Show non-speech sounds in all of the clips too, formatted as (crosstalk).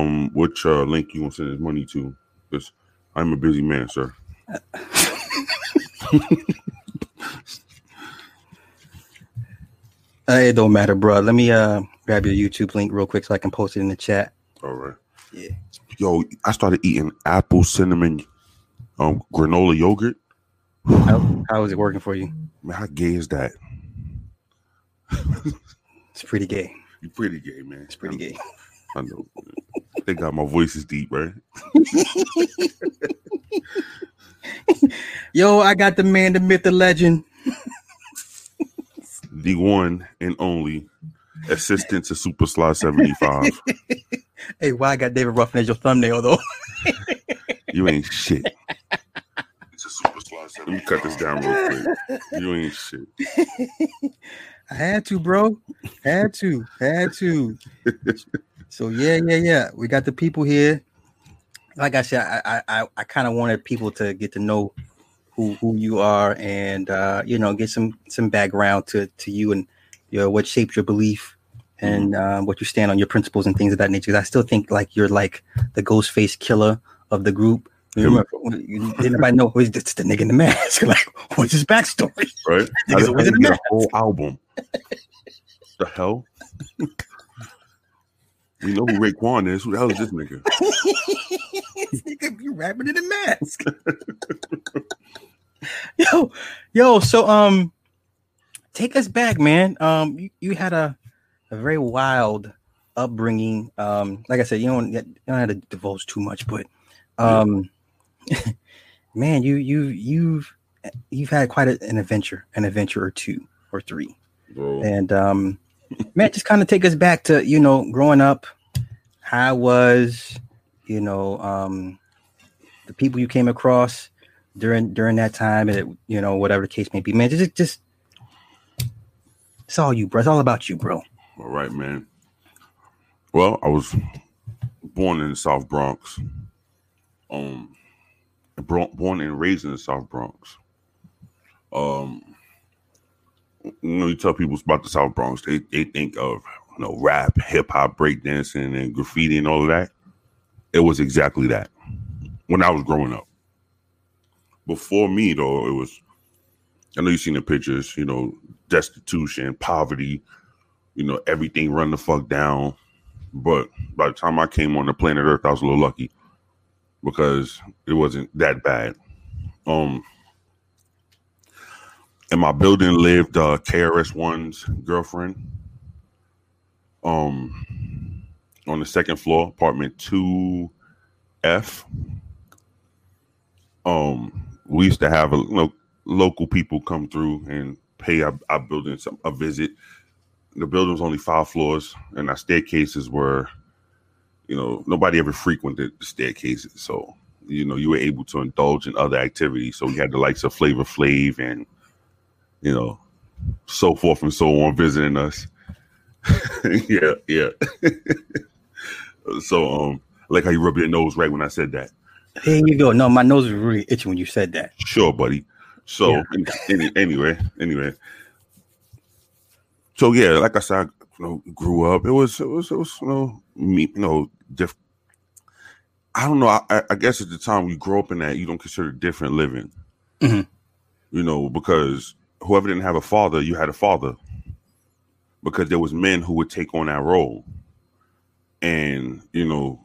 um, which uh, link you want to send his money to? Because I'm a busy man, sir. (laughs) Uh, it don't matter, bro. Let me uh grab your YouTube link real quick so I can post it in the chat. All right. Yeah. Yo, I started eating apple cinnamon um granola yogurt. How, how is it working for you? Man, how gay is that? It's pretty gay. You're pretty gay, man. It's pretty gay. I know. they got my voice is deep, right? Yo, I got the man, the myth, the legend. The one and only assistant to Super Sly 75. (laughs) Hey, why I got David Ruffin as your thumbnail though? (laughs) You ain't shit. It's a Super Sly 75. Let me cut this down real quick. You ain't shit. (laughs) I had to, bro. Had to. Had to. So yeah, yeah, yeah. We got the people here. Like I said, I I, I, kind of wanted people to get to know who who you are and uh, you know get some some background to to you and you know what shaped your belief and uh, what you stand on your principles and things of that nature. I still think like you're like the Ghostface Killah of the group. You remember, you, didn't nobody know who's this the nigga in the mask? (laughs) like, what's his backstory? Right? (laughs) I, I didn't get a whole album. the hell? (laughs) We know who Raekwon is. Who the hell is this nigga? (laughs) This nigga be rapping in a mask. (laughs) yo, yo, so um take us back, man. Um you, you had a, a very wild upbringing. Um, like I said, you don't you don't have to divulge too much, but um (laughs) man, you you you've you've had quite a, an adventure, an adventure or two or three. Bro. And um man, just kind of take us back to, you know, growing up, how it was, you know, um the people you came across during during that time, and it, you know, whatever the case may be. Man, just just it's all you, bro. It's all about you, bro. All right, man. Well, I was born in the South Bronx. Um, born and raised in the South Bronx. Um, know, you tell people about the South Bronx, they they think of you know rap, hip hop, breakdancing, and graffiti and all of that. It was exactly that when I was growing up. Before me, though, it was. I know you've seen the pictures. You know, destitution, poverty, you know, everything run the fuck down. But by the time I came on the planet Earth, I was a little lucky because it wasn't that bad. Um, in my building lived uh, KRS One's girlfriend. Um, on the second floor, apartment two F. Um, we used to have a you know, local people come through and pay our, our building some a visit. The building was only five floors, and our staircases were, you know, nobody ever frequented the staircases, so you know you were able to indulge in other activities. So we had the likes of Flavor Flav and you know so forth and so on visiting us. (laughs) yeah, yeah. (laughs) so um, I like how you rub your nose right when I said that. There you go. No, my nose was really itching when you said that. Sure, buddy. So Yeah. any, anyway, anyway. So yeah, like I said, I you know, grew up. It was it was it was you know me you know diff- I don't know. I, I- guess at the time you grow up in that you don't consider different living. Mhm. You know because whoever didn't have a father, you had a father. Because there was men who would take on that role, and you know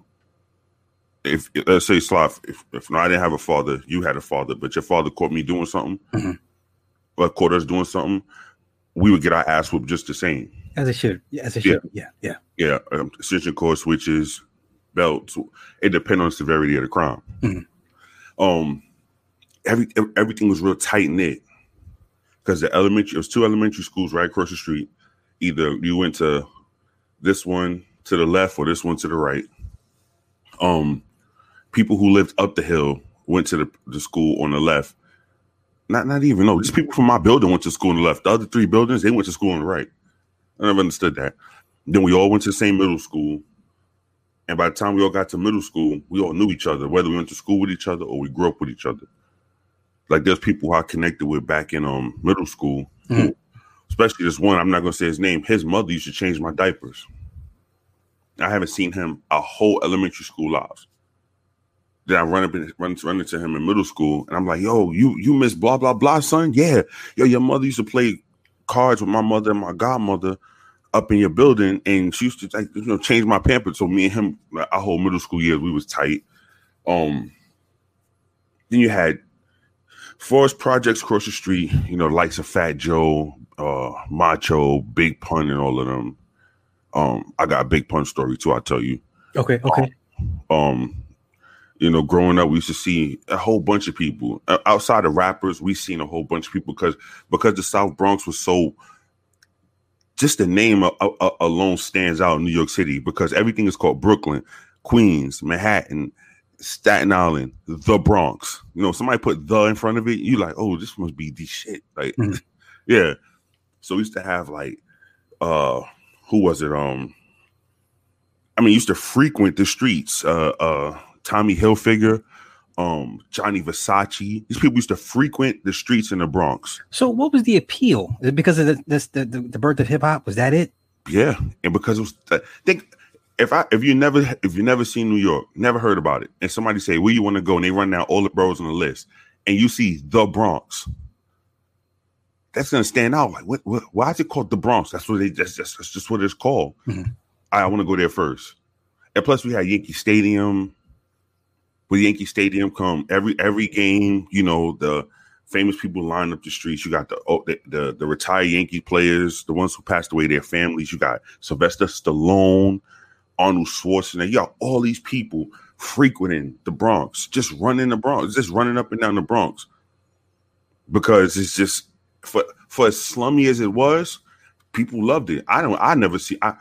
if let's say Slav, if, if no, I didn't have a father, you had a father, but your father caught me doing something, Mhm. or caught us doing something, we would get our ass whooped just the same. As it should. Yeah, as it Yeah. should. Yeah, yeah. Yeah, um, extension cord switches, belts. It depends on the severity of the crime. Mhm. Um, every everything was real tight knit because the elementary it was two elementary schools right across the street. Either you went to this one to the left or this one to the right. Um, people who lived up the hill went to the, the school on the left. Not not even no, just people from my building went to school on the left. The other three buildings they went to school on the right. I never understood that. Then we all went to the same middle school. And by the time we all got to middle school, we all knew each other, whether we went to school with each other or we grew up with each other. Like there's people who I connected with back in um middle school, who, Mhm. especially this one, I'm not gonna say his name. His mother used to change my diapers. I haven't seen him a whole elementary school lives. Then I run up and run, run into him in middle school, and I'm like, "Yo, you you miss blah blah blah, son? Yeah, yo, your mother used to play cards with my mother and my godmother up in your building, and she used to like, you know change my pampers. So me and him, like, our whole middle school years, we was tight. Um, then you had Forest Projects across the street, you know, likes of Fat Joe, uh, Macho, Big Pun, and all of them. Um, I got a Big Pun story too. I'll tell you. Okay. Okay. Um, you know, growing up, we used to see a whole bunch of people outside of rappers. We seen a whole bunch of people because because the South Bronx was so. Just the name alone stands out in New York City because everything is called Brooklyn, Queens, Manhattan, Staten Island, the Bronx. You know, somebody put the in front of it, you like, oh, this must be the shit. Like, Mhm. (laughs) yeah. So we used to have like, uh, who was it? Um, I mean, used to frequent the streets. Uh, uh, Tommy Hilfiger, um, Gianni Versace. These people used to frequent the streets in the Bronx. So, what was the appeal? Is it because of the this, the, the the birth of hip hop? Was that it? Yeah, and because it was, I think if I if you never if you never seen New York, never heard about it, and somebody say where you want to go, and they run down all the boroughs on the list, and you see the Bronx, that's gonna stand out. Like, what? what why is it called the Bronx? That's what they that's just that's just what it's called. Mhm. I, I want to go there first, and plus we had Yankee Stadium. With Yankee Stadium, come every every game, you know the famous people line up the streets. You got the, oh, the the the retired Yankee players, the ones who passed away, their families. You got Sylvester Stallone, Arnold Schwarzenegger. You got all these people frequenting the Bronx, just running the Bronx, just running up and down the Bronx, because it's just for for as slummy as it was. People loved it. I don't. I never see. I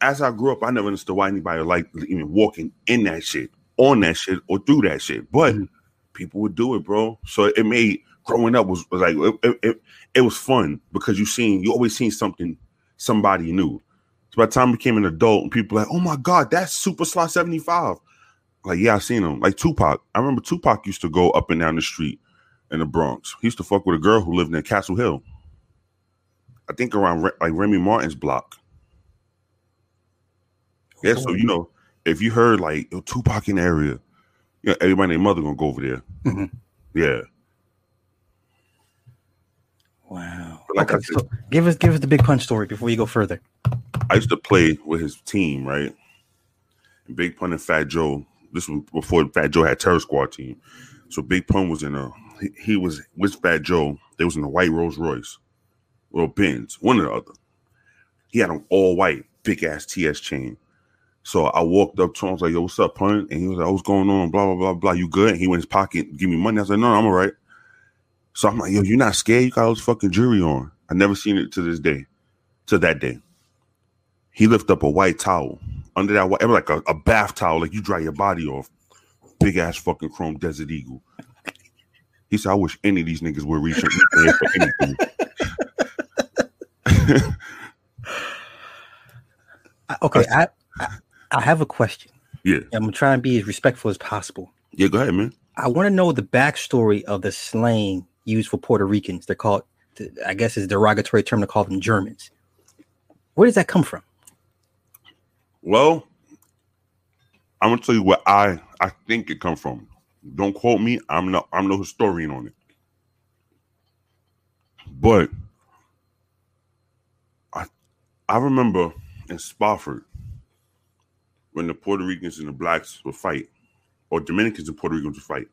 as I grew up, I never understood why anybody liked even walking in that shit, on that shit, or through that shit. But Mhm. people would do it, bro. So it made growing up was, was like it, it, it, it was fun because you seen you always seen something somebody knew. So by the time I became an adult and people like, oh my god, that's Super Slot 75. Like, yeah, I seen him. Like Tupac. I remember Tupac used to go up and down the street in the Bronx. He used to fuck with a girl who lived in Castle Hill. I think around like Remy Martin's block. Yeah, so you know, if you heard like Tupac in the area, you know, everybody and their mother gonna go over there. Mhm. Yeah. Wow. Like okay, said- so give us give us the Big Pun story before you go further. I used to play with his team, right? Big Pun and Fat Joe. This was before Fat Joe had Terror Squad team. So Big Pun was in a he, he was with Fat Joe. They was in a white Rolls Royce or Benz, one or the other. He had an all white, big ass TS chain. So I walked up to him, I was like, yo, what's up, pun? And he was like, oh, what's going on? Blah, blah, blah, blah. You good? And he went in his pocket, give me money. I was like, no, I'm all right. So I'm like, yo, you're not scared? You got all this fucking jewelry on. I never seen it to this day, to that day. He lifted up a white towel. Under that white, like a, a bath towel, like you dry your body off. Big ass fucking chrome Desert Eagle. He said, I wish any of these niggas were reach in here for anything. (laughs) Okay, I, I I have a question. Yeah. I'm gonna try and be as respectful as possible. Yeah, go ahead, man. I want to know the backstory of the slang used for Puerto Ricans. They're called, I guess, it's a derogatory term to call them Germans. Where does that come from? Well, I'm gonna tell you what I I think it come from. Don't quote me. I'm not I'm no historian on it. But I I remember in Spofford when the Puerto Ricans and the blacks would fight, or Dominicans and Puerto Ricans would fight.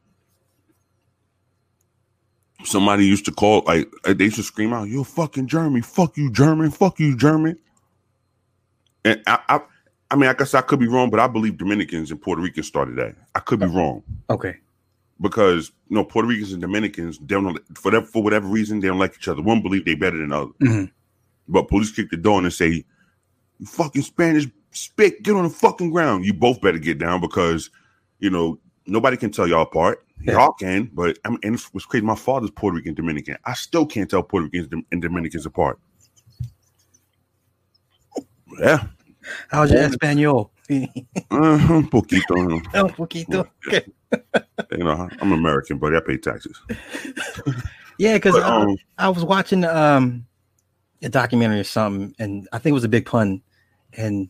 Somebody used to call like they used to scream out, "You fucking German! Fuck you, German! Fuck you, German!" And I, I I mean, I guess I could be wrong, but I believe Dominicans and Puerto Ricans started that. I could be wrong Okay. because you know Puerto Ricans and Dominicans they don't for that for whatever reason they don't like each other. One believe they better than the other, Mhm. but police kick the door in and say, "You fucking Spanish spit, get on the fucking ground." You both better get down because you know nobody can tell y'all apart. Y'all can, but I mean, and it's what's crazy. My father's Puerto Rican Dominican. I still can't tell Puerto Ricans and Dominicans apart. Yeah, How's your. Espanol? uh-huh, (laughs) poquito. Un poquito. (laughs) Okay. You know, I'm American, but I pay taxes. (laughs) Yeah, because um, I was watching um a documentary or something, and I think it was a big pun, and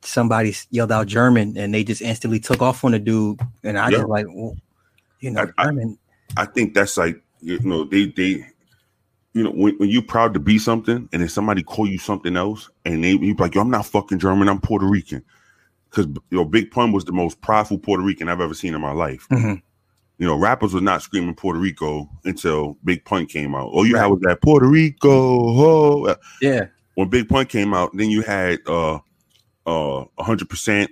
somebody yelled out German and they just instantly took off on the dude, and I Yeah. just like, well, you know, I- I- German. I think that's like you know they they you know when, when you're proud to be something and then somebody call you something else and they you be like yo I'm not fucking German I'm Puerto Rican because you know Big Pun was the most prideful Puerto Rican I've ever seen in my life. Mhm. You know rappers were not screaming Puerto Rico until Big Pun came out. All you had Right. was that Puerto Rico. Oh. Yeah, When Big Pun came out, then you had uh uh hundred percent,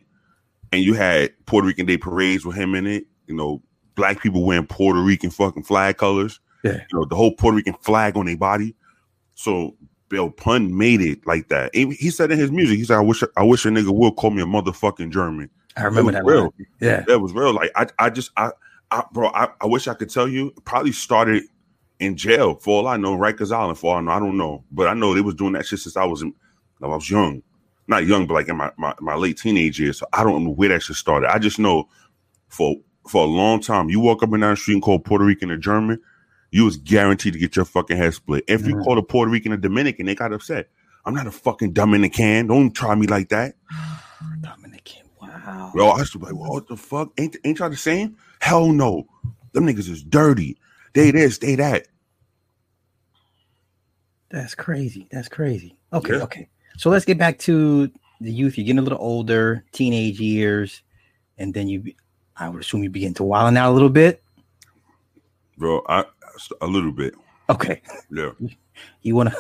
and you had Puerto Rican Day parades with him in it. You know, black people wearing Puerto Rican fucking flag colors yeah, you know, the whole Puerto Rican flag on their body. So Big Pun made it like that. He he said in his music, he said, "I wish I wish a nigga would call me a motherfucking German." I remember was that. real. line. Yeah, That was real. Like I I just I, I bro, I, I wish I could tell you. Probably started in jail for all I know, Rikers Island for all I know. I don't know, but I know they was doing that shit since I was in, I was young, not young, but like in my, my my late teenage years. So I don't know where that shit started. I just know for for a long time, you walk up and down the street and call Puerto Rican a German, you was guaranteed to get your fucking head split. If you called a Puerto Rican a Dominican, they got upset. I'm not a fucking Dominican. Don't try me like that. (sighs) Dominican. Wow. Yo, I be like, well, what the fuck? Ain't ain't y'all the same? Hell no. Them niggas is dirty. They this, they that. That's crazy. That's crazy. Okay, Yeah. okay. So let's get back to the youth. You're getting a little older, teenage years, and then you, I would assume you begin to wild out a little bit. Bro, I a little bit. Okay. Yeah. (laughs) You wanna,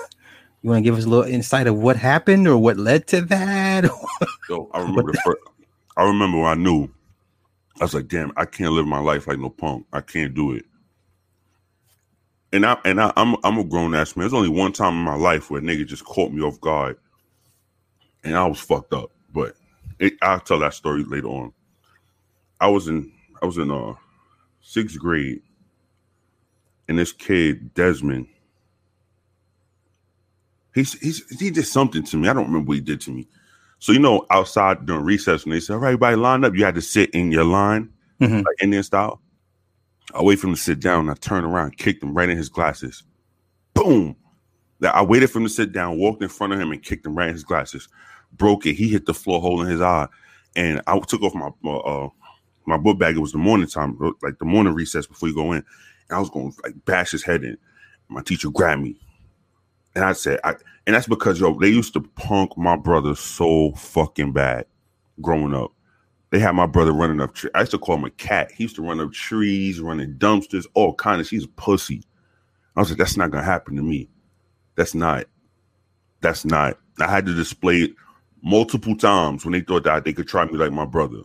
you wanna give us a little insight of what happened or what led to that? (laughs) So I remember the first, I remember when I knew I was like, damn, I can't live my life like no punk. I can't do it. And I and I, I'm I'm a grown ass man. There's only one time in my life where a nigga just caught me off guard, and I was fucked up. But it, I'll tell that story later on. I was in I was in uh sixth grade, and this kid Desmond, he's he's he did something to me. I don't remember what he did to me. So you know, outside during recess when they said, "All right, everybody line up," you had to sit in your line Mhm. like Indian style. I wait for him to sit down. And I turned around, kicked him right in his glasses. Boom! That I waited for him to sit down, walked in front of him, and kicked him right in his glasses. Broke it. He hit the floor, holding his eye, and I took off my my, uh, my book bag. It was the morning time, like the morning recess before you go in. And I was going to like bash his head in. My teacher grabbed me, and I said, I, and that's because yo, they used to punk my brother so fucking bad growing up. They had my brother running up. Tre- I used to call him a cat. He used to run up trees, running dumpsters, all kind of. She's a pussy. I was like, that's not gonna happen to me. That's not. That's not. I had to display it multiple times when they thought that they could try me like my brother.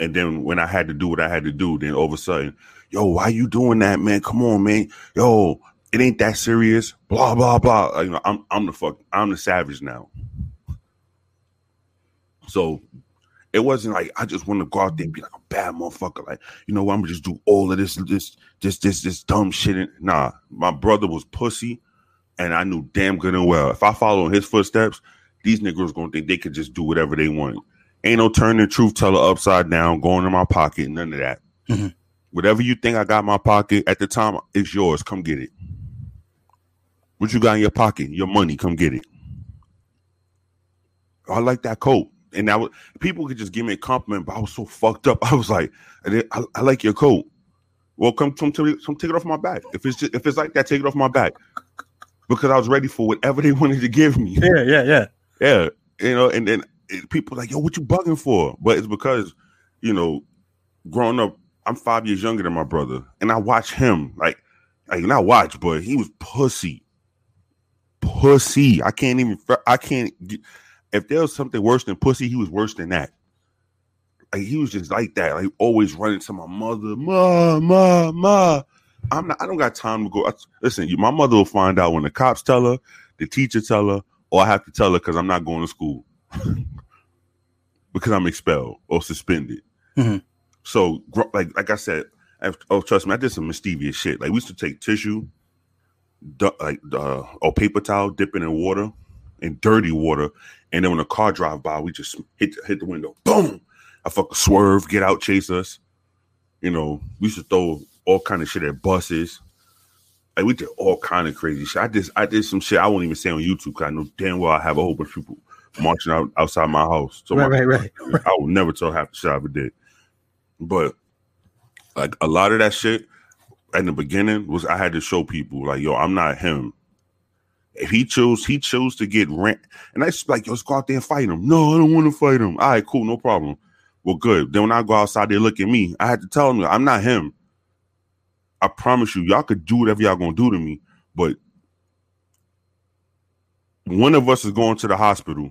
And then when I had to do what I had to do, then all of a sudden, yo, why you doing that, man? Come on, man. Yo, it ain't that serious. Blah blah blah. Uh, you know, I'm I'm the fuck. I'm the savage now. So it wasn't like I just want to go out there and be like a bad motherfucker. Like, you know what, I'm gonna just do all of this, this, this, this, this dumb shit. And, nah, my brother was pussy, and I knew damn good and well if I follow in his footsteps, these niggas gonna think they could just do whatever they want. Ain't no turning truth teller upside down, going in my pocket, none of that. Mhm. Whatever you think I got in my pocket at the time, it's yours. Come get it. What you got in your pocket? Your money. Come get it. I like that coat. And I was people could just give me a compliment, but I was so fucked up. (laughs) I was like, I, I, I like your coat. Well, come, come, come, come take it off my back. If it's just, if it's like that, take it off my back. Because I was ready for whatever they (laughs) wanted to give me. Yeah, yeah, yeah. Yeah, you know, and then it, people like, yo, what you bugging for? But it's because, you know, growing up, I'm five years younger than my brother, and I watch him like, like not watch, but he was pussy, pussy. I can't even, I can't. If there was something worse than pussy, he was worse than that. Like he was just like that, like always running to my mother, ma, ma, ma. I'm not. I don't got time to go. I- Listen, you, my mother will find out when the cops tell her, the teacher tell her, or I have to tell her because I'm not going to school (laughs) because I'm expelled or suspended. Mhm. So, like, like I said, oh, trust me, I did some mischievous shit. Like, we used to take tissue, du- like, uh, or paper towel, dip it in water, in dirty water, and then when a car drive by, we just hit hit the window, boom. I fucking swerve, get out, chase us. You know, we used to throw all kind of shit at buses. Like we did all kind of crazy shit. I just I did some shit I won't even say on YouTube because I know damn well I have a whole bunch of people marching out outside my house. So right, my, right, right. (laughs) I will never tell half the shit I ever did. But like a lot of that shit in the beginning was I had to show people like, yo, I'm not him. If he chose, he chose to get rent, and I just like, yo, let's go out there and fight him. No, I don't want to fight him. All right, cool, no problem. Well, good. Then when I go outside, they look at me. I had to tell them I'm not him. I promise you, y'all could do whatever y'all gonna do to me, but one of us is going to the hospital,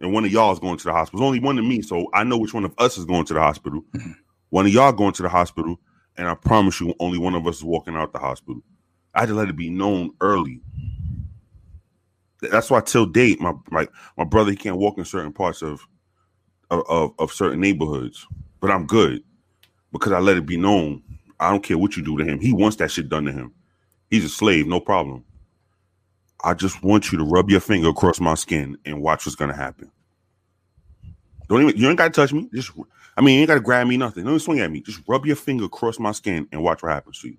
and one of y'all is going to the hospital. There's only one of me, so I know which one of us is going to the hospital. Mm-hmm. One of y'all going to the hospital, and I promise you, only one of us is walking out the hospital. I had to let it be known early. That's why till date, my my my brother he can't walk in certain parts of of of certain neighborhoods, but I'm good because I let it be known. I don't care what you do to him. He wants that shit done to him. He's a slave, no problem. I just want you to rub your finger across my skin and watch what's gonna happen. Don't even you ain't gotta touch me. Just I mean, you ain't gotta grab me, nothing. Don't even swing at me. Just rub your finger across my skin and watch what happens to you.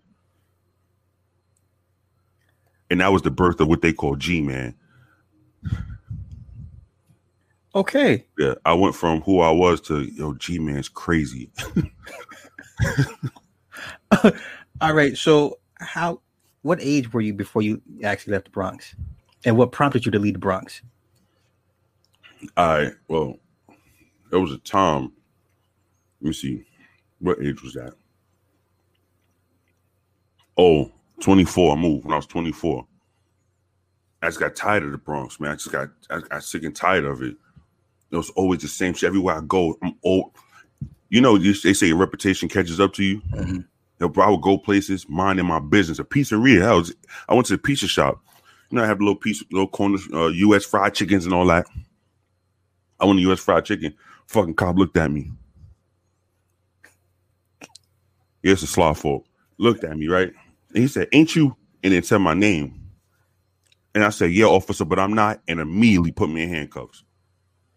And that was the birth of what they call G Man. Okay. Yeah, I went from who I was to yo, G Man's crazy. (laughs) (laughs) All right. So how what age were you before you actually left the Bronx? And what prompted you to leave the Bronx? I well, there was a time. Let me see, what age was that? Oh, 24. I moved when I was 24. I just got tired of the Bronx, man. I just got I got sick and tired of it. It was always the same shit. Everywhere I go, I'm old. You know, they say your reputation catches up to you. Mhm. Bro, I would go places, minding my business. A pizzeria. I was I went to the pizza shop. You know, I have a little piece, little corners, uh, U.S. fried chickens and all that. I want a U.S. fried chicken. Fucking cop looked at me. Yeah, a sloth fault. Looked at me, right? And he said, Ain't you? And then said my name. And I said, Yeah, officer, but I'm not. And immediately put me in handcuffs.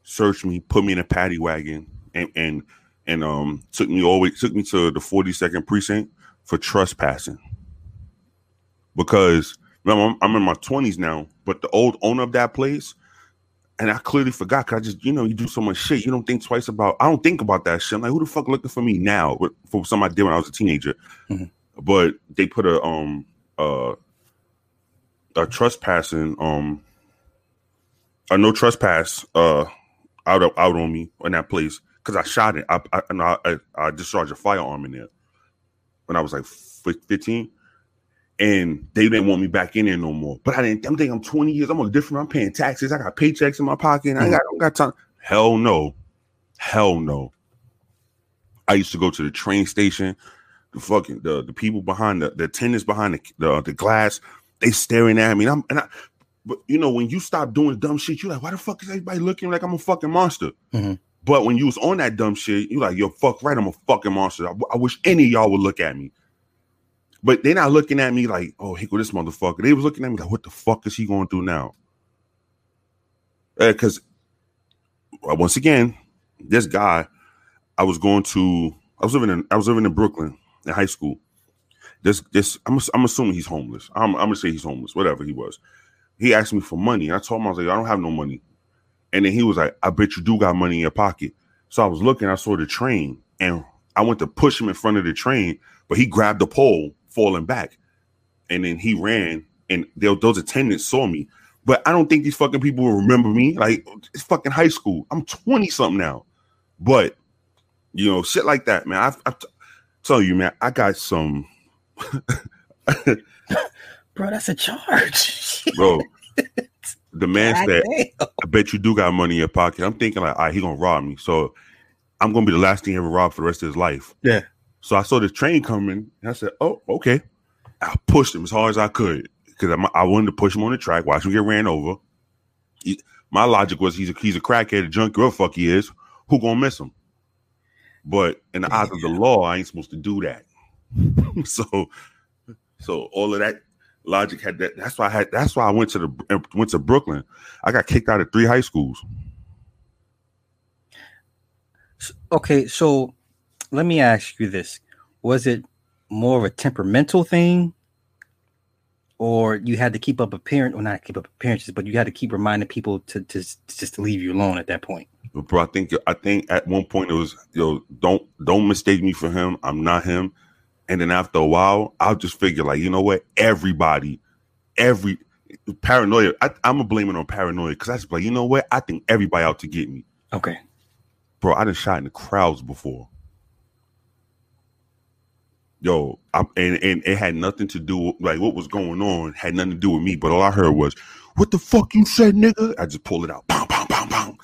Searched me, put me in a paddy wagon, and and and um took me way, took me to the 42nd precinct for trespassing. Because remember, I'm, I'm in my 20s now, but the old owner of that place, and I clearly forgot because I just, you know, you do so much shit. You don't think twice about. I don't think about that shit. I'm like, who the fuck looking for me now for something I did when I was a teenager? Mhm. But they put a um uh a trespassing um a no trespass uh out of, out on me in that place because I shot it. I I, and I I I discharged a firearm in there when I was like 15 and they didn't want me back in there no more. But I didn't. I'm thinking I'm 20 years. I'm on a different. I'm paying taxes. I got paychecks in my pocket. I, got, I don't got time. Hell no, hell no. I used to go to the train station. The fucking the the people behind the the attendants behind the the, the glass. They staring at me. And I'm and I. But you know when you stop doing dumb shit, you're like, why the fuck is everybody looking like I'm a fucking monster? Mhm. But when you was on that dumb shit, you like, yo, fuck right, I'm a fucking monster. I, I wish any of y'all would look at me. But they're not looking at me like, oh, here go this motherfucker. They was looking at me like, what the fuck is he going through now? Uh, because uh, once again, this guy, I was going to, I was living in, I was living in Brooklyn in high school. This, this, I'm, I'm assuming he's homeless. I'm, I'm gonna say he's homeless, whatever he was. He asked me for money. I told him I was like, I don't have no money. And then he was like, I bet you do got money in your pocket. So I was looking, I saw the train, and I went to push him in front of the train, but he grabbed the pole, falling back. And then he ran, and they, those attendants saw me. But I don't think these fucking people will remember me. Like, it's fucking high school. I'm 20 something now. But, you know, shit like that, man. I, t- tell you, man, I got some, (laughs) Bro, that's a charge. bro. (laughs) The man God said, damn. I bet you do got money in your pocket. I'm thinking like, all right, he gonna rob me. So I'm gonna be the last thing he ever robbed for the rest of his life. Yeah. So I saw the train coming, and I said, "Oh, okay." I pushed him as hard as I could because I, I, wanted to push him on the track, watch him get ran over. He- my logic was he's a he's a crackhead, a junkie, whatever the fuck he is. Who gonna miss him? But in the eyes of the law, I ain't supposed to do that. (laughs) so, so all of that logic had that. That's why I had. That's why I went to the went to Brooklyn. I got kicked out of three high schools. Okay, so let me ask you this. Was it more of a temperamental thing? or you had to keep up appearance, or not keep up appearances, but you had to keep reminding people to, to, to just to leave you alone at that point. Bro, I think I think at one point it was yo, don't don't mistake me for him. I'm not him. And then after a while, I'll just figure like, you know what? Everybody, every paranoia. I, I'm gonna blame it on paranoia because I just like, you know what? I think everybody out to get me, Okay. bro. I done shot in the crowds before. Yo, I'm, and and it had nothing to do with, like what was going on had nothing to do with me. But all I heard was, "What the fuck you said, nigga?" I just pulled it out, bam, bam, bam, bam,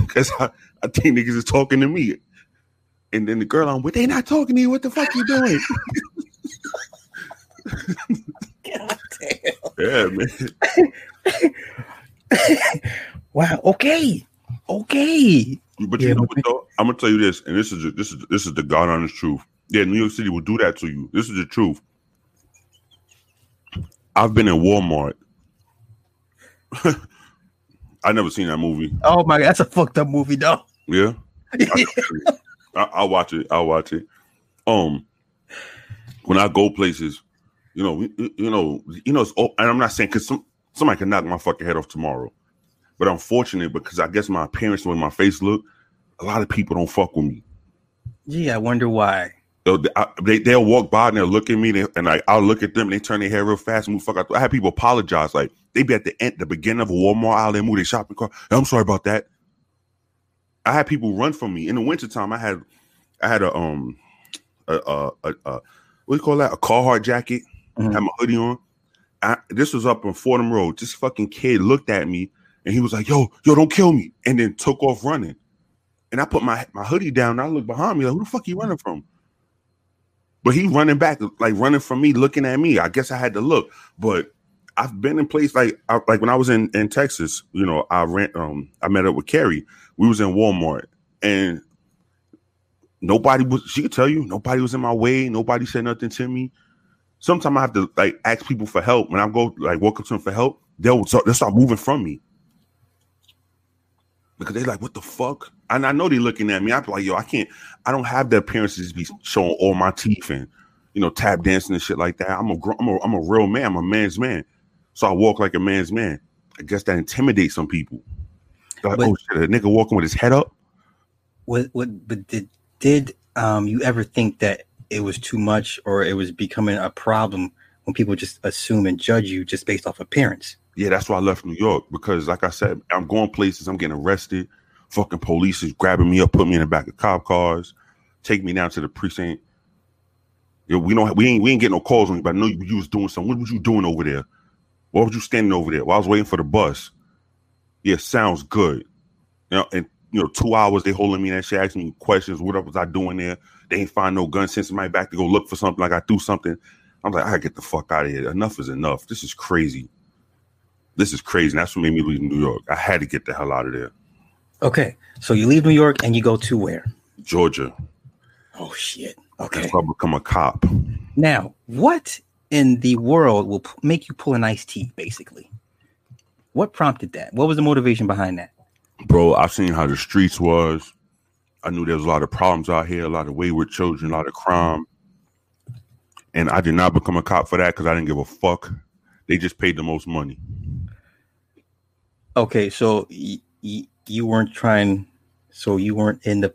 because I, I think niggas is talking to me. And then the girl I'm with, they not talking to you. What the fuck you doing? God damn. yeah, man. (laughs) Wow. Okay. Okay. But you Yeah, know what though? I'm gonna tell you this, and this is this is this is the God honest truth. Yeah, New York City will do that to you. This is the truth. I've been in Walmart. (laughs) I never seen that movie. Oh my god, that's a fucked up movie, though. Yeah, (laughs) I, I'll watch it. I'll watch it. Um, when I go places, you know, you, you know, you know, it's, oh, and I'm not saying because some somebody can knock my fucking head off tomorrow, but I'm fortunate because I guess my appearance, the way my face look, a lot of people don't fuck with me. Gee, I wonder why. They'll, I, they, they'll walk by and they'll look at me they, and I, I'll look at them and they turn their hair real fast and move fuck out. I had people apologize. Like they be at the end, the beginning of a Walmart aisle, they move their shopping cart. I'm sorry about that. I had people run from me in the wintertime. I had, I had a, um, a, a, a, a what do you call that? A Carhartt jacket. Mhm. Had my hoodie on. I, this was up on Fordham Road. This fucking kid looked at me and he was like, yo, yo, don't kill me. And then took off running. And I put my, my hoodie down and I looked behind me like, who the fuck you running from? But he running back, like running from me, looking at me. I guess I had to look. But I've been in place like I, like when I was in, in Texas, you know, I ran um I met up with Carrie. We was in Walmart and nobody was she could tell you, nobody was in my way, nobody said nothing to me. Sometimes I have to like ask people for help. When I go like walk up to them for help, they'll start, they'll start moving from me. Because they're like, what the fuck? And I know they're looking at me. I'm like, yo, I can't, I don't have the appearances to be showing all my teeth and you know, tap dancing and shit like that. I'm a, I'm a, I'm a real man. I'm a man's man. So I walk like a man's man. I guess that intimidates some people. They're like, But- oh shit, a nigga walking with his head up. What? What? But did did um you ever think that it was too much, or it was becoming a problem when people just assume and judge you just based off appearance? Yeah, that's why I left New York because, like I said, I'm going places. I'm getting arrested. Fucking police is grabbing me up, put me in the back of cop cars, take me down to the precinct. We don't, we ain't, we ain't getting no calls on you, but I know you, you was doing something. What was you doing over there? What was you standing over there? While I was waiting for the bus. Yeah, sounds good. You know, and you know, two hours they holding me in that shit, asking me questions. What was I doing there? They ain't find no gun, sent my back to go look for something. Like I threw something. I'm like, I gotta get the fuck out of here. Enough is enough. This is crazy. This is crazy. And that's what made me leave New York. I had to get the hell out of there. Okay, so you leave New York and you go to where? Georgia. Oh shit. Okay. That's why I become a cop. Now, what in the world will p- make you pull an iced tea? Basically, what prompted that? What was the motivation behind that? Bro, I've seen how the streets was. I knew there was a lot of problems out here, a lot of wayward children, a lot of crime. And I did not become a cop for that because I didn't give a fuck. They just paid the most money. Okay, so y- y- you weren't trying, so you weren't in the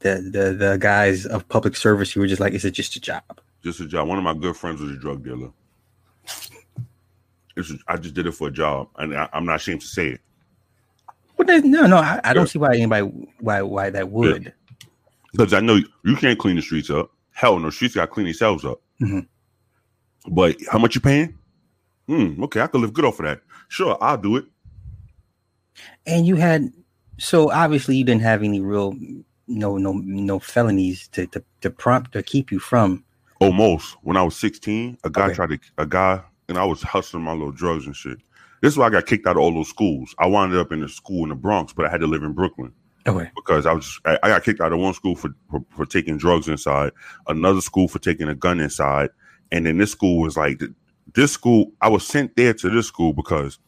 the the the guise of public service. You were just like, is it just a job? Just a job. One of my good friends was a drug dealer. It's, I just did it for a job, and I, I'm not ashamed to say it. But no, no, I, I don't Yeah. see why anybody why why that would. because I know you can't clean the streets up. Hell no, streets got to clean themselves up. Mhm. But how much you paying? Hmm. Okay, I could live good off of that. Sure, I'll do it. And you had so obviously you didn't have any real no no no felonies to to, to prompt to keep you from. Almost. When I was 16, a guy Okay. tried to a guy, and I was hustling my little drugs and shit. This is why I got kicked out of all those schools. I wound up in a school in the Bronx, but I had to live in Brooklyn Okay. because I was I, I got kicked out of one school for, for for taking drugs inside, another school for taking a gun inside, and then this school was like this school. I was sent there to this school because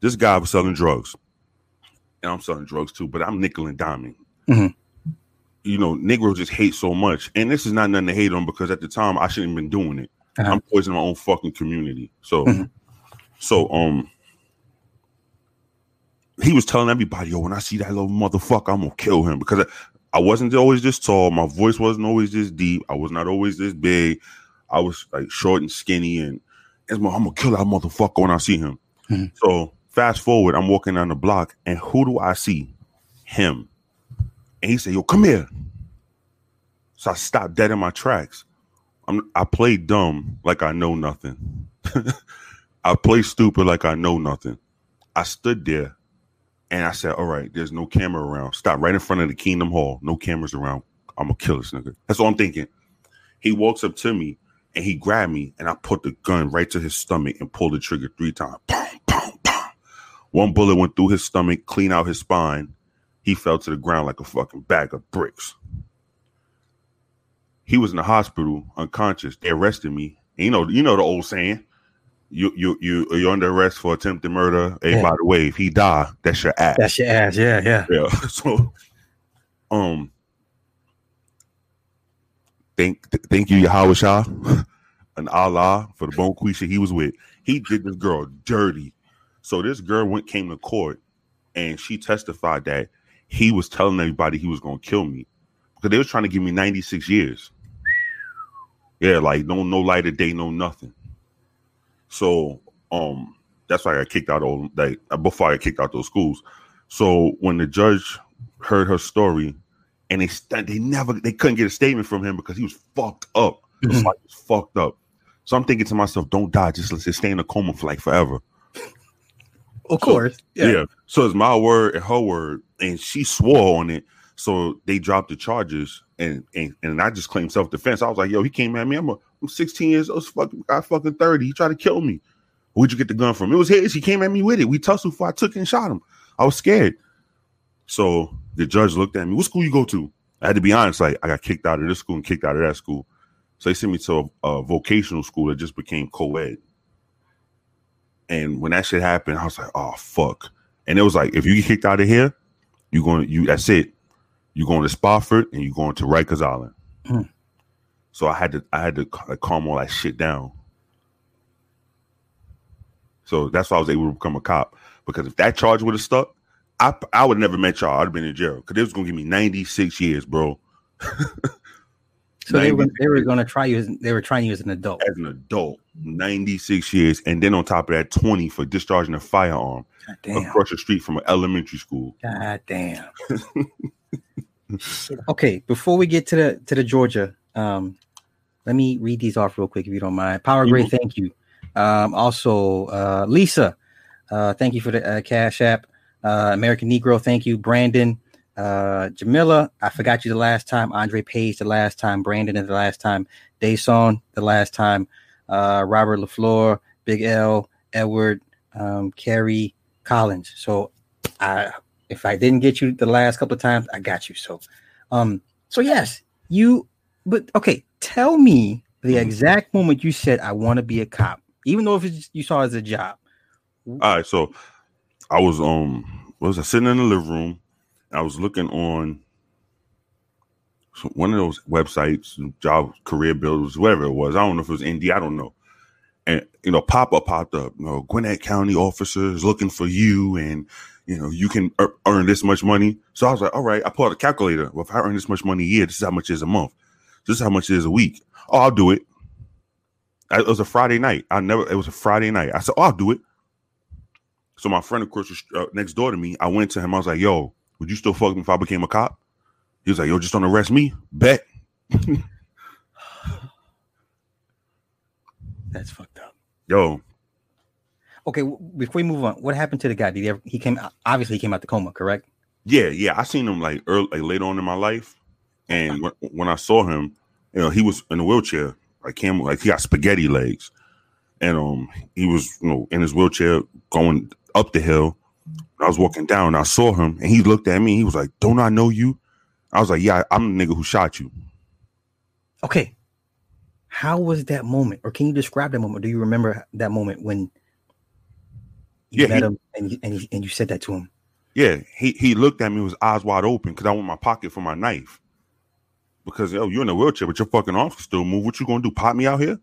this guy was selling drugs, and I'm selling drugs too, but I'm nickel and diming. Mhm. You know, Negroes just hate so much, and this is not nothing to hate on because at the time I shouldn't have been doing it. Uh-huh. I'm poisoning my own fucking community. So, Mhm. so um, he was telling everybody, "Yo, when I see that little motherfucker, I'm gonna kill him." Because I, I wasn't always this tall. My voice wasn't always this deep. I was not always this big. I was like short and skinny, and I'm gonna kill that motherfucker when I see him. Mhm. So fast forward, I'm walking down the block, and who do I see? Him. And he said, "Yo, come here." So I stopped dead in my tracks. I'm, I play dumb like I know nothing. (laughs) I play stupid like I know nothing. I stood there and I said, All right, there's no camera around. Stop right in front of the Kingdom Hall. No cameras around. I'm gonna kill this nigga. That's all I'm thinking. He walks up to me and he grabbed me and I put the gun right to his stomach and pulled the trigger three times. Boom, boom, boom. One bullet went through his stomach, clean out his spine. He fell to the ground like a fucking bag of bricks. He was in the hospital, unconscious. They arrested me. And you know, you know the old saying. You you you you're under arrest for attempted murder. Hey, Yeah. by the way, if he die, that's your ass. That's your ass. Yeah, yeah. Yeah. (laughs) So, um, thank thank you Yahweh Shah (laughs) and Allah for the bone quisha he was with. He did this girl dirty. So this girl went came to court and she testified that he was telling everybody he was gonna kill me because they were trying to give me 96 years. Yeah, like no no light of day, no nothing. So um that's why I got kicked out of like before I got kicked out those schools. So when the judge heard her story, and they st- they never they couldn't get a statement from him because he was fucked up. His Mhm. life was fucked up. So I'm thinking to myself, don't die, just let's just stay in a coma for like forever. Of course. yeah. Yeah. So it's my word and her word, and she swore on it. So they dropped the charges, and and, and I just claimed self defense. I was like, yo, he came at me. I'm a, I'm 16 years old. Fucking, I fucking 30. He tried to kill me. Where'd you get the gun from? It was his. He came at me with it. We tussled before I took and shot him. I was scared. So the judge looked at me. What school you go to? I had to be honest. Like I got kicked out of this school and kicked out of that school. So they sent me to a, a vocational school that just became co-ed. And when that shit happened, I was like, oh fuck. And it was like, if you get kicked out of here, you're going to you that's it. You're going to Spofford and you're going to Rikers Island. Hmm. So I had to I had to like, calm all that shit down. So that's why I was able to become a cop. Because if that charge would have stuck, I I would have never met y'all. I'd have been in jail. Because it was gonna give me 96 years, bro. So they were they were going to try you. As, they were trying you as an adult. as an adult, 96 years, and then on top of that, 20 for discharging a firearm damn. across the street from an elementary school. God damn. (laughs) okay, before we get to the to the Georgia, um, let me read these off real quick if you don't mind. Power Grade, thank you. Um, also, uh, Lisa, uh, thank you for the uh, Cash App. Uh, American Negro, thank you. Brandon, uh, Jamila, I forgot you the last time. Andre Page, the last time. Brandon, the last time. Dayson, the last time. Uh, Robert LaFleur, Big L, Edward, um, Carrie Collins. So, I if I didn't get you the last couple of times, I got you. So, um, so yes, you. But okay, tell me the Mhm. exact moment you said I want to be a cop, even though if it's you saw it as a job. All right, so I was um was I sitting in the living room? I was looking on one of those websites, job career builders, whatever it was. I don't know if it was Indeed, I don't know. And you know, pop up popped up. You know, Gwinnett County officers looking for you, and you know you can ear- earn this much money. So I was like, all right. I pulled out a calculator. Well, if I earn this much money a year, this is how much is a month. This is how much is a week. Oh, I'll do it. I- It was a Friday night. I never. It was a Friday night. I said, oh, I'll do it. So my friend, of course, was uh, next door to me. I went to him. I was like, "Yo, would you still fuck me if I became a cop?" He was like, "Yo, just don't arrest me." Bet. (laughs) That's fucked up. Yo, Okay, before we move on, what happened to the guy? Did he ever? He came. Obviously, he came out the coma. Correct. yeah, yeah. I seen him like early, like later on in my life, and when, when I saw him, you know, he was in a wheelchair, like him, like he got spaghetti legs, and um, he was you know in his wheelchair going up the hill. I was walking down, I saw him, and he looked at me. He was like, "Don't I know you?" I was like, "Yeah, I'm the nigga who shot you." Okay. How was that moment, or can you describe that moment? Do you remember that moment when you Yeah, met he- him and you, and, you, and you said that to him? Yeah, he he looked at me with his eyes wide open because I want my pocket for my knife. Because yo, you're in a wheelchair, but your fucking arms can still move. What you gonna do? Pop me out here?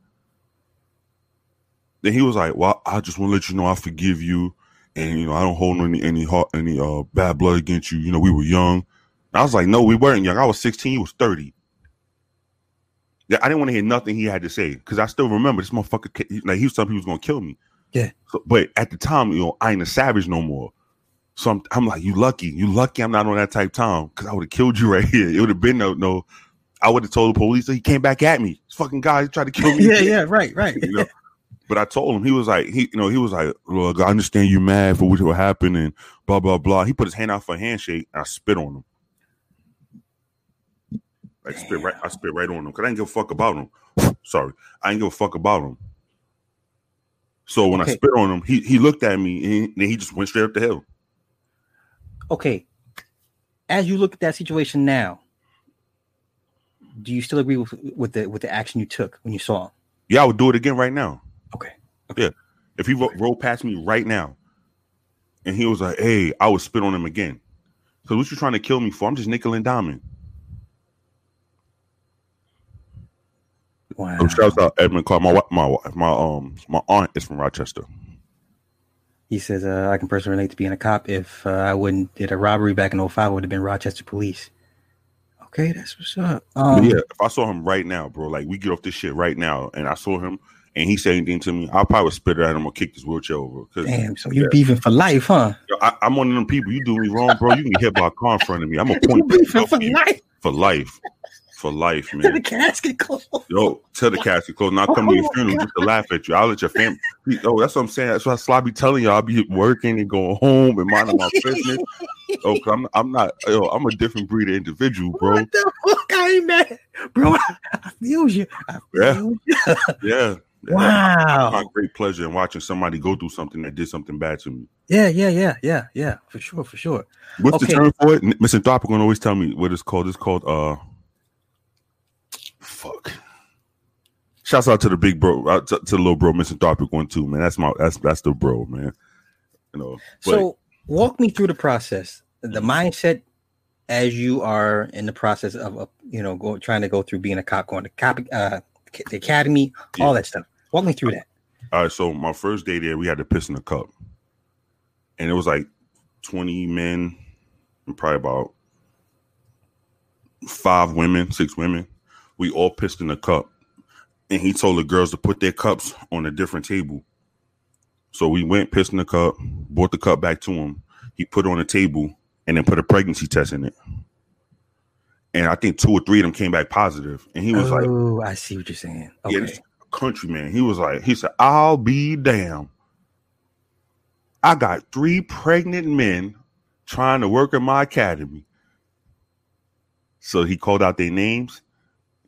then he was like, "Well, I just want to let you know I forgive you, and you know I don't hold any any heart, any uh bad blood against you. You know we were young." And I was like, "No, we weren't young. I was 16. He was 30." Yeah, I didn't want to hear nothing he had to say because I still remember this motherfucker. Like he was telling he was gonna kill me. Yeah. So, but at the time, you know, I ain't a savage no more. So I'm, I'm like, you lucky, you lucky. I'm not on that type time because I would have killed you (laughs) right here. It would have been no, no. I would have told the police. So he came back at me. This fucking guy he tried to kill (laughs) me. yeah, yeah, right, right. (laughs) You know? But I told him he was like he, you know, he was like, look, I understand you mad for what happened and blah blah blah. He put his hand out for a handshake and I spit on him. Like spit right, I spit right on him because I didn't give a fuck about him. (laughs) Sorry, I didn't give a fuck about him. So when Okay. I spit on him, he he looked at me and he just went straight up the hill. Okay. As you look at that situation now, do you still agree with, with the with the action you took when you saw him? Yeah, I would do it again right now. Okay. Yeah. If he ro- rolled past me right now, and he was like, "Hey," I would spit on him again. Because what you trying to kill me for? I'm just nickel and diamond. Wow. Um, shouts out Edmund Clark. My my my um my aunt is from Rochester. He says, uh, I can personally relate to being a cop. If uh, I wouldn't did a robbery back in 05, it would have been Rochester police. Okay, that's what's up. Um, yeah, if I saw him right now, bro, like we get off this shit right now, and I saw him and he said anything to me, I'll probably spit at him or kick his wheelchair over. Damn, so you Yeah. beefing for life, huh? I, I'm one of them people. You do me wrong, bro. You can get hit by a car in front of me. I'm a (laughs) You point beefing for you life for life, for life, man. to the casket closed. Yo, tell the casket close. Not come to your funeral just to laugh at you. I'll let your family. Oh, that's what I'm saying. That's why I be telling you. I'll be working and going home and minding my business. Oh, I'm, I'm not. Yo, I'm a different breed of individual, bro. What the fuck? I ain't mad, bro. I, feel you. I Yeah. you. (laughs) Yeah. yeah. Wow. find great pleasure in watching somebody go through something that did something bad to me. Yeah, yeah, yeah, yeah, yeah. For sure, for sure. What's the term for it? Misanthropic will always tell me what it's called. It's called uh fuck. Shouts out to the big bro, uh, to, to the little bro, misanthropic one too, man. That's my that's that's the bro, man. You know, but So walk me through the process, the mindset as you are in the process of, uh, you know, go, trying to go through being a cop, going to cop, uh, the academy, all that stuff. Walk me through that. all right. So my first day there, we had to piss in a cup, and it was like twenty men and probably about five women, six women. We all pissed in a cup, and he told the girls to put their cups on a different table. So we went, pissed in the cup, brought the cup back to him. He put it on the table and then put a pregnancy test in it. And I think two or three of them came back positive. And he was like, oh, I see what you're saying. yeah, Okay. this countryman. He was like, he said, I'll be damned. I got three pregnant men trying to work in my academy. So he called out their names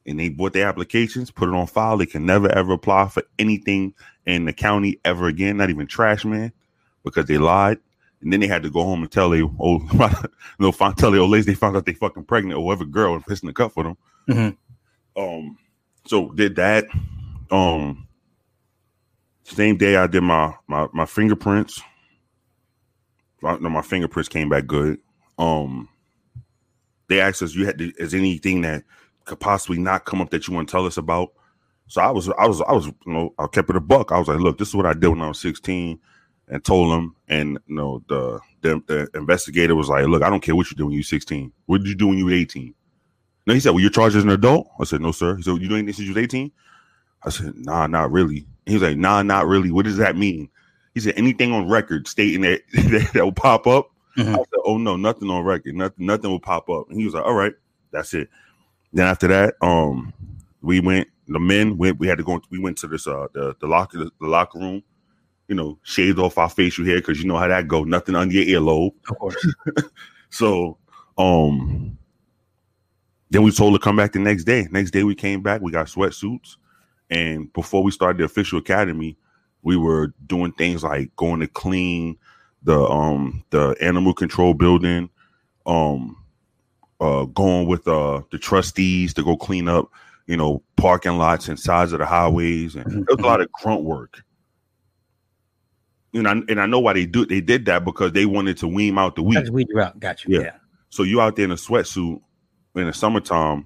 and they bought their applications, put it on file. They can never ever apply for anything in the county ever again, not even trash man, because they lied. And then they had to go home and tell their old, (laughs) no, tell their old ladies they found out they fucking pregnant or whatever girl and pissing the cup for them. Mhm. Um, so did that. Um, same day I did my my my fingerprints. My, no, my fingerprints came back good. Um, they asked us, "You had to, is anything that could possibly not come up that you want to tell us about?" So I was, I was, I was, you know, I kept it a buck. I was like, "Look, this is what I did when I was 16," and told them. And you know, the the, the investigator was like, "Look, I don't care what you did when you were 16. What did you do when you were 18?" No, he said, "Well, you're charged as an adult." I said, "No, sir." He said, "You doing anything since you was 18?" I said, "Nah, not really." He was like, "Nah, not really. What does that mean?" He said, "Anything on record stating that (laughs) that, that will pop up." Mhm. I said, "Oh no, nothing on record. Nothing, nothing will pop up." And he was like, "All right, that's it." Then after that, um, we went. The men went. We had to go. We went to this uh the the locker the locker room. You know, shaved off our facial hair because you know how that go. Nothing under your earlobe. Of course. (laughs) So, um, then we told to come back the next day. Next day we came back. We got sweatsuits, and before we started the official academy, we were doing things like going to clean the um the animal control building, um, uh, going with uh the trustees to go clean up, you know, parking lots and sides of the highways, and Mhm, it was a lot of grunt work. You know, and I know why they do they did that because they wanted to wean out the weed. Weed you out. Got you. Yeah. Yeah. So you out there in a sweatsuit in the summertime,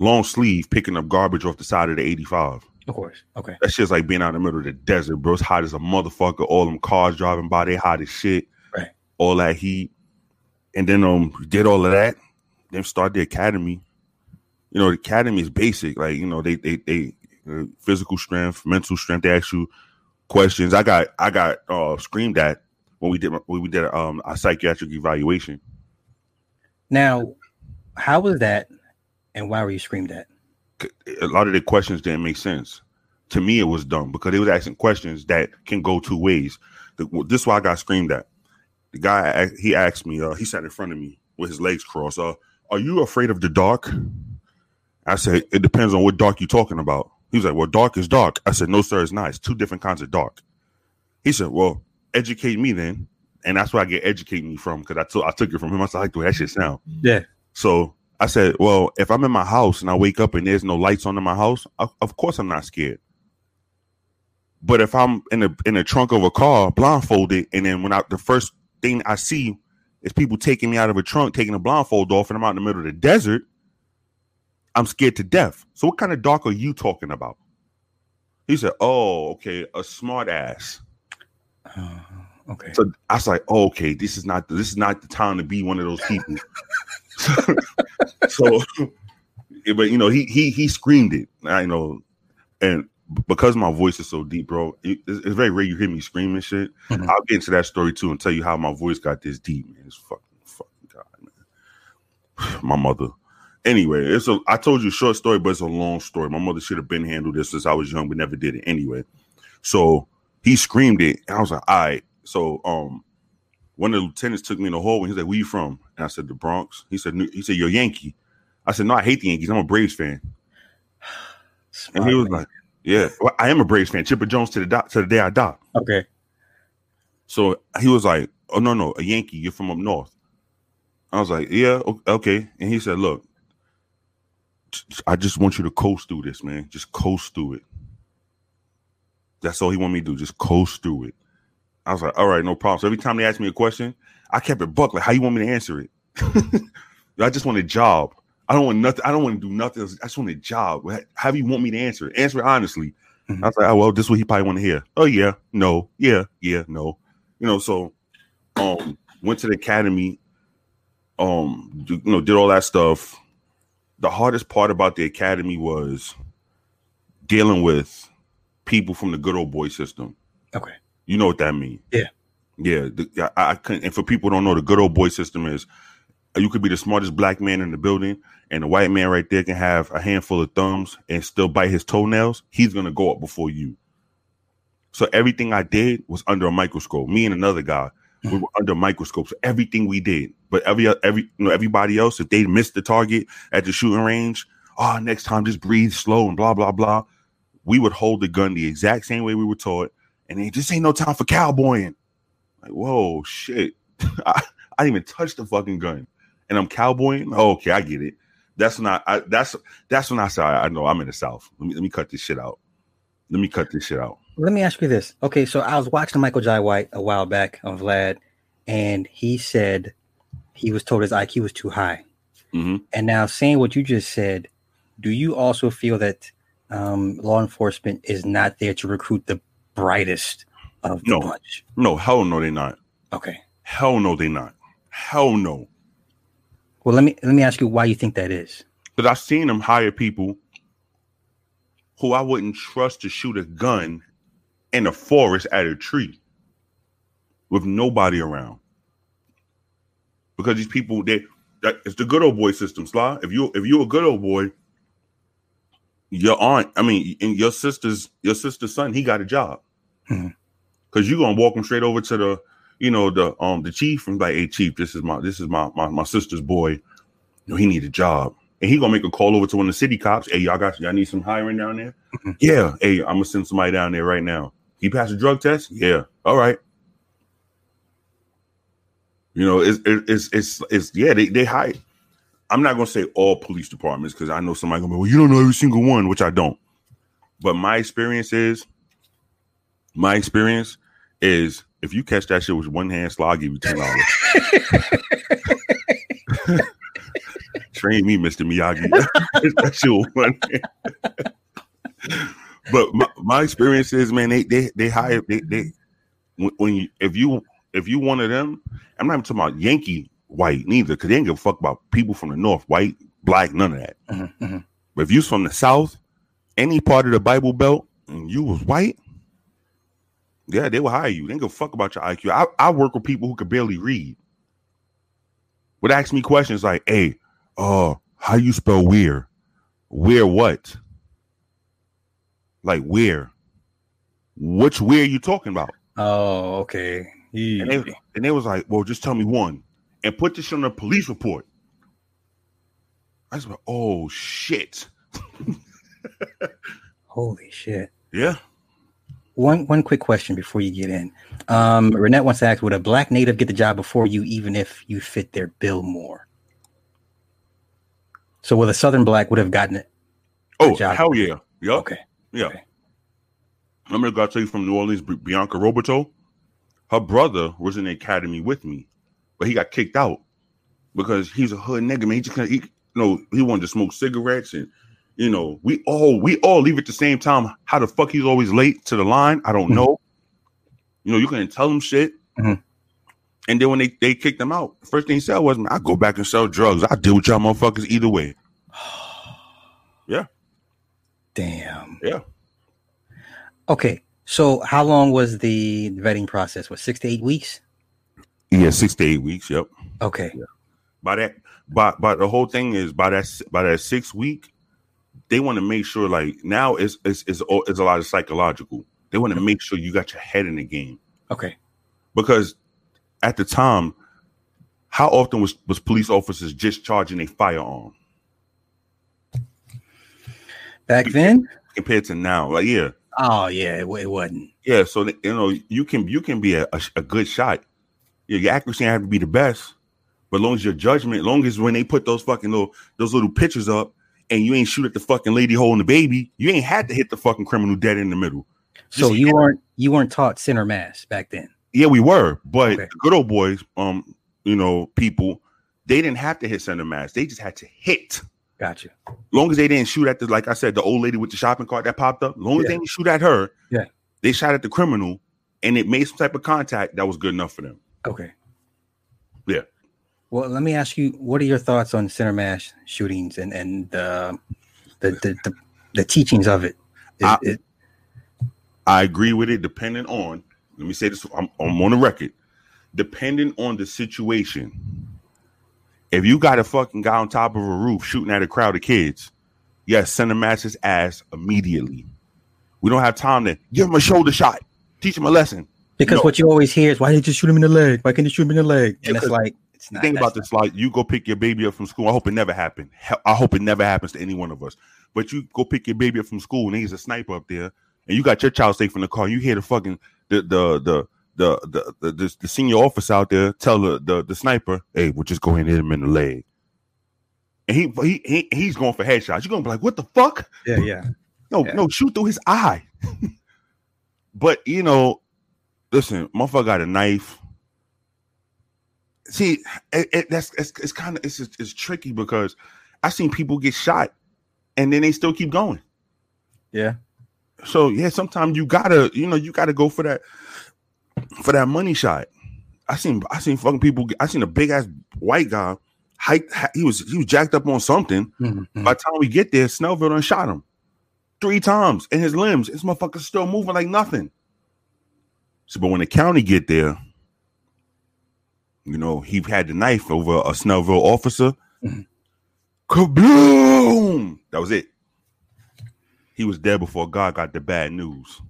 long sleeve, picking up garbage off the side of the 85. Of course. Okay. That shit's like being out in the middle of the desert, bro. It's hot as a motherfucker. All them cars driving by, they hot as shit. Right. All that heat. And then um did all of that. Then start the academy. You know, the academy is basic. Like, you know, they they they uh, physical strength, mental strength. They ask you questions. I got I got uh screamed at when we did when we did um a psychiatric evaluation. Now, how was that and why were you screamed at? a lot of the questions didn't make sense. To me, it was dumb because they was asking questions that can go two ways. The, this is why I got screamed at. The guy he asked me, uh, he sat in front of me with his legs crossed. Uh, are you afraid of the dark? I said, it depends on what dark you're talking about. He was like, well, dark is dark. I said, no, sir, it's not. It's two different kinds of dark. He said, well, educate me then. And that's where I get educate me from because I, I took it from him. I said, I like the way that shit sound. Yeah. So I said, well, if I'm in my house and I wake up and there's no lights on in my house, of, of course I'm not scared. But if I'm in the in the trunk of a car, blindfolded, and then when I the first thing I see is people taking me out of a trunk, taking a blindfold off, and I'm out in the middle of the desert, I'm scared to death. So what kind of dark are you talking about? He said, Oh, okay, a smart ass. Uh, okay. So I was like, oh, okay, this is not this is not the time to be one of those people. (laughs) so, (laughs) but you know, he he he screamed it. I know, and because my voice is so deep, bro, it, it's, it's, very rare you hear me screaming shit. Mm-hmm. I'll get into that story too and tell you how my voice got this deep, man. It's fucking fucking god, man. (sighs) my mother. Anyway, it's a I told you a short story, but it's a long story. My mother should have been handled this since I was young, but never did it anyway. So he screamed it, and I was like, all right. So um one of the lieutenants took me in the hallway. He's like, "Where you from?" And I said, "The Bronx." He said, "He said you're Yankee." I said, "No, I hate the Yankees. I'm a Braves fan." Smart, (sighs) and he was man. like, "Yeah, well, I am a Braves fan. Chipper Jones to the do- to the day I die." Okay. So he was like, "Oh no, no, a Yankee. You're from up north." I was like, "Yeah, okay." And he said, "Look, I just want you to coast through this, man. Just coast through it." That's all he wanted me to do. Just coast through it. I was like, all right, no problem. So every time they asked me a question, I kept it buck like, how you want me to answer it? (laughs) I just want a job. I don't want nothing. I don't want to do nothing. I just want a job. How do you want me to answer? Answer honestly. Mm-hmm. I was like, oh well, this is what he probably want to hear. Oh yeah, no, yeah, yeah, no. You know, so um went to the academy, um, you know, did all that stuff. The hardest part about the academy was dealing with people from the good old boy system. Okay. You know what that means? Yeah. Yeah. The, I, I couldn't, and for people don't know, the good old boy system is you could be the smartest black man in the building, and the white man right there can have a handful of thumbs and still bite his toenails. He's gonna go up before you. So everything I did was under a microscope. Me and another guy, we were under microscopes. Everything we did, but every every you know everybody else, if they missed the target at the shooting range, oh, next time just breathe slow and blah blah blah. We would hold the gun the exact same way we were taught and they just ain't no time for cowboying. Like, whoa, shit. (laughs) I, I didn't even touch the fucking gun. And I'm cowboying. Oh, okay, I get it. That's not I, that's that's when I say I know I'm in the South. Let me let me cut this shit out. Let me cut this shit out. Let me ask you this. Okay, so I was watching Michael Jai White a while back on Vlad, and he said he was told his IQ was too high. Mm-hmm. And now saying what you just said, do you also feel that um, law enforcement is not there to recruit the brightest of the no, bunch. No, hell no, they're not. Okay. Hell no, they're not. Hell no. Well, let me let me ask you why you think that is. Because I've seen them hire people who I wouldn't trust to shoot a gun in a forest at a tree with nobody around. Because these people, they that it's the good old boy system, Sly. If you if you're a good old boy, your aunt, I mean, and your sister's your sister's son, he got a job. Mm-hmm. Cause you're gonna walk him straight over to the, you know, the um the chief and like, hey chief, this is my this is my my, my sister's boy. You know, he need a job. And he gonna make a call over to one of the city cops. Hey, y'all got y'all need some hiring down there? Mm-hmm. Yeah. Hey, I'm gonna send somebody down there right now. He passed a drug test? Yeah. All right. You know, it's it's it's it's yeah, they they hire. I'm not gonna say all police departments because I know somebody gonna be, well, you don't know every single one, which I don't. But my experience is my experience is if you catch that shit with one hand slide, I'll give you ten dollars. (laughs) Train me, Mr. Miyagi. (laughs) that shit with one hand. but my, my experience is, man, they they they hire they they when, when you if you if you one of them, I'm not even talking about Yankee white neither, because they ain't give a fuck about people from the north, white, black, none of that. Mm-hmm, mm-hmm. But if you's from the south, any part of the Bible Belt, and you was white, yeah, they will hire you. They ain't give a fuck about your IQ. I, I work with people who could barely read. Would ask me questions like, "Hey, uh, how you spell where? Where what? Like where? Which where you talking about?" Oh, okay. And they, and they was like, "Well, just tell me one, and put this on a police report." I was like, "Oh shit!" (laughs) Holy shit! Yeah. One one quick question before you get in. Um, Renette wants to ask: Would a black native get the job before you, even if you fit their bill more? So, will a Southern black would have gotten it? Oh hell yeah! Yep. Okay. Yeah. Okay. I'm gonna go tell you from New Orleans, Bianca Roberto. Her brother was in the academy with me, but he got kicked out because he's a hood nigga. Man, he just he, you know he wanted to smoke cigarettes and you know we all we all leave at the same time. How the fuck he's always late to the line? I don't Mhm. know. You know you couldn't tell him shit. Mhm. And then when they, they kicked him out, first thing he said was, I go back and sell drugs. I deal with y'all motherfuckers either way." (sighs) Yeah. Damn. Yeah. Okay. So, how long was the vetting process? Was six to eight weeks? Yeah, six to eight weeks. Yep. Okay. by that but but the whole thing is by that by that six week they want to make sure like now it's it's it's, all- it's a lot of psychological they want to mm-hmm. make sure you got your head in the game Okay. because at the time how often was was police officers just charging a firearm Back then? compared to now like yeah Oh yeah, it, it wasn't. yeah so you know you can you can be a, a, a good shot yeah, your accuracy have to be the best but as long as your judgment as long as when they put those fucking little those little pictures up and you ain't shoot at the fucking lady holding the baby you ain't had to hit the fucking criminal dead in the middle So you hit- weren't you weren't taught center mass back then. yeah we were but Okay. good old boys um you know people they didn't have to hit center mass they just had to hit Gotcha. long as they didn't shoot at the like i said the old lady with the shopping cart that popped up long as Yeah. they didn't shoot at her Yeah. they shot at the criminal and it made some type of contact that was good enough for them Okay. Yeah. Well, let me ask you, what are your thoughts on center mass shootings and and uh, the, the the the teachings of it? Is- I- is- I agree with it, depending on. Let me say this: I'm, I'm on the record. Depending on the situation, if you got a fucking guy on top of a roof shooting at a crowd of kids, yes, send him ass his ass immediately. We don't have time to give him a shoulder shot, teach him a lesson. because no. what you always hear is, why did you shoot him in the leg? Why can't you shoot him in the leg? And it's like it's not. Think about that's this: like you go pick your baby up from school. I hope it never happened. I hope it never happens to any one of us. But you go pick your baby up from school, and he's a sniper up there, and you got your child safe in the car. You hear the fucking the the the the the the, the, the senior officer out there tell the, the the sniper, "Hey, we'll just go ahead and hit him in the leg." And he he, he he's going for headshots. You're gonna be like, "What the fuck?" Yeah, yeah. No, Yeah. no, shoot through his eye. (laughs) but you know, listen, motherfucker got a knife. See, it, it, that's it's, it's kind of it's it's tricky because I've seen people get shot and then they still keep going. Yeah. So yeah, sometimes you gotta, you know, you gotta go for that for that money shot. I seen I seen fucking people. I seen a big ass white guy. Height, he was he was jacked up on something. Mhm, mhm. By the time we get there, Snellville done shot him three times in his limbs. This motherfucker's still moving like nothing. So, but when the county get there, you know, he had the knife over a Snellville officer. Mhm. Kabloom! That was it. He was dead before God got the bad news.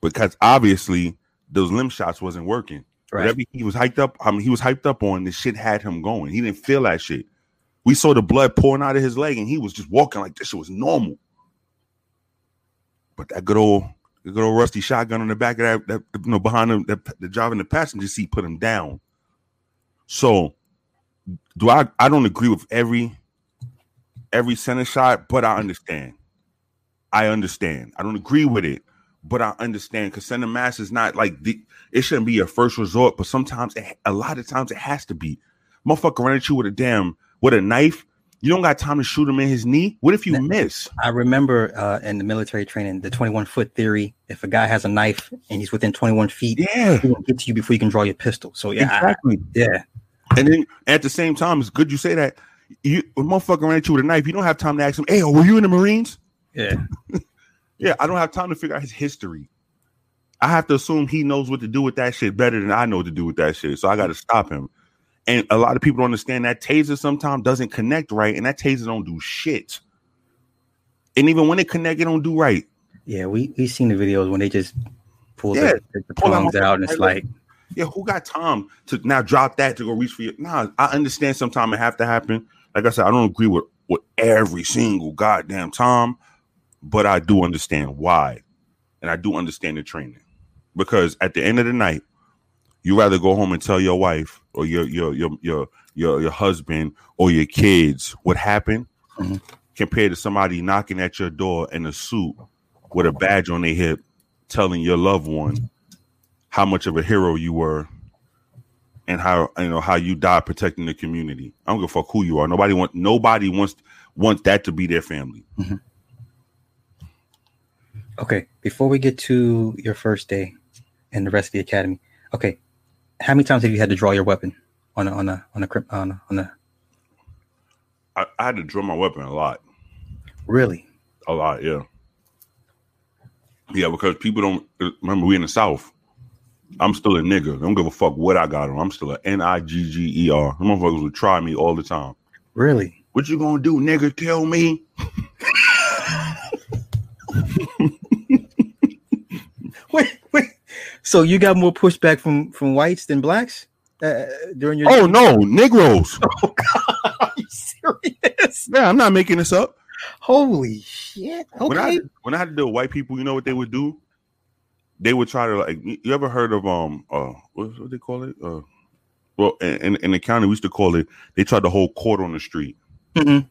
Because obviously those limb shots wasn't working. Right. Whatever he was hyped up, I mean, he was hyped up on. The shit had him going. He didn't feel that shit. We saw the blood pouring out of his leg, and he was just walking like this shit was normal. But that good old, the good old rusty shotgun on the back of that, that you know, behind him, the, the driving the passenger seat put him down. So, do I? I don't agree with every every center shot, but I understand. I understand. I don't agree with it, but I understand because center mass is not like the. It shouldn't be your first resort, but sometimes, it, a lot of times, it has to be. Motherfucker ran at you with a damn with a knife, You don't got time to shoot him in his knee. What if you miss? I remember uh, in the military training, the 21 foot theory. If a guy has a knife and he's within 21 feet, Yeah, he will get to you before you can draw your pistol. So yeah, I- exactly. yeah, And then at the same time, it's good you say that. You a motherfucker ran at you with a knife. You don't have time to ask him, "Hey, were you in the Marines?" yeah. (laughs) Yeah, I don't have time to figure out his history. I have to assume he knows what to do with that shit better than I know what to do with that shit. So I got to stop him. And a lot of people don't understand that taser sometimes doesn't connect right, and that taser don't do shit. And even when it connect, it don't do right. Yeah, we we seen the videos when they just pull Yeah, the, the, that out, and it's like, Yeah, who got time to now drop that to go reach for you? Nah, I understand sometimes it have to happen. Like I said, I don't agree with with every single goddamn time, but I do understand why, and I do understand the training because at the end of the night, you rather go home and tell your wife or your your your your your, your husband or your kids what happened Mhm. compared to somebody knocking at your door in a suit with a badge on their hip telling your loved one how much of a hero you were and how you know how you died protecting the community. I don't give a fuck who you are. Nobody want nobody wants wants that to be their family. okay. Before we get to your first day and the rest of the academy, okay, how many times have you had to draw your weapon on a on a on a on a, on a I, I had to draw my weapon a lot. really? A lot, yeah. Yeah, because people don't remember we in the South. I'm still a nigga. I don't give a fuck what I got on. I'm still a N I G G E R. Motherfuckers would try me all the time. Really? What you gonna do, nigga? Tell me? (laughs) Wait, wait. So you got more pushback from from whites than blacks uh, during your? Oh no, Negroes. (laughs) Oh God, are you serious? Yeah, I'm not making this up. Holy shit! When I Okay. had, when I had to deal with white people, you know what they would do? They would try to like. You ever heard of um uh what what they call it? Uh, well, in, in the county we used to call it. They tried to hold court on the street. Mhm.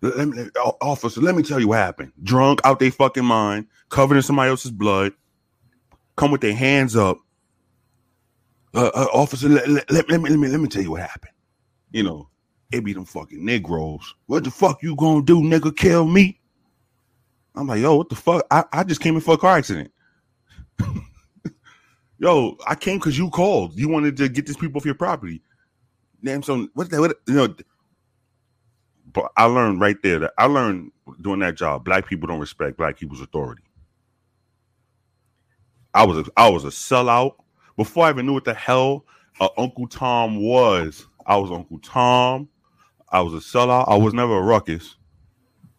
Let, let me, officer, let me tell you what happened. Drunk out their fucking mind, covered in somebody else's blood. Come with their hands up. Uh, uh, officer, let, let, let, let me let me let me tell you what happened. You know, it be them fucking Negroes. What the fuck you gonna do, nigga? Kill me? I'm like, yo, what the fuck? I, I just came in for a car accident. (laughs) yo, I came because you called. You wanted to get these people off your property. Damn, so what? the- What? You know. But I learned right there that I learned doing that job. Black people don't respect black people's authority. I was a, I was a sellout before I even knew what the hell uh, Uncle Tom was. I was Uncle Tom. I was a sellout. I was never a ruckus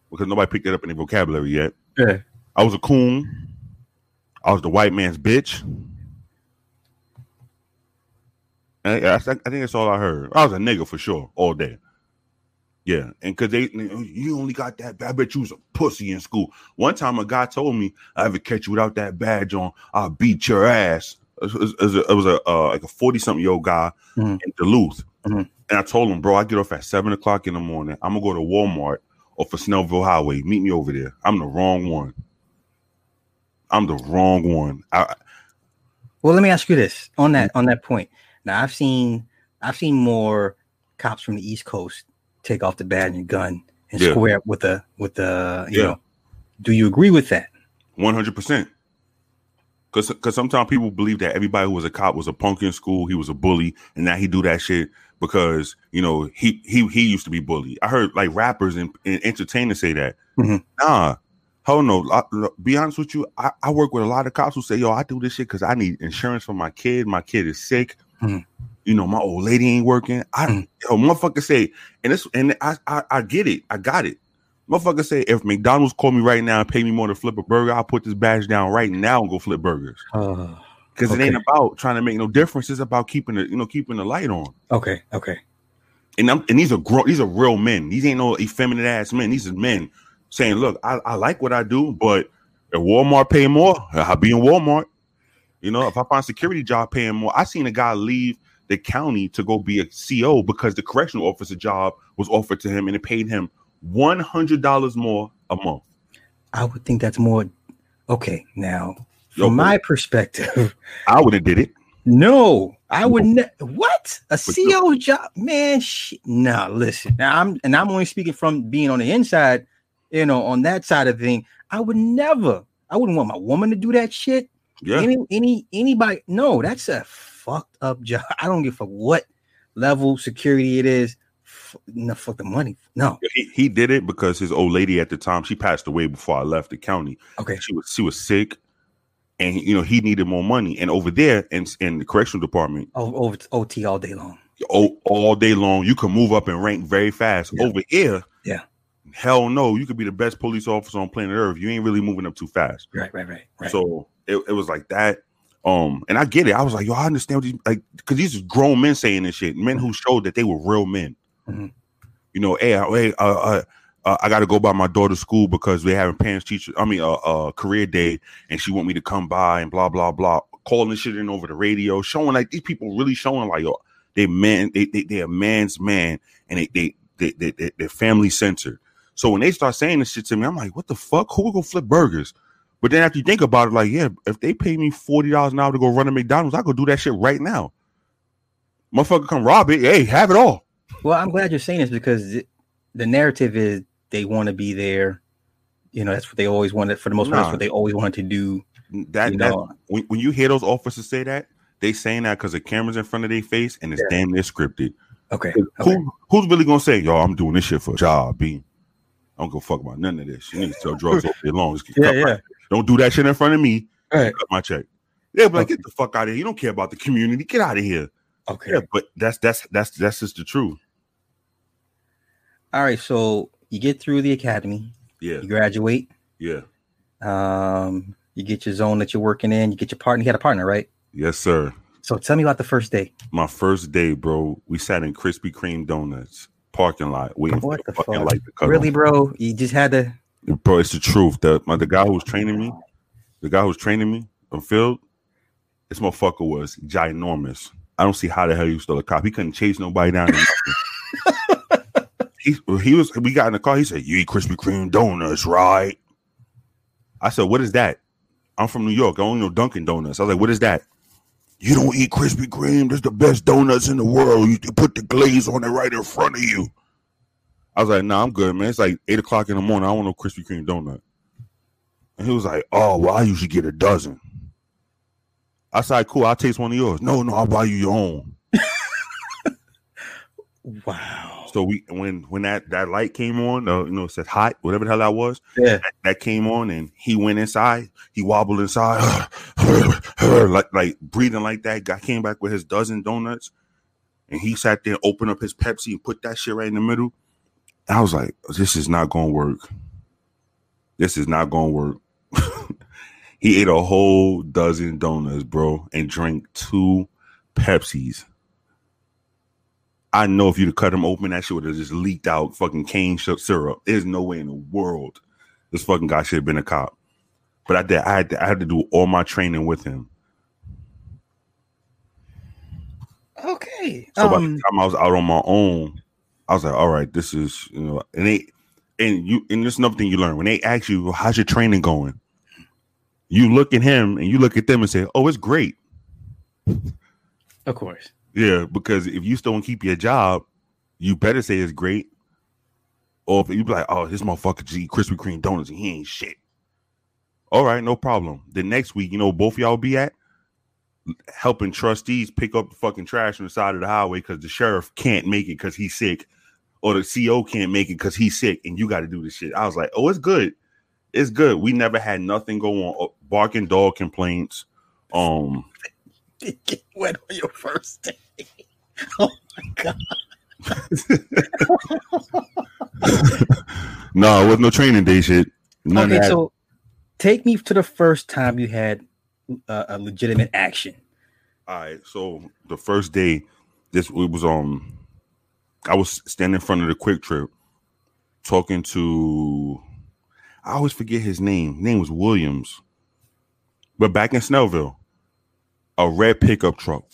because nobody picked it up in their vocabulary yet. Yeah. I was a coon. I was the white man's bitch. And I, I think that's all I heard. I was a nigga for sure all day. Yeah, and because they, you only got that. Bad. I bet you was a pussy in school. One time, a guy told me, "I ever catch you without that badge on, I'll beat your ass." It was, it was a, it was a uh, like a forty something year old guy Mhm. in Duluth, Mhm. and I told him, "Bro, I get off at seven o'clock in the morning. I'm gonna go to Walmart off of Snellville Highway. Meet me over there. I'm the wrong one. I'm the wrong one. I, Well, let me ask you this on that on that point. Now, I've seen I've seen more cops from the East Coast take off the badge and gun and Yeah. square up with the with the you Yeah. know. Do you agree with that? One hundred percent. Because because sometimes people believe that everybody who was a cop was a punk in school, he was a bully, and now he do that shit because you know he he he used to be bullied. I heard like rappers and, and entertainers say that. Mhm. Nah, hell no. I- be honest with you, I, I work with a lot of cops who say, "Yo, I do this shit because I need insurance for my kid. My kid is sick. Mhm. You know, my old lady ain't working. I Mhm. yo, motherfucker say, and this and I, I I get it. I got it. Motherfucker say, if McDonald's call me right now and pay me more to flip a burger, I'll put this badge down right now and go flip burgers. Oh, Because it ain't about trying to make no difference. It's about keeping the you know keeping the light on. okay, okay. And I'm, and these are grown. These are real men. These ain't no effeminate ass men. These are men saying, "Look, I, I like what I do, but if Walmart pay more, I'll be in Walmart. You know, if I find security job paying more, I seen a guy leave the county to go be a CO because the correctional officer job was offered to him and it paid him one hundred dollars more a month. I would think that's more okay. Now, Yo, from my perspective, I would have did it. No, I would ne- what a CO job, man. Sh- nah, listen. Now I'm and I'm only speaking from being on the inside, you know, on that side of thing. I would never. I wouldn't want my woman to do that shit. Yeah. Any any anybody? No, that's a fucked up job. (laughs) I don't give a fuck what level security it is. F- no, fuck the money. No. He, he did it because his old lady at the time she passed away before I left the county. Okay. She was she was sick, and you know he needed more money. And over there in in the correctional department, Oh, over OT all day long. all, all day long you can move up and rank very fast. Yeah. Over here, Yeah. hell no, you could be the best police officer on planet Earth. You ain't really moving up too fast. Right, right, right, right. So it, it was like that. Um, and I get it. I was like, yo, I understand what these like because these are grown men saying this shit, men who showed that they were real men. Mhm. You know, hey, I- hey, uh, uh, uh, I got to go by my daughter's school because they having parents teacher. I mean, uh, uh, career day, and she want me to come by and blah blah blah, calling this shit in over the radio, showing like these people really showing like yo, they man, they they they a man's man, and they they they they, they they're family centered. So when they start saying this shit to me, I'm like, what the fuck? Who will go flip burgers? But then after you think about it, like, yeah, if they pay me forty dollars an hour to go run a McDonald's, I could do that shit right now. Motherfucker, come rob it. Hey, have it all. Well, I'm glad you're saying this because the narrative is they want to be there. You know, that's what they always wanted. For the most part, that's what they always wanted to do. That You that when, when you hear those officers say that, they saying that because the cameras in front of their face and it's Yeah. damn near scripted. okay, okay. Who who's really gonna say, yo, I'm doing this shit for a job, B? I don't give a fuck about none of this. You need to sell drugs (laughs) all day long. Yeah, yeah. Don't do that shit in front of me. Right. Cut my check. Yeah, but like, get the fuck out of here. You don't care about the community. Get out of here. Okay. Yeah, but that's that's that's that's just the truth. All right. So you get through the academy, Yeah, you graduate, yeah. um, you get your zone that you're working in, you get your partner. You had a partner, right? Yes, sir. So tell me about the first day. My first day, bro. We sat in Krispy Kreme donuts parking lot waiting What for the, the fucking fuck? light to cut Really, on. bro? You just had to. Bro, it's the truth. The my, the guy who was training me, the guy who was training me on field, this motherfucker was ginormous. I don't see how the hell you stole a cop. He couldn't chase nobody down. he he was. We got in the car. He said, "You eat Krispy Kreme donuts, right?" I said, "What is that?" I'm from New York. I only know Dunkin' Donuts. I was like, "What is that?" You don't eat Krispy Kreme. There's the best donuts in the world. You put the glaze on it right in front of you. I was like, "Nah, I'm good, man. It's like eight o'clock in the morning. I want no Krispy Kreme donut." And he was like, "Oh, well, I usually get a dozen." I said, "Cool. I'll taste one of yours." No, no, I'll buy you your own. (laughs) Wow. So we when when that that light came on, uh, you know, it said hot, whatever the hell that was. Yeah. That, that came on, and he went inside. He wobbled inside, (laughs) like like breathing like that. Guy came back with his dozen donuts, and he sat there, opened up his Pepsi, and put that shit right in the middle. I was like, "This is not gonna work. This is not gonna work." (laughs) he ate a whole dozen donuts, bro, and drank two Pepsis. I know if you'd have cut him open, that shit would have just leaked out fucking cane syrup. There's no way in the world this fucking guy should have been a cop. But I did. I had to, I had to do all my training with him. Okay. So by the Um, time I was out on my own, I was like, all right, this is you know, and they and you and there's another thing you learn when they ask you, well, how's your training going? You look at him and you look at them and say, oh, it's great. of course. Yeah, because if you still don't keep your job, you better say it's great. Or if you be like, oh, this motherfucker just eat Krispy Kreme donuts and he ain't shit. All right, no problem. The next week, you know, both y'all be at helping trustees pick up the fucking trash on the side of the highway because the sheriff can't make it because he's sick, or the CO can't make it because he's sick, and you got to do this shit. I was like, oh, it's good, it's good. We never had nothing go on. Oh, Barking dog complaints. Um, (laughs) Get wet on your first day. (laughs) Oh my god. (laughs) no, it was no training day shit. None okay, so take me to the first time you had uh, a legitimate action. All right. So the first day, this it was um, I was standing in front of the QuikTrip, talking to, I always forget his name. His name was Williams, but back in Snellville, a red pickup truck,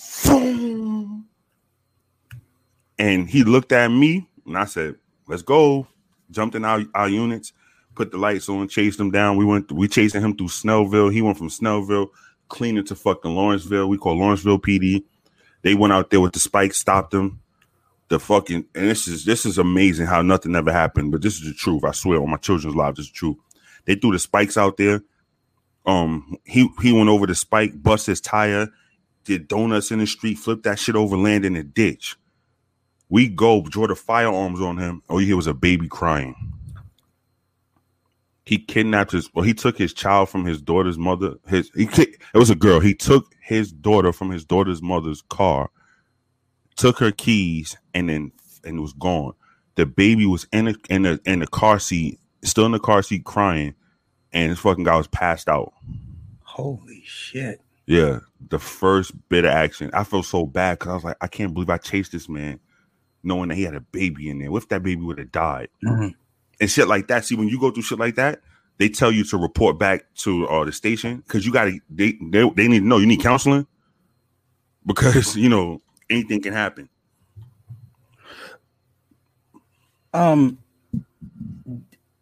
and he looked at me, and I said, "Let's go." Jumped in our, our units, put the lights on, chased him down. We went, we chasing him through Snellville. He went from Snellville cleaning to fucking Lawrenceville. We call Lawrenceville PD. They went out there with the spikes, stopped them. The fucking and this is this is amazing how nothing ever happened, but this is the truth. I swear on my children's lives, this is true. They threw the spikes out there. Um, he he went over the spike, bust his tire, did donuts in the street, flipped that shit over, land in a ditch. We go, draw the firearms on him. All you hear was a baby crying. He kidnapped his, well, he took his child from his daughter's mother. His, he, it was a girl. He took his daughter from his daughter's mother's car, took her keys, and then and was gone. The baby was in a, in the in the car seat, still in the car seat, crying, and this fucking guy was passed out. Holy shit! Yeah, the first bit of action. I felt so bad because I was like, I can't believe I chased this man knowing that he had a baby in there. What if that baby would have died? Mm-hmm. And shit like that. See, when you go through shit like that, they tell you to report back to uh, the station because you got to. They, they they need to know you need counseling because (laughs) you know anything can happen. Um,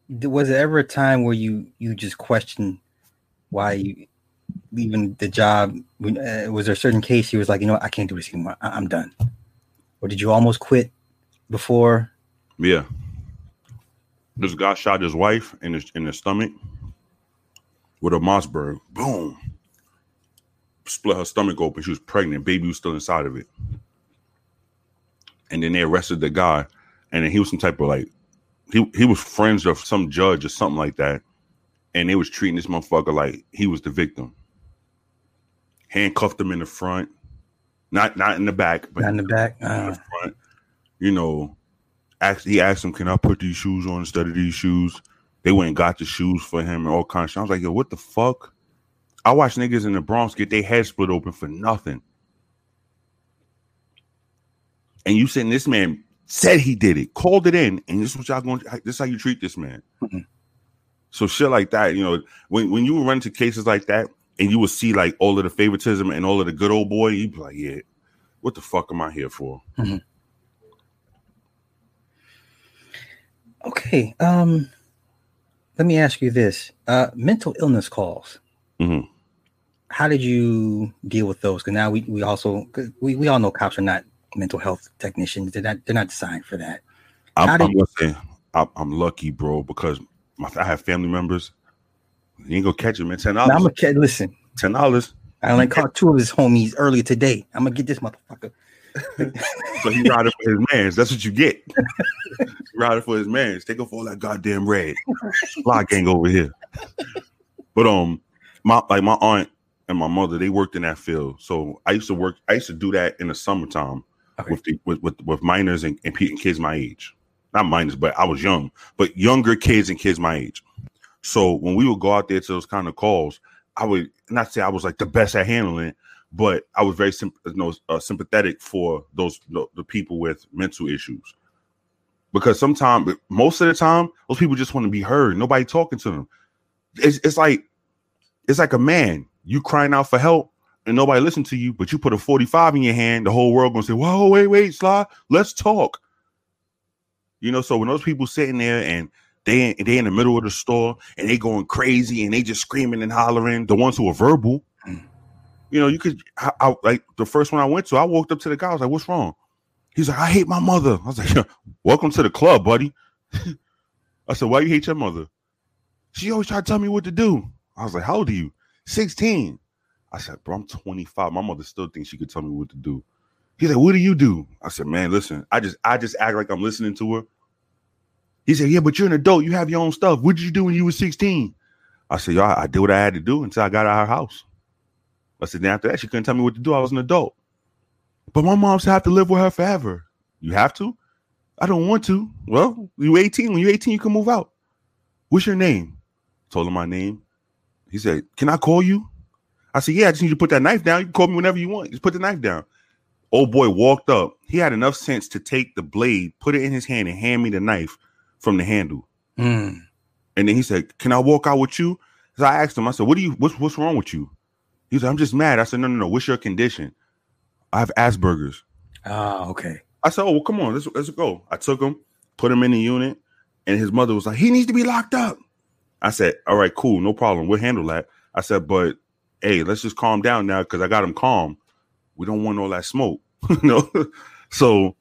was there ever a time where you you just questioned why you leaving the job? When, uh, was there a certain case you was like, you know, I can't do this anymore. I- I'm done. Or did you almost quit before? Yeah. This guy shot his wife in his in the stomach with a Mossberg. Boom. Split her stomach open. She was pregnant. Baby was still inside of it. And then they arrested the guy. And then he was some type of like he he was friends of some judge or something like that. And they was treating this motherfucker like he was the victim. Handcuffed him in the front. Not not in the back, but Not in the back. in Uh, the front. You know, asked, he asked him, "Can I put these shoes on instead of these shoes?" They went and got the shoes for him and all kinds of shit. I was like, "Yo, what the fuck?" I watched niggas in the Bronx get their head split open for nothing. And you saying this man said he did it, called it in, and this is what y'all going. This is how you treat this man. So shit like that, you know, when when you run into cases like that, and you will see like all of the favoritism and all of the good old boy, you be like, yeah, what the fuck am I here for? okay. Um, let me ask you this: uh, mental illness calls. Mhm. How did you deal with those? Because now we we also we we all know cops are not mental health technicians. They're not they're not designed for that. I'm, How I'm gonna say I'm, I'm lucky, bro, because my, I have family members. You ain't gonna catch it, man. Ten Now, I'm gonna kid. Listen, Ten dollars. I only caught two of his homies earlier today. I'm gonna get this motherfucker. (laughs) So he riding for his mans. That's what you get. riding for his mans. Take off all that goddamn red. Fly gang over here. But um, my like my aunt and my mother, they worked in that field. So I used to work. I used to do that in the summertime Okay. with the with with, with minors and, and kids my age. Not minors, but I was young, but younger kids and kids my age. So when we would go out there to those kind of calls, I would not say I was like the best at handling, it, but I was very you know, uh, sympathetic for those the, the people with mental issues. Because sometimes, most of the time, those people just want to be heard. Nobody talking to them. It's, it's like it's like a man. You crying out for help, and nobody listen to you. But you put a forty five in your hand, the whole world gonna say, "Whoa, wait, wait, Sly, let's talk." You know, so when those people sitting there and they they in the middle of the store and they going crazy and they just screaming and hollering, the ones who are verbal, you know, you could I, I, like the first one I went to, I walked up to the guy, I was like, "What's wrong?" He's like, "I hate my mother." I was like, (laughs) "Welcome to the club, buddy." (laughs) I said, "Why you hate your mother?" She always try to tell me what to do. I was like, "How old are you?" 16. I said, "Bro, I'm 25. My mother still thinks she could tell me what to do." He's like, "What do you do?" I said, "Man, listen, I just I just act like I'm listening to her." He said, "Yeah, but you're an adult. You have your own stuff. What did you do when you were 16?" I said, "Y'all, I did what I had to do until I got out of her house." I said, then after that, she couldn't tell me what to do. I was an adult. But my mom said I have to live with her forever. You have to? I don't want to. Well, you're 18. When you're 18, you can move out. What's your name? Told him my name. He said, Can I call you? I said, Yeah, I just need you to put that knife down. You can call me whenever you want. Just put the knife down. Old boy walked up. He had enough sense to take the blade, put it in his hand, and hand me the knife from the handle. Mm. And then he said, Can I walk out with you? So I asked him, I said, What do you what's what's wrong with you? He said, I'm just mad. I said, No, no, no. What's your condition? I have Asperger's. Oh, okay. I said, Oh, well, come on, let's let's go. I took him, put him in the unit, and his mother was like, He needs to be locked up. I said, All right, cool, no problem. We'll handle that. I said, but hey, let's just calm down now because I got him calm. We don't want all that smoke, (laughs) you know. so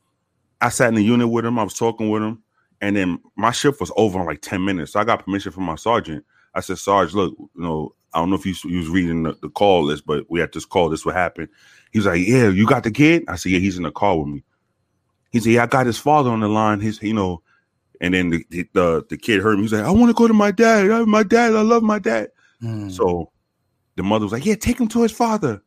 I sat in the unit with him. I was talking with him, and then my shift was over in like ten minutes. So I got permission from my sergeant. I said, Sarge, look, you know, I don't know if you, you was reading the, the call list, but we had this call. This what happened. He was like, "Yeah, you got the kid." I said, "Yeah, he's in the car with me." He said, "Yeah, I got his father on the line. His, you know." And then the the, the kid heard me. He's like, "I want to go to my dad. I, my dad. I love my dad." Mm. So the mother was like, "Yeah, take him to his father."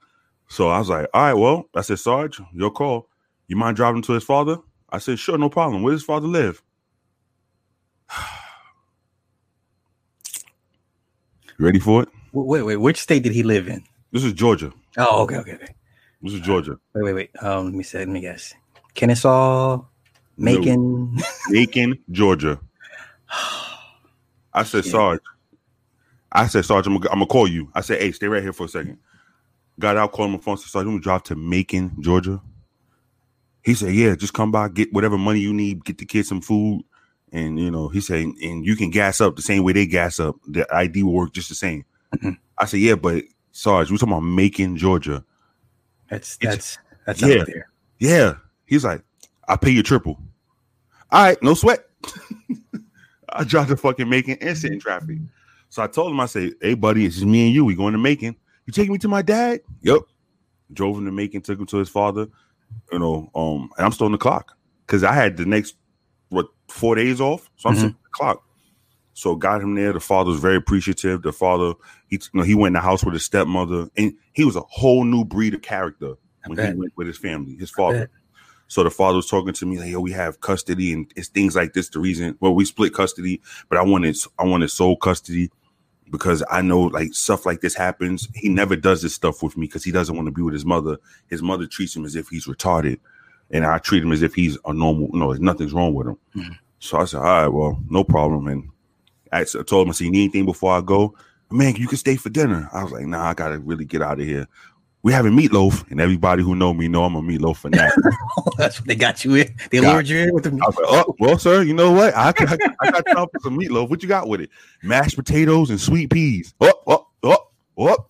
So I was like, "All right, well," I said, "Sarge, your call. You mind driving to his father?" I said, "Sure, no problem. Where does his father live?" (sighs) Ready for it? wait, wait, which state did he live in? This is Georgia. Oh, okay, okay, okay. This is Georgia. Wait, wait, wait. Um, let me say, let me guess. Kennesaw, Macon. Macon, Georgia. I said, Shit. Sarge. I said, Sarge, I'm gonna, I'm gonna call you. I said, hey, stay right here for a second. Got out, called him on the phone. Said, Sarge, I'm gonna drive to Macon, Georgia. He said, yeah, just come by, get whatever money you need, get the kids some food. And you know, he said, and you can gas up the same way they gas up. The ID will work just the same. Mhm. I said, yeah, but Sarge, we're talking about Macon, Georgia. That's It's- that's that's yeah. Yeah. He's like, I'll pay you triple. All right, no sweat. (laughs) I dropped the fucking Macon and sit in traffic. So I told him, I say, hey, buddy, it's just me and you. We going to Macon. You taking me to my dad? Yep. Drove him to Macon, took him to his father. You know, um, and I'm still on the clock because I had the next what four days off, so I'm Mhm. still on the clock. So got him there. The father was very appreciative. The father, he you know, he went in the house with his stepmother, and he was a whole new breed of character I when bet. he went with his family, his father. So the father was talking to me like, "Yo, we have custody, and it's things like this. The reason, well, we split custody, but I wanted, I wanted sole custody because I know like stuff like this happens. He never does this stuff with me because he doesn't want to be with his mother. His mother treats him as if he's retarded, and I treat him as if he's a normal. No, nothing's wrong with him. Mhm. So I said, "All right, well, no problem." And I told him, "I said, you need anything before I go?" Man, you can stay for dinner. I was like, "Nah, I gotta really get out of here." We having meatloaf, and everybody who know me know I'm a meatloaf fanatic. (laughs) that's what they got you in. They Got lured you in with the I was like, oh, well, sir, you know what? I, I, I got time for some meatloaf. What you got with it? Mashed potatoes and sweet peas. Oh, oh, oh, oh.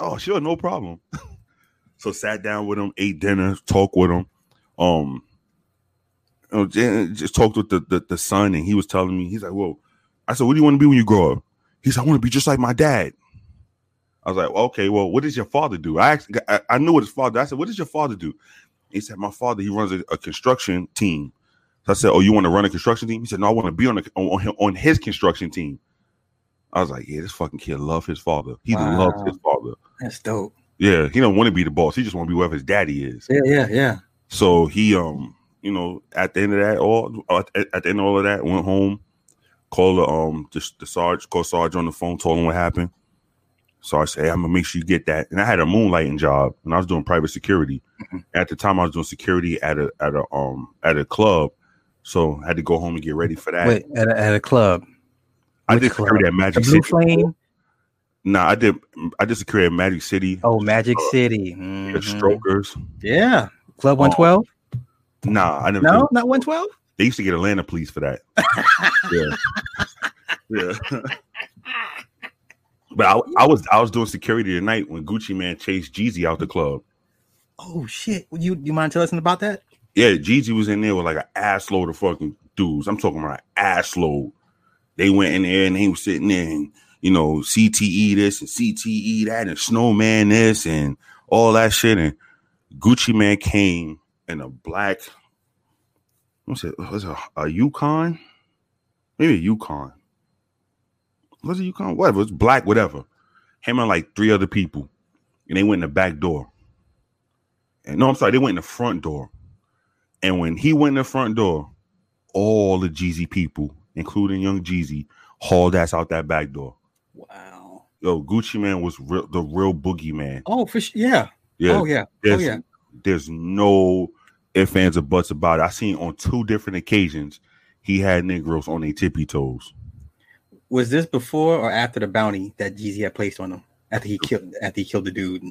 Oh, sure, no problem. (laughs) so sat down with him, ate dinner, talked with him. Um, you know, just talked with the, the the son, and he was telling me, he's like, "Whoa." I said, "What do you want to be when you grow up?" He said, "I want to be just like my dad." I was like, "Okay, well, what does your father do?" I asked, I, I knew what his father. I said, "What does your father do?" He said, "My father, he runs a, a construction team." So I said, "Oh, you want to run a construction team?" He said, "No, I want to be on, a, on on his construction team." I was like, "Yeah, this fucking kid love his father. He Wow. loves his father. That's dope. Yeah, he don't want to be the boss. He just want to be wherever his daddy is." Yeah, yeah, yeah. So he, um, you know, at the end of that, all at, at the end of all of that, went home, called the um the, the sarge, called Sarge on the phone, told him what happened. Sarge said, hey, "I'm gonna make sure you get that." And I had a moonlighting job, and I was doing private security. Mhm. At the time, I was doing security at a at a um at a club, so I had to go home and get ready for that. Wait, at a, at a club. I which did security club? at The Magic Blue City. Flame. Nah, I did. I did security at Magic City. Oh, Magic City. the Mhm. Strokers. Yeah. Club Oh, 112? Nah, I never. no, not 112. They used to get Atlanta police for that. (laughs) yeah, yeah. (laughs) but I, I was I was doing security tonight when Gucci Mane chased Jeezy out the club. Oh shit. You you mind telling us about that? Yeah, Jeezy was in there with like an ass load of fucking dudes. I'm talking about an ass load. They went in there and they was sitting there and you know CTE this and CTE that and Snowman this and all that shit. And Gucci Mane came in a black. What's it? Was it a, a Yukon? Maybe a Yukon. Was it Yukon? Whatever. It's black. Whatever. Him and like three other people, and they went in the back door. And no, I'm sorry, they went in the front door. And when he went in the front door, all the Jeezy people, including Young Jeezy, hauled ass out that back door. Wow. Yo, Gucci Mane was real, the real boogie man. Oh, for sure. Yeah. Yeah, Oh yeah. Oh there's, yeah. there's no ifs, ands, or buts about it. I seen on two different occasions he had Negroes on their tippy toes. Was this before or after the bounty that Jeezy had placed on him after he killed after he killed the dude?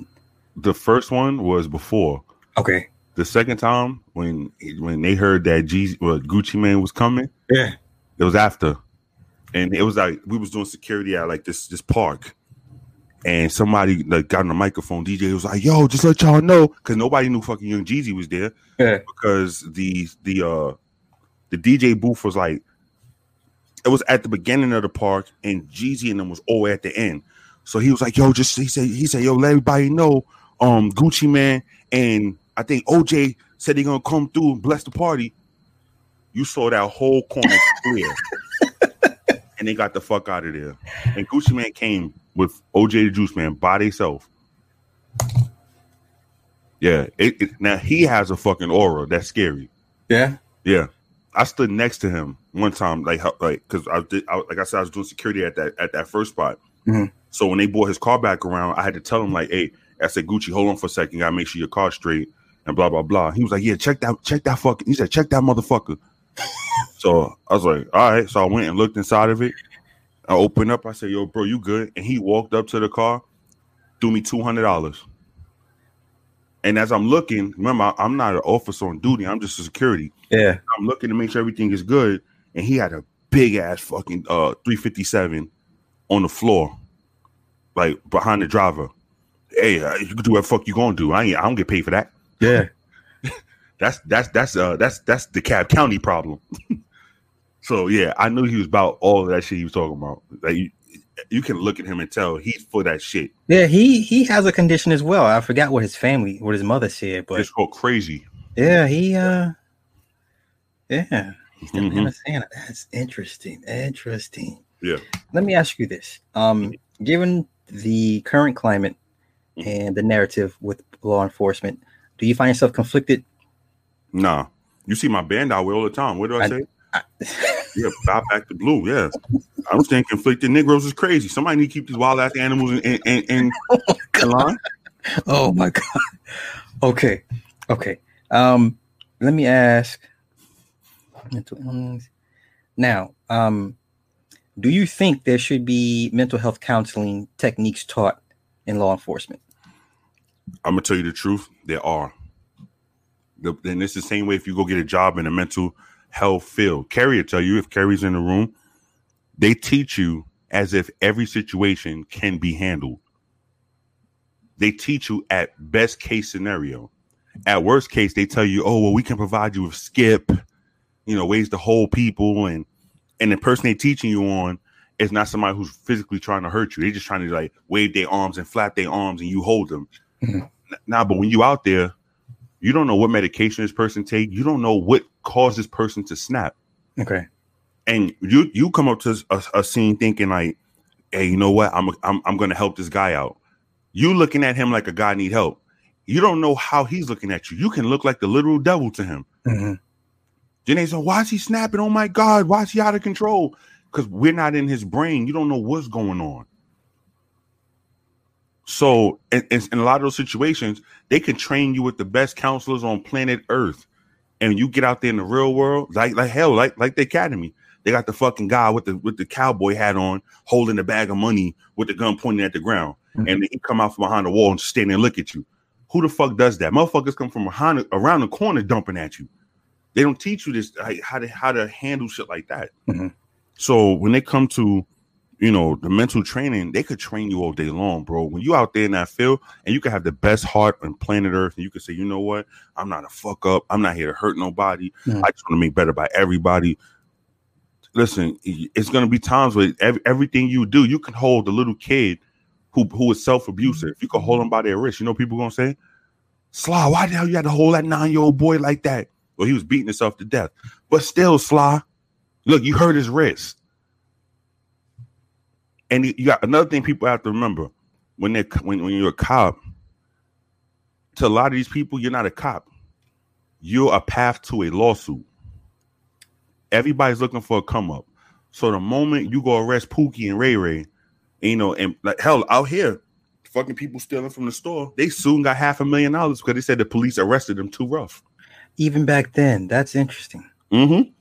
The first one was before. Okay. The second time when when they heard that Jeezy, well, Gucci Mane was coming, Yeah. It was after, and it was like we was doing security at like this this park, and somebody like got on the microphone. DJ was like, "Yo, just let y'all know," because nobody knew fucking Young Jeezy was there. Yeah. Because the the uh the DJ booth was like it was at the beginning of the park, and Jeezy and them was all at the end. So he was like, "Yo, just he said he said, yo, let everybody know, um, Gucci Mane and I think OJ said they're gonna come through and bless the party." You saw that whole corner (laughs) clear, and they got the fuck out of there. And Gucci Mane came with OJ the Juice Man by themselves. Yeah, it, it- now he has a fucking aura that's scary. Yeah. Yeah, I stood next to him one time, like like because I did, I, like I said, I was doing security at that at that first spot. Mhm. So when they brought his car back around, I had to tell him like, "Hey, I said Gucci, hold on for a second, gotta make sure your car's straight." And blah blah blah. He was like, "Yeah, check that, check that fucking." He said, "Check that motherfucker." (laughs) so I was like, "All right." So I went and looked inside of it. I opened up. I said, "Yo, bro, you good?" And he walked up to the car, threw me two hundred dollars. And as I'm looking, remember, I'm not an officer on duty. I'm just a security. Yeah. I'm looking to make sure everything is good, and he had a big ass fucking uh 357 on the floor, like behind the driver. Hey, uh, you can do what fuck you gonna do. I ain't, I don't get paid for that. Yeah. (laughs) That's that's that's uh that's that's the Cobb County problem. (laughs) so yeah, I knew he was about all that shit he was talking about. Like you, you can look at him and tell he's for that shit. Yeah. He he has a condition as well. I forgot what his family, what his mother said, but It's called crazy. yeah, he uh, yeah, he's the Mhm. man of Santa. That's interesting. Interesting. Yeah. Let me ask you this: um, given the current climate Mhm. and the narrative with law enforcement, do you find yourself conflicted? Nah, you see my band out with all the time. What do I I- say? I- (laughs) Yeah, bow back to blue. Yeah, I'm saying conflicted Negroes is crazy. Somebody need to keep these wild ass animals in in, in, in, in line. (laughs) oh my god. Okay. Okay. Um, let me ask. Mental illness. Now, um, do you think there should be mental health counseling techniques taught in law enforcement? I'm gonna tell you the truth. There are. The, and it's the same way if you go get a job in a mental health field. Carrie will tell you if Carrie's in the room, they teach you as if every situation can be handled. They teach you at best case scenario. At worst case, they tell you, "Oh, well, we can provide you with skip, you know, ways to hold people," and and the person they're teaching you on is not somebody who's physically trying to hurt you. They're just trying to like wave their arms and flap their arms, and you hold them. Mhm. Now, but when you out there, you don't know what medication this person take. You don't know what caused this person to snap Okay. and you you come up to a, a scene thinking like, hey, you know what? I'm I'm I'm gonna help this guy out. You looking at him like a guy need help. You don't know how he's looking at you. You can look like the literal devil to him. Mhm. They say, why is he snapping? Oh my God, why is he out of control? Because we're not in his brain. You don't know what's going on. So, in, in a lot of those situations, they can train you with the best counselors on planet Earth, and you get out there in the real world, like like hell, like like the academy. They got the fucking guy with the with the cowboy hat on, holding the bag of money with the gun pointing at the ground, Mhm. and he come out from behind the wall and stand and look at you. Who the fuck does that? Motherfuckers come from behind around the corner dumping at you. They don't teach you this how to how to handle shit like that. Mhm. So when they come to, you know, the mental training, they could train you all day long, bro. When you out there in that field and you can have the best heart on planet Earth, and you can say, you know what, I'm not a fuck up. I'm not here to hurt nobody. Mhm. I just want to make better by everybody. Listen, it's gonna be times where ev- everything you do, you can hold the little kid who who is self abusive. You can hold them by their wrist. You know, people gonna say, Sly, why the hell you had to hold that nine year old boy like that? Well, he was beating himself to death, but still, Sly, look, you hurt his wrist. And you got another thing people have to remember when they when, when you're a cop. To a lot of these people, you're not a cop. You're a path to a lawsuit. Everybody's looking for a come up. So the moment you go arrest Pookie and Ray Ray, you know, and like hell out here, fucking people stealing from the store, they soon got half a million dollars because they said the police arrested them too rough. Even back then, that's interesting. Mm-hmm.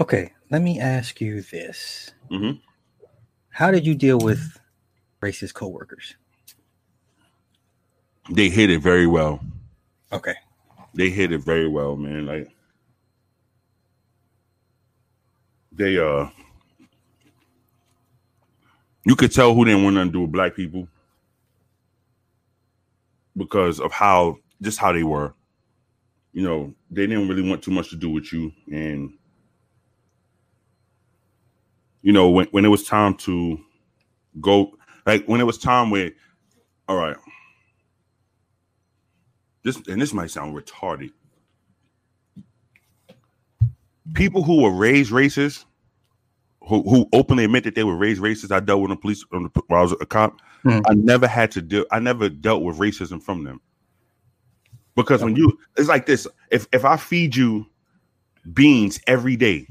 Okay, let me ask you this: Mhm. How did you deal with racist coworkers? They hit it very well. Okay. They hit it very well, man. Like they uh you could tell who didn't want nothing to do with black people because of how just how they were. You know, they didn't really want too much to do with you. And you know, when, when it was time to go, like when it was time where, all right, this and this might sound retarded. People who were raised racist, who, who openly admit that they were raised racist, I dealt with the police when I was a cop. Hmm. I never had to deal. I never dealt with racism from them because when you, it's like this. If if I feed you beans every day,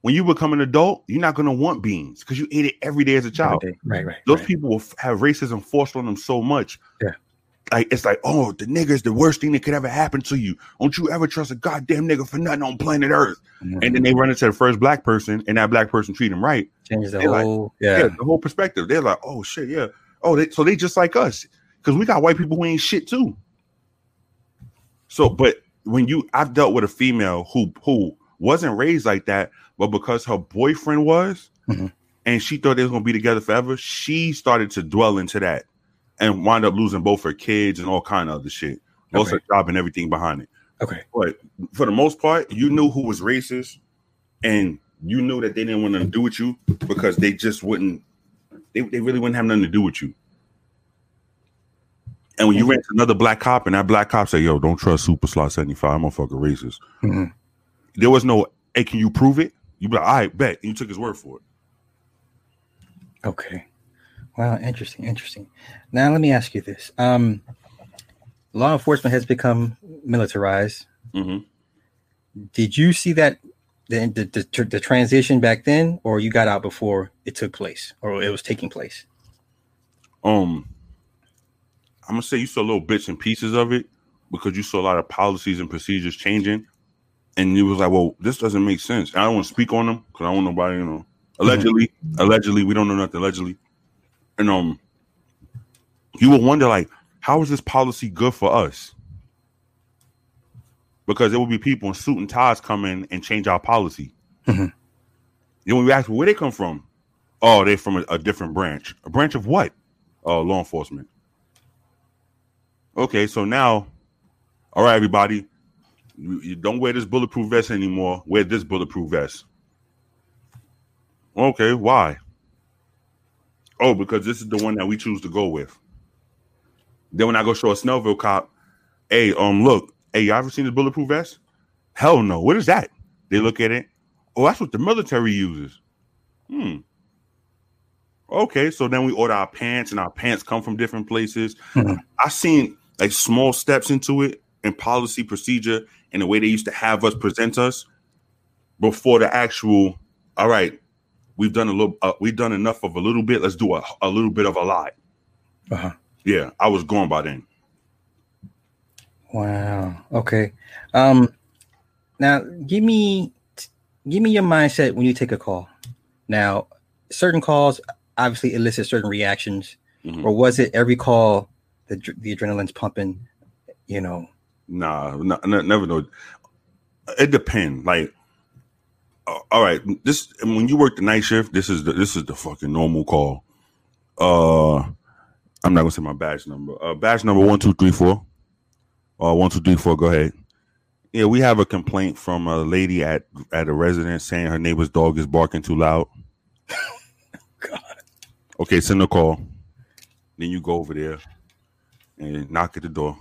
when you become an adult, you're not going to want beans because you ate it every day as a child. Right, right, right. Those right. people will f- have racism forced on them so much. Yeah. Like it's like, oh, the nigga's the worst thing that could ever happen to you. Don't you ever trust a goddamn nigga for nothing on planet Earth? And then they run into the first black person, and that black person treat them right. changes the they're like- whole. Yeah. yeah. the whole perspective. They're like, oh shit, yeah. Oh, they, so they just like us because we got white people who ain't shit too. So, but when you, I've dealt with a female who who wasn't raised like that, but because her boyfriend was, Mhm. and she thought they was gonna be together forever, she started to dwell into that, and wind up losing both her kids and all kind of other shit, lost Okay. her job and everything behind it. Okay. But for the most part, you knew who was racist, and you knew that they didn't want to do with you because they just wouldn't. They, they really wouldn't have nothing to do with you. And when you ran to another black cop, and that black cop said, "Yo, don't trust Super Slot seventy five, i'm motherfucker racist." Mhm. There was no, "Hey, can you prove it?" You be like, "I bet," and you took his word for it. Okay. Wow, interesting, interesting. Now let me ask you this. Um law enforcement has become militarized. hmm Did you see that the, the the the transition back then or you got out before it took place or it was taking place? Um, I'm gonna say you saw little bits and pieces of it because you saw a lot of policies and procedures changing, and you was like, "Well, this doesn't make sense." And I don't want to speak on them because I don't want nobody, you know. Allegedly, allegedly, we don't know nothing. Allegedly, and um, you will wonder like, how is this policy good for us? Because there will be people in suit and ties come in and change our policy. Mhm. You know, when we ask where they come from, oh, they're from a, a different branch. A branch of what? Uh, law enforcement. Okay, so now, all right, everybody, you, you don't wear this bulletproof vest anymore. Wear this bulletproof vest. Okay, why? Oh, because this is the one that we choose to go with. Then when I go show a Snellville cop, hey, um, look, hey, y'all ever seen this bulletproof vest? Hell no. What is that? They look at it. Oh, that's what the military uses. Hmm. Okay, so then we order our pants, and our pants come from different places. Mhm. I seen like small steps into it and policy procedure and the way they used to have us present us before the actual. All right, we've done a little. Uh, we've done enough of a little bit. Let's do a, a little bit of a lot. Uh-huh. Yeah, I was gone by then. Wow. Okay. Um now give me give me your mindset when you take a call. Now, certain calls obviously elicit certain reactions Mhm. or was it every call the the adrenaline's pumping, you know? Nah, n- n- never know. It depends. Like, all right, this when you work the night shift, this is the this is the fucking normal call. Uh, I'm not gonna say my badge number. Uh, badge number one two three four. Uh, one two three four. Go ahead. Yeah, we have a complaint from a lady at at a residence saying her neighbor's dog is barking too loud. (laughs) God. Okay, send a call. Then you go over there and knock at the door.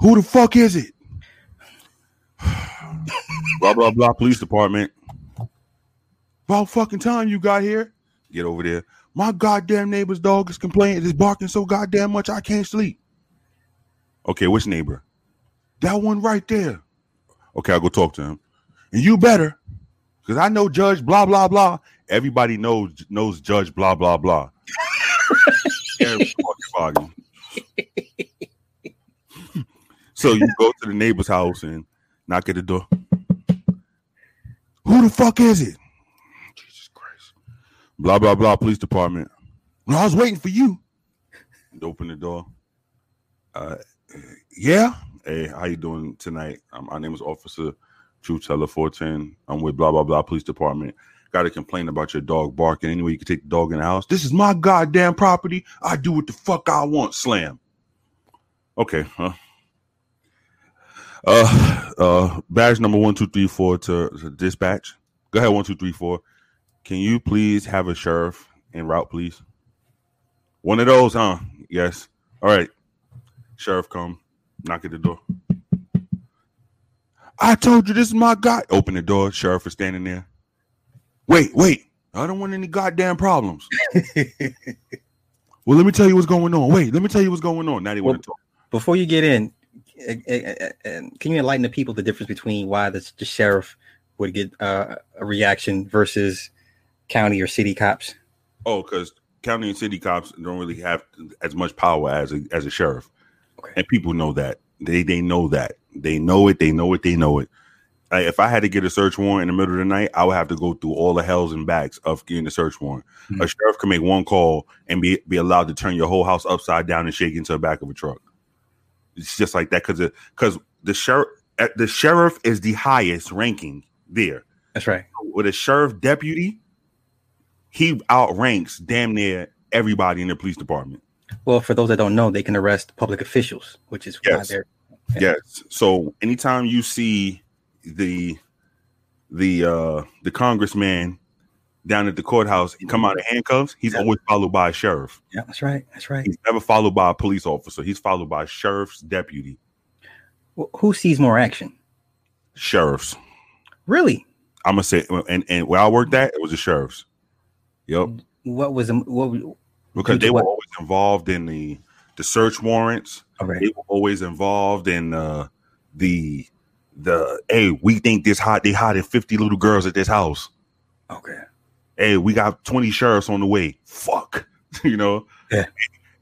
Who the fuck is it? (sighs) (sighs) (sighs) blah blah blah. Police department. About fucking time you got here. Get over there. My goddamn neighbor's dog is complaining. It's barking so goddamn much I can't sleep. Okay, which neighbor? That one right there. Okay, I'll go talk to him. And you better, because I know Judge blah blah blah. Everybody knows knows Judge blah blah blah. (laughs) So you go to the neighbor's house and knock at the door. Who the fuck is it? Jesus Christ. Blah blah blah. Police department. Well, I was waiting for you. Open the door. Uh, yeah. Hey, how you doing tonight? Um, my name is Officer True Teller 410. I'm with blah blah blah police department. got to complain about your dog barking anyway. You can take the dog in the house. This is my goddamn property. I do what the fuck I want. Slam. Okay. Huh. Uh, uh, badge number one, two, three, four to, to dispatch. Go ahead, one, two, three, four. Can you please have a sheriff en route, please? One of those, huh? Yes. All right. Sheriff, come. Knock at the door. I told you this is my guy. Open the door. Sheriff is standing there. Wait, wait. I don't want any goddamn problems. (laughs) well, let me tell you what's going on. Wait, let me tell you what's going on. Now they Well, want to talk. Before you get in, can you enlighten the people the difference between why the, the sheriff would get uh, a reaction versus county or city cops? Oh, because county and city cops don't really have as much power as a, as a sheriff, Okay. and people know that. They they know that. They know it. They know it. They know it. Like, if I had to get a search warrant in the middle of the night, I would have to go through all the hells and backs of getting a search warrant. Mhm. A sheriff can make one call and be be allowed to turn your whole house upside down and shake into the back of a truck. It's just like that because because the sheriff the sheriff is the highest ranking there. That's right. With a sheriff deputy, he outranks damn near everybody in the police department. Well, for those that don't know, they can arrest public officials, which is why Yes. they're Yeah. Yes. So anytime you see the the uh the congressman down at the courthouse he come out of handcuffs, he's Yeah. always followed by a sheriff. yeah, that's right. That's right. He's never followed by a police officer. He's followed by a sheriff's deputy. Well, who sees more action? Sheriffs. Really? I'm gonna say and, and where I worked at, it was the sheriffs. Yep. What was what? Because they were what? always involved in the the search warrants. Okay. they were always involved in uh, the the hey we think this hot they hiding 50 little girls at this house Okay. Hey we got 20 sheriffs on the way fuck (laughs) you know Yeah.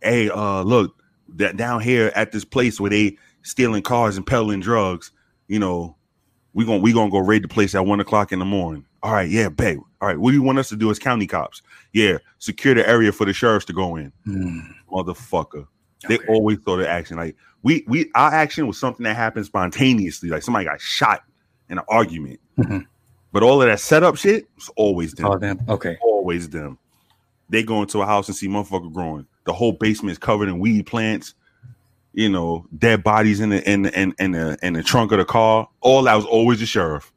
hey uh look that down here at this place where they stealing cars and peddling drugs you know we gonna we gonna go raid the place at one o'clock in the morning all right yeah babe all right what do you want us to do as county cops yeah secure the area for the sheriffs to go in Hmm. motherfucker they Okay. always thought of action. Like we we our action was something that happened spontaneously. Like somebody got shot in an argument. Mhm. But all of that setup shit was always them. All them. Okay. Always them. They go into a house and see motherfucker growing. The whole basement is covered in weed plants. You know, dead bodies in the in the in, in the in the trunk of the car. All that was always the sheriff.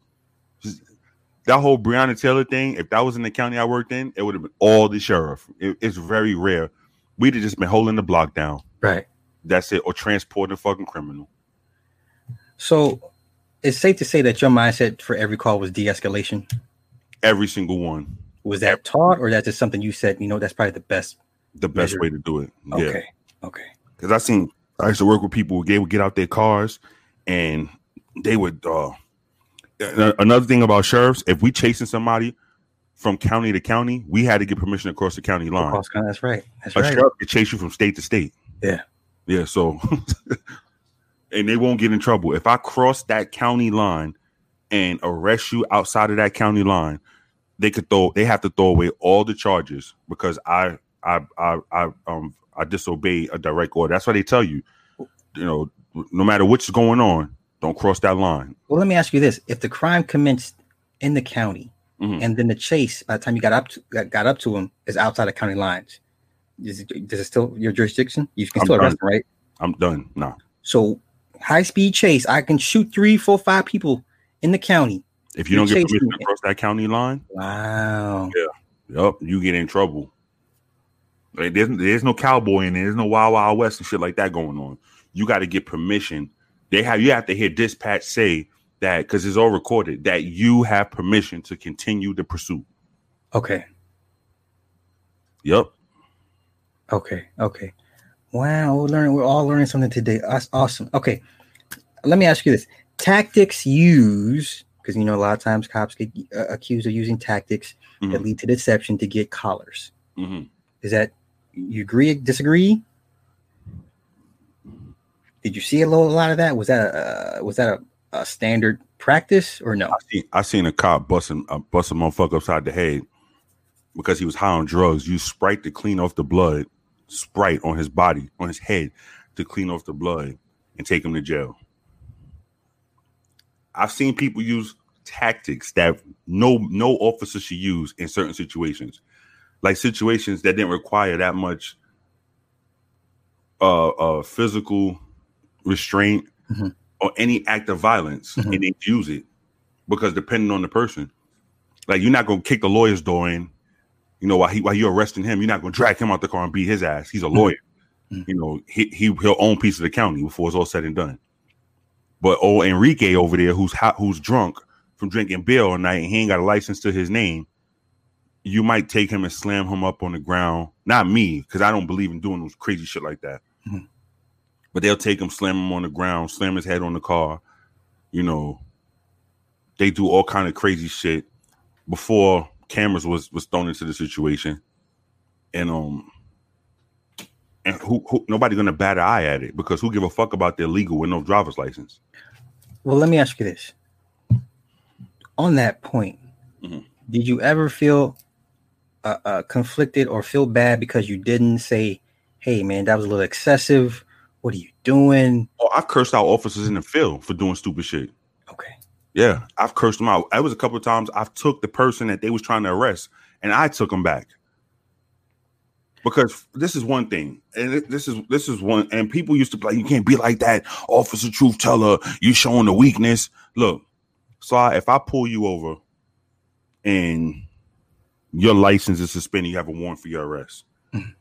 That whole Breonna Taylor thing, if that was in the county I worked in, it would have been all the sheriff. It- it's very rare. We'd have just been holding the block down. Right. That's it, or transporting a fucking criminal. So it's safe to say that your mindset for every call was de-escalation. Every single one. Was that taught, or that's just something you said? You know, that's probably the best. The best Measure. way to do it. Yeah. Okay. Okay. Because I seen I used to work with people they would get out their cars and they would uh another thing about sheriffs, if we chasing somebody from county to county, we had to get permission across the county line. That's right. That's A right. sheriff could chase you from state to state. Yeah. Yeah. So (laughs) and they won't get in trouble. If I cross that county line and arrest you outside of that county line, they could throw they have to throw away all the charges because I I I I um I disobey a direct order. That's why they tell you, you know, no matter what's going on, don't cross that line. Well, let me ask you this: If the crime commenced in the county, Mhm. and then the chase by the time you got up to got, got up to him is outside of county lines, is it, it still your jurisdiction? You can I'm still done. arrest him, right? I'm done. Nah. So high speed chase, I can shoot three, four, five people in the county. If you don't get permission to cross that county line, Wow. Yeah. Yep. you get in trouble. Like, there's, there's no cowboy in there. There's no Wild Wild West and shit like that going on. You got to get permission. They have you have to hear dispatch say that because it's all recorded that you have permission to continue the pursuit. Okay. Yep. Okay. Okay. Wow. We're learning. We're all learning something today. That's awesome. Okay. Let me ask you this: tactics used because you know a lot of times cops get uh, accused of using tactics that Mhm. lead to deception to get collars. hmm Is that you agree? Disagree? Did you see a little a lot of that? Was that a uh, was that a, a standard practice or no? I seen I seen a cop busting uh, bust a motherfucker upside the head because he was high on drugs. Use Sprite to clean off the blood, Sprite on his body, on his head to clean off the blood and take him to jail. I've seen people use tactics that no no officer should use in certain situations, like situations that didn't require that much uh, uh physical restraint Mhm. or any act of violence, Mhm. and they use it because depending on the person, like you're not gonna kick the lawyer's door in, you know, while he while you're arresting him, you're not gonna drag him out the car and beat his ass. He's a lawyer, Mhm. you know. He he he'll own piece of the county before it's all said and done. But old Enrique over there, who's hot, who's drunk from drinking beer all night, and he ain't got a license to his name. You might take him and slam him up on the ground. Not me, because I don't believe in doing those crazy shit like that. Mhm. But they'll take him, slam him on the ground, slam his head on the car. You know, they do all kind of crazy shit before cameras was was thrown into the situation, and um, and who, who nobody gonna bat an eye at it because who give a fuck about their legal with no driver's license? Well, let me ask you this. On that point, Mhm. did you ever feel uh, uh, conflicted or feel bad because you didn't say, "Hey, man, that was a little excessive. What are you doing?" Oh, I've cursed out officers in the field for doing stupid shit. Yeah, I've cursed them out. I was a couple of times I've took the person that they was trying to arrest and I took them back. Because this is one thing, and this is this is one, and people used to be like, "You can't be like that, officer, truth teller. You showing the weakness." Look, so I, if I pull you over, and your license is suspended, you have a warrant for your arrest, Mhm.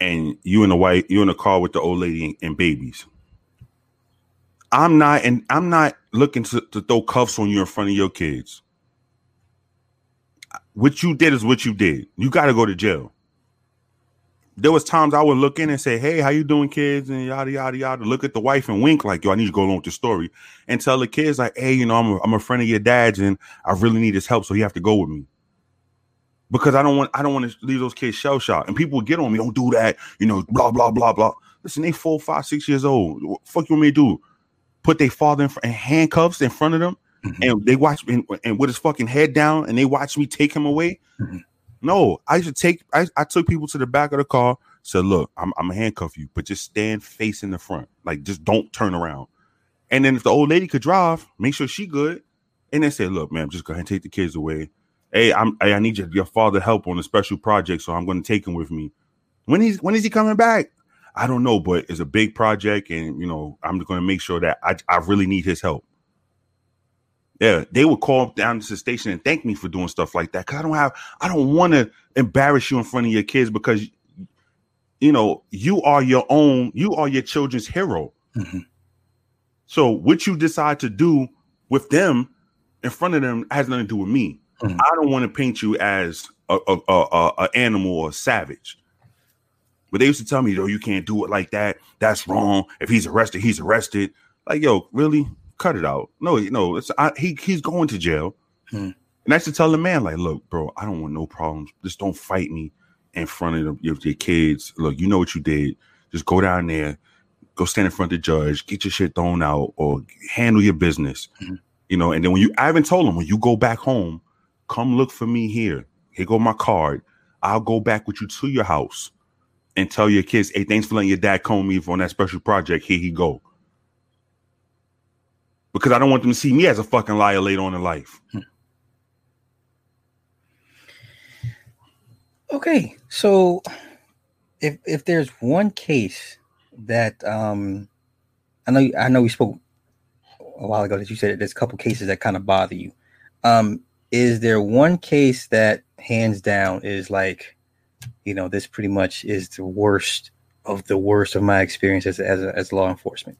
and you in the white, you in the car with the old lady and, and babies. I'm not, and I'm not looking to, to throw cuffs on you in front of your kids. What you did is what you did. You got to go to jail. There was times I would look in and say, "Hey, how you doing, kids?" and yada yada yada. Look at the wife and wink like, "Yo, I need to go along with the story," and tell the kids like, "Hey, you know, I'm a, I'm a friend of your dad's, and I really need his help, so you have to go with me." Because I don't want I don't want to leave those kids shell shocked, and people get on me. Don't do that, you know. Blah blah blah blah. Listen, they four, five, six years old. What fuck you want me to do? Put their father in, fr- in handcuffs in front of them, Mhm. and they watch me and with his fucking head down, and they watch me take him away. Mhm. No, I should take. I, I took people to the back of the car. Said, "Look, I'm I'm gonna handcuff you, but just stand facing the front. Like, just don't turn around." And then if the old lady could drive, make sure she good. And then say, "Look, man, just go ahead and take the kids away. Hey, I'm I need your, your father help on a special project, so I'm going to take him with me. When he's when is he coming back? I don't know, but it's a big project, and you know, I'm going to make sure that I I really need his help." Yeah, they would call down to the station and thank me for doing stuff like that. Cause I don't have, I don't want to embarrass you in front of your kids because, you know, you are your own, you are your children's hero. Mhm. So what you decide to do with them in front of them has nothing to do with me. Mhm. I don't want to paint you as a, a, a, a, animal or savage. But they used to tell me, yo, you can't do it like that. That's wrong. If he's arrested, he's arrested. Like, yo, really? Cut it out. No, no, it's I, he he's going to jail. Hmm. And I used to tell the man, like, look, bro, I don't want no problems. Just don't fight me in front of your, your kids. Look, you know what you did. Just go down there, go stand in front of the judge, get your shit thrown out, or handle your business. Mhm. You know, and then when you I even told him when you go back home, come look for me here. Here go my card. I'll go back with you to your house and tell your kids, hey, thanks for letting your dad call me on that special project. Here he go. Because I don't want them to see me as a fucking liar later on in life. Okay, so if if there's one case that um, I know I know we spoke a while ago that you said there's a couple cases that kind of bother you. Um, is there one case that hands down is like, you know, this pretty much is the worst of the worst of my experience as as, as law enforcement?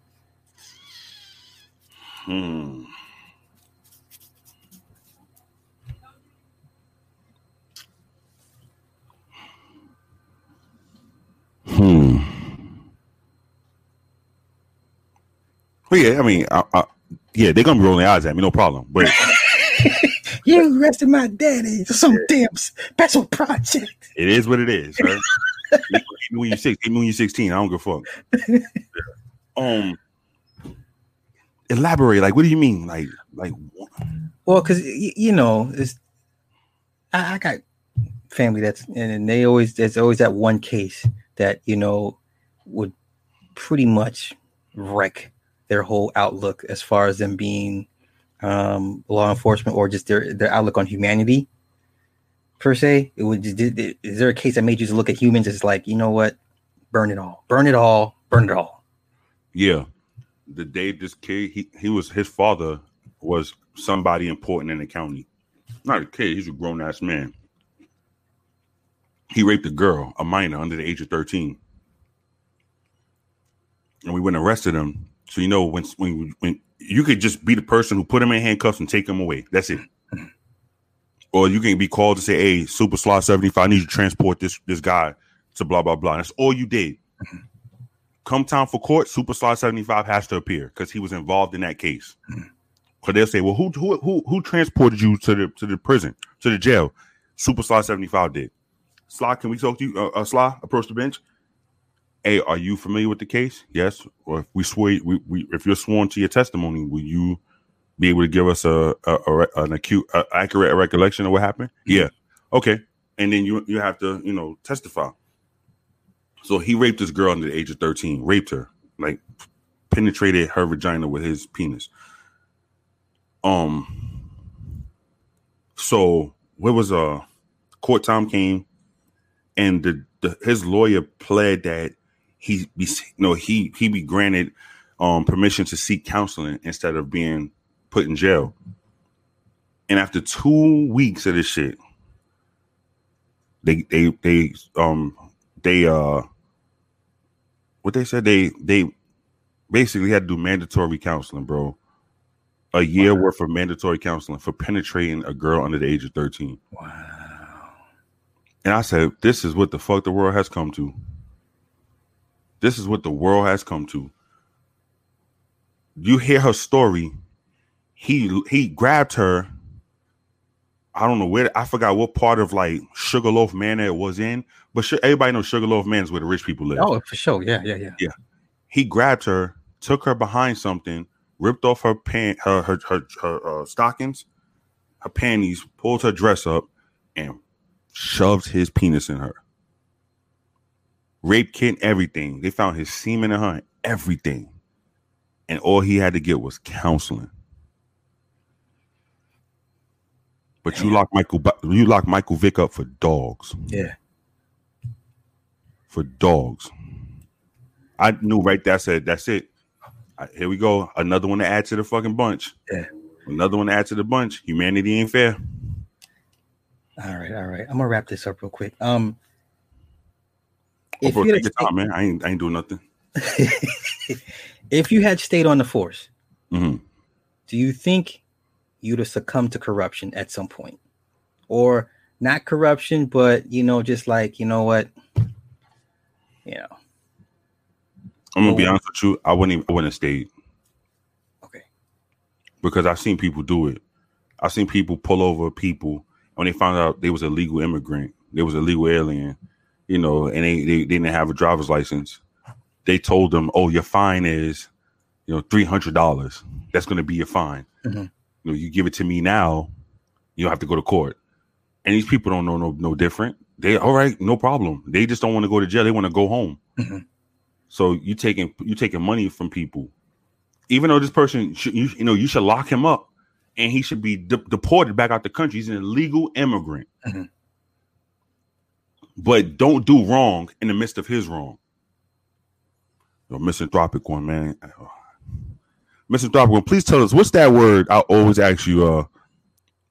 Hmm. Hmm. Well, yeah, I mean, I, I, yeah, they're gonna be rolling their eyes at me, no problem. But (laughs) You arrested my daddy for some damn special project. it is what it is. Right? (laughs) even when you're six, even when you're 16, I don't give a fuck. (laughs) um, elaborate. Like, what do you mean? Like, like, Well, because you know, it's I, I got family that's and they always there's always that one case that you know would pretty much wreck their whole outlook as far as them being um, law enforcement or just their their outlook on humanity per se? It would is there a case that made you look at humans as like you know what, burn it all, burn it all, burn it all? Yeah, the day this kid he he was his father was somebody important in the county, not a kid. He's a grown ass man. He raped a girl, a minor under the age of thirteen, and we went and arrested him. So you know when when when you could just be the person who put him in handcuffs and take him away. That's it. Or you can be called to say, "Hey, Super Slot seventy five, I need you to transport this this guy to blah blah blah." That's all you did. Come time for court, Super Slot seventy five has to appear because he was involved in that case. Because they'll say, "Well, who who who who transported you to the to the prison to the jail?" Super Slot seventy five did. Sly, can we talk to you? Uh, uh, Sly, approach the bench. Hey, are you familiar with the case? Yes. Or if we swear, we, we if you're sworn to your testimony, will you be able to give us a, a, a an acute, a, accurate recollection of what happened? Mm-hmm. Yeah. Okay. And then you you have to you know testify. So he raped this girl under the age of thirteen. Raped her, like penetrated her vagina with his penis. Um. So what was uh court time came, and the, the his lawyer pled that he be you know he he be granted um permission to seek counseling instead of being put in jail. And after two weeks of this shit, they they they um they uh what they said they they basically had to do mandatory counseling, bro. A year wow. worth of mandatory counseling for penetrating a girl under the age of 13. Wow. And I said, this is what the fuck the world has come to. This is what the world has come to. You hear her story. He he grabbed her. I don't know where I forgot what part of like Sugarloaf Manor it was in, but sh- everybody knows Sugarloaf Manor is where the rich people live. Oh, for sure. Yeah, yeah, yeah. Yeah. He grabbed her, took her behind something, ripped off her pant, her her her, her uh, stockings, her panties, pulled her dress up, and shoved his penis in her rape kit, everything. They found his semen in her, everything. And all he had to get was counseling. But Damn. you lock Michael you lock Michael Vick up for dogs. Yeah. For dogs. I knew right there. I said, that's it. Here we go. Another one to add to the fucking bunch. Yeah. Another one to add to the bunch. Humanity ain't fair. All right, all right. I'm gonna wrap this up real quick. Um, if you had time, man, I ain't I ain't doing nothing. (laughs) if you had stayed on the force, mm-hmm. do you think you'd have succumbed to corruption at some point, or not corruption, but you know, just like you know what, you know? I'm gonna be honest with you. I wouldn't. Even, I wouldn't have stayed. Okay. Because I've seen people do it. I've seen people pull over people when they found out they was a legal immigrant. They was a legal alien you know, and they, they, they didn't have a driver's license, they told them, "Oh, your fine is, you know, three hundred dollars. That's going to be your fine. Mm-hmm. You know, you give it to me now, you don't have to go to court." And these people don't know no no different. They all right, no problem. They just don't want to go to jail. They want to go home. Mm-hmm. So you taking you taking money from people, even though this person should, you, you know you should lock him up, and he should be de- deported back out the country. He's an illegal immigrant. Mm-hmm but don't do wrong in the midst of his wrong. The misanthropic one, man. (sighs) Misanthropic one. Please tell us what's that word I always ask you. Uh,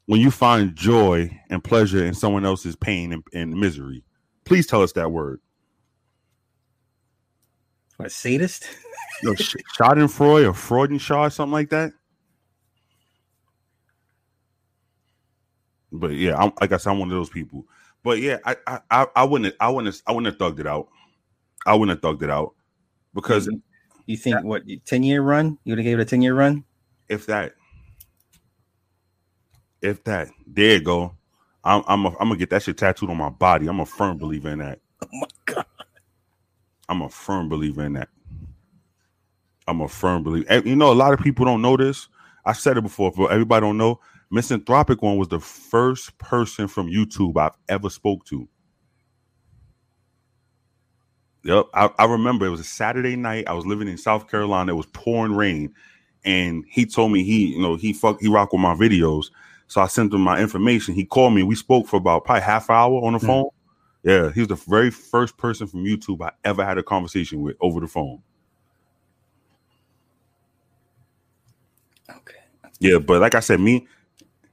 when you find joy and pleasure in someone else's pain and, and misery, please tell us that word. What sadist? no, Schadenfreude or Freudenschau, or something like that. But yeah, I'm, like I said, I'm one of those people. But yeah, I I I wouldn't I wouldn't I wouldn't have thugged it out. I wouldn't have thugged it out because you think that, what ten year run? You would have gave it a ten year run? If that, if that, there you go. I'm I'm, a, I'm gonna get that shit tattooed on my body. I'm a firm believer in that. (laughs) Oh my god, I'm a firm believer in that. I'm a firm believer. You know, a lot of people don't know this. I've said it before, but everybody don't know. Misanthropic one was the first person from YouTube I've ever spoke to. Yep, I, I, remember it was a Saturday night. I was living in South Carolina. It was pouring rain, and he told me he, you know, he fuck he rock with my videos. So I sent him my information. He called me. We spoke for about probably half hour on the Mm. phone. Yeah, he was the very first person from YouTube I ever had a conversation with over the phone. Okay, Yeah, but like I said, me,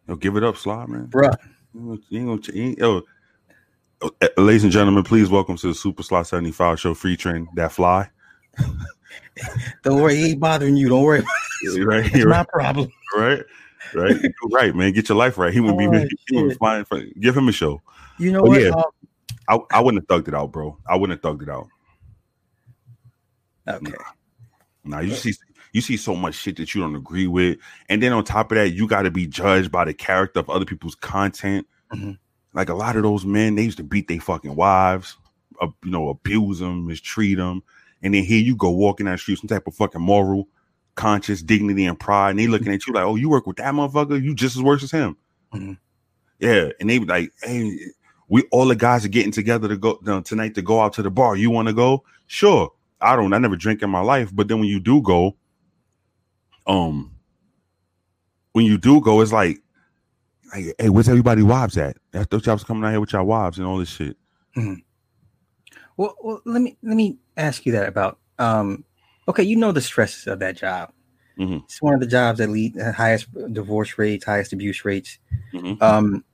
yo, give it up, Slide, man. bruh. You ain't gonna, you yo, uh, ladies and gentlemen, please welcome to the Super Slot 75 show, Free Train That Fly. (laughs) Don't worry, he ain't bothering you. Don't worry. right, It's right, my problem. right, right. (laughs) Right, man. Get your life right. He wouldn't Oh, he be flying. For, give him a show. You know Oh, what? yeah. Um, I, I wouldn't have thugged it out, bro. I wouldn't have thugged it out. okay. Nah, you see, you see so much shit that you don't agree with, and then on top of that, you got to be judged by the character of other people's content. Mhm. Like a lot of those men, they used to beat their fucking wives, uh, you know, abuse them, mistreat them, and then here you go walking down the street, some type of fucking moral, conscious dignity and pride, and they looking at you like, oh, you work with that motherfucker, you just as worse as him. Mhm. Yeah, and they be like, hey, we all the guys are getting together to go uh, tonight to go out to the bar. You want to go? Sure. I don't. I never drink in my life, but then when you do go, um, when you do go, it's like, like hey, where's everybody wives at? I thought y'all was coming out here with your wives and all this shit. Well, well, let me let me ask you that about. Um, okay, you know the stresses of that job. Mhm. It's one of the jobs that lead the highest divorce rates, highest abuse rates. Mhm. Um,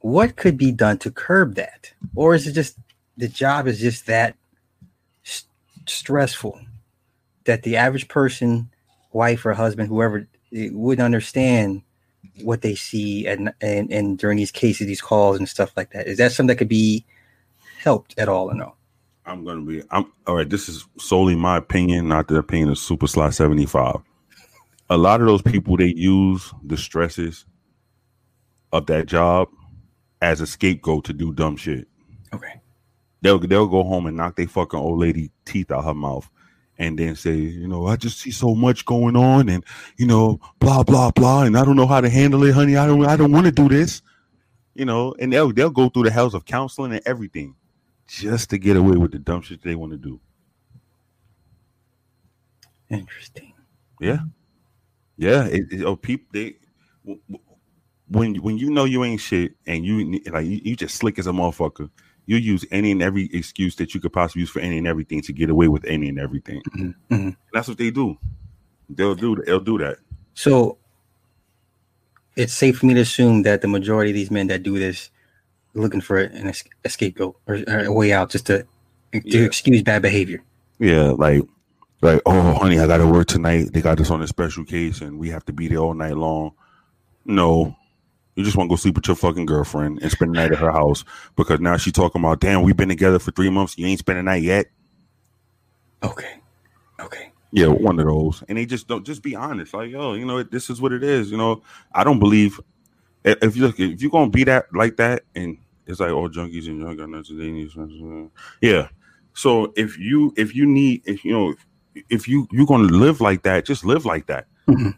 what could be done to curb that, or is it just the job is just that s- stressful that the average person, wife or husband, whoever, eh, wouldn't understand what they see and and and during these cases, these calls and stuff like that? Is that something that could be helped at all or no? I'm gonna be. I'm all right. This is solely my opinion, not the opinion of Super Slot 75. A lot of those people they use the stresses of that job as a scapegoat to do dumb shit. Okay. They'll they'll go home and knock their fucking old lady teeth out of her mouth, and then say, you know, I just see so much going on, and you know, blah blah blah, and I don't know how to handle it, honey. I don't I don't want to do this, you know. And they'll they'll go through the hells of counseling and everything just to get away with the dumb shit they want to do. Interesting. Yeah, yeah. It, it, oh, people they when when you know you ain't shit and you like you, you just slick as a motherfucker. You use any and every excuse that you could possibly use for any and everything to get away with any and everything. Mhm, mhm. That's what they do. They'll do. They'll do that. So it's safe for me to assume that the majority of these men that do this are looking for an es- a scapegoat or, or a way out just to to Yeah. excuse bad behavior. Yeah, like like oh honey, I got to work tonight. They got this on a special case, and we have to be there all night long. No, you just want to go sleep with your fucking girlfriend and spend the night at her house because now she talking about damn, we've been together for three months. You ain't spent the night yet. Okay. Okay. Yeah, one of those. And they just don't just be honest. Like, yo, you know, this is what it is. You know, I don't believe if you look if you're gonna be that like that, and it's like all junkies and young gunners, they need some- yeah. So if you if you need if you know if you you're gonna live like that, just live like that. Mhm.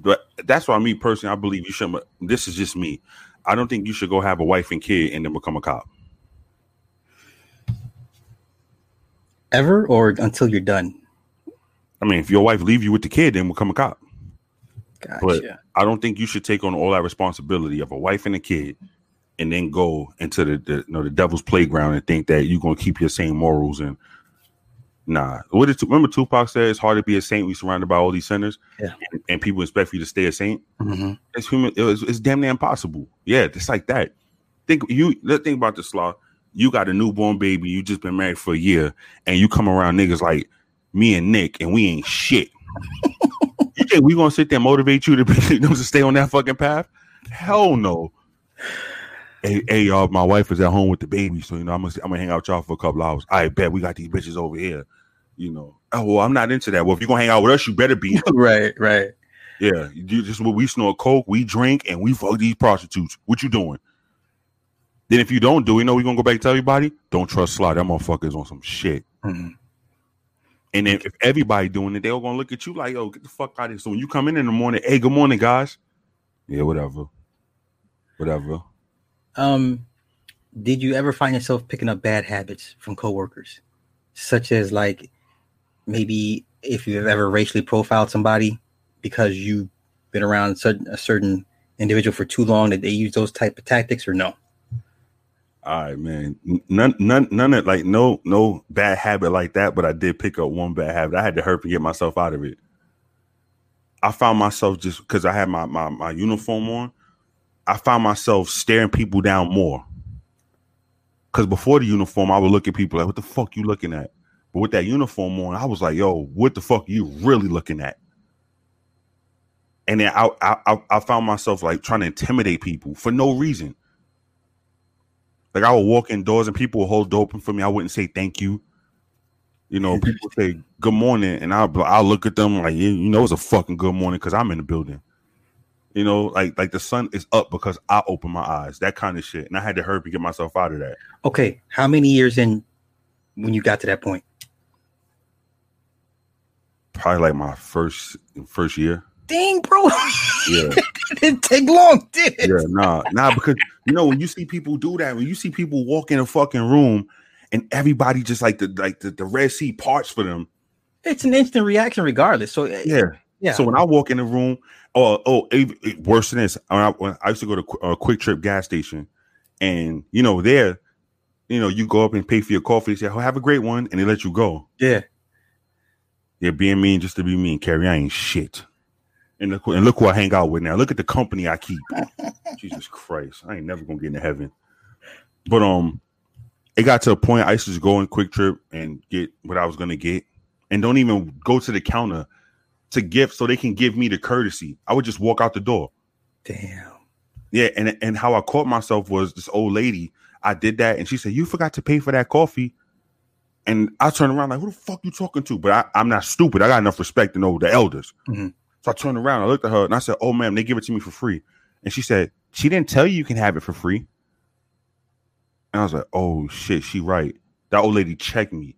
But that's why me personally, I believe you should. This is just me. I don't think you should go have a wife and kid and then become a cop. Ever or until you're done. I mean, if your wife leave you with the kid, then become a cop. Gotcha. But- I don't think you should take on all that responsibility of a wife and a kid, and then go into the, the you know the devil's playground and think that you're gonna keep your same morals and nah. What did remember Tupac said? It's hard to be a saint. We surrounded by all these sinners, Yeah. and, and people expect you to stay a saint. Mhm. It's human. It was, it's damn near impossible. Yeah, it's like that. Think you. Let's think about this law. You got a newborn baby. You just been married for a year, and you come around niggas like me and Nick, and we ain't shit. (laughs) you think we gonna sit there and motivate you to be you (laughs) know, to stay on that fucking path? Hell no. Hey, hey, y'all, my wife is at home with the baby, so you know I'm gonna I'm gonna hang out with y'all for a couple hours. I bet we got these bitches over here. You know, oh well, I'm not into that. Well, if you're gonna hang out with us, you better be. (laughs) right, right. Yeah, you just what we snort coke, we drink, and we fuck these prostitutes. What you doing? Then if you don't do it, you know we gonna go back and tell everybody, don't trust Sly. That motherfucker's on some shit. Mhm. And then if everybody doing it, they all gonna look at you like, yo, get the fuck out of here. So when you come in in the morning, hey, good morning, guys. Yeah, whatever, whatever. Um, did you ever find yourself picking up bad habits from coworkers, such as like maybe if you've ever racially profiled somebody because you've been around a certain individual for too long that they use those type of tactics, or no? All right, man. None, none, none of like no, no bad habit like that. But I did pick up one bad habit. I had to hurt to get myself out of it. I found myself just because I had my, my my uniform on. I found myself staring people down more. Because before the uniform, I would look at people like, "What the fuck you looking at?" But with that uniform on, I was like, "Yo, what the fuck are you really looking at?" And then I I I found myself like trying to intimidate people for no reason. Like I would walk indoors and people would hold open for me. I wouldn't say thank you. You know, (laughs) people say good morning, and I'll I'll look at them like you know it's a fucking good morning because I'm in the building. You know, like like the sun is up because I open my eyes, that kind of shit. And I had to hurry to get myself out of that. Okay, how many years in when you got to that point? Probably like my first first year. Dang, bro. (laughs) Yeah. it didn't take long, did it? Yeah, nah, nah, because you know when you see people do that, when you see people walk in a fucking room and everybody just like the like the, the Red Sea parts for them. It's an instant reaction, regardless. So eh, Yeah. yeah. So when I walk in the room, oh, oh, it- it- worse than this. I, I used to go to a QuikTrip gas station, and you know there, you know you go up and pay for your coffee. They Say, "Oh, have a great one," and they let you go. yeah, Yeah, being mean just to be mean, Carrie. I ain't shit. And look, and look who I hang out with now. Look at the company I keep. (laughs) Jesus Christ, I ain't never gonna get into heaven. But um, it got to a point I used to just go in QuikTrip and get what I was gonna get, and don't even go to the counter to gift so they can give me the courtesy. I would just walk out the door. damn. Yeah, and and how I caught myself was this old lady. I did that, and she said, "You forgot to pay for that coffee." And I turned around like, "Who the fuck you talking to?" But I, I'm not stupid. I got enough respect to know the elders. Mhm. So I turned around, I looked at her, and I said, "Oh, ma'am, they give it to me for free." And she said, "She didn't tell you you can have it for free." And I was like, "Oh shit, she right." That old lady checked me.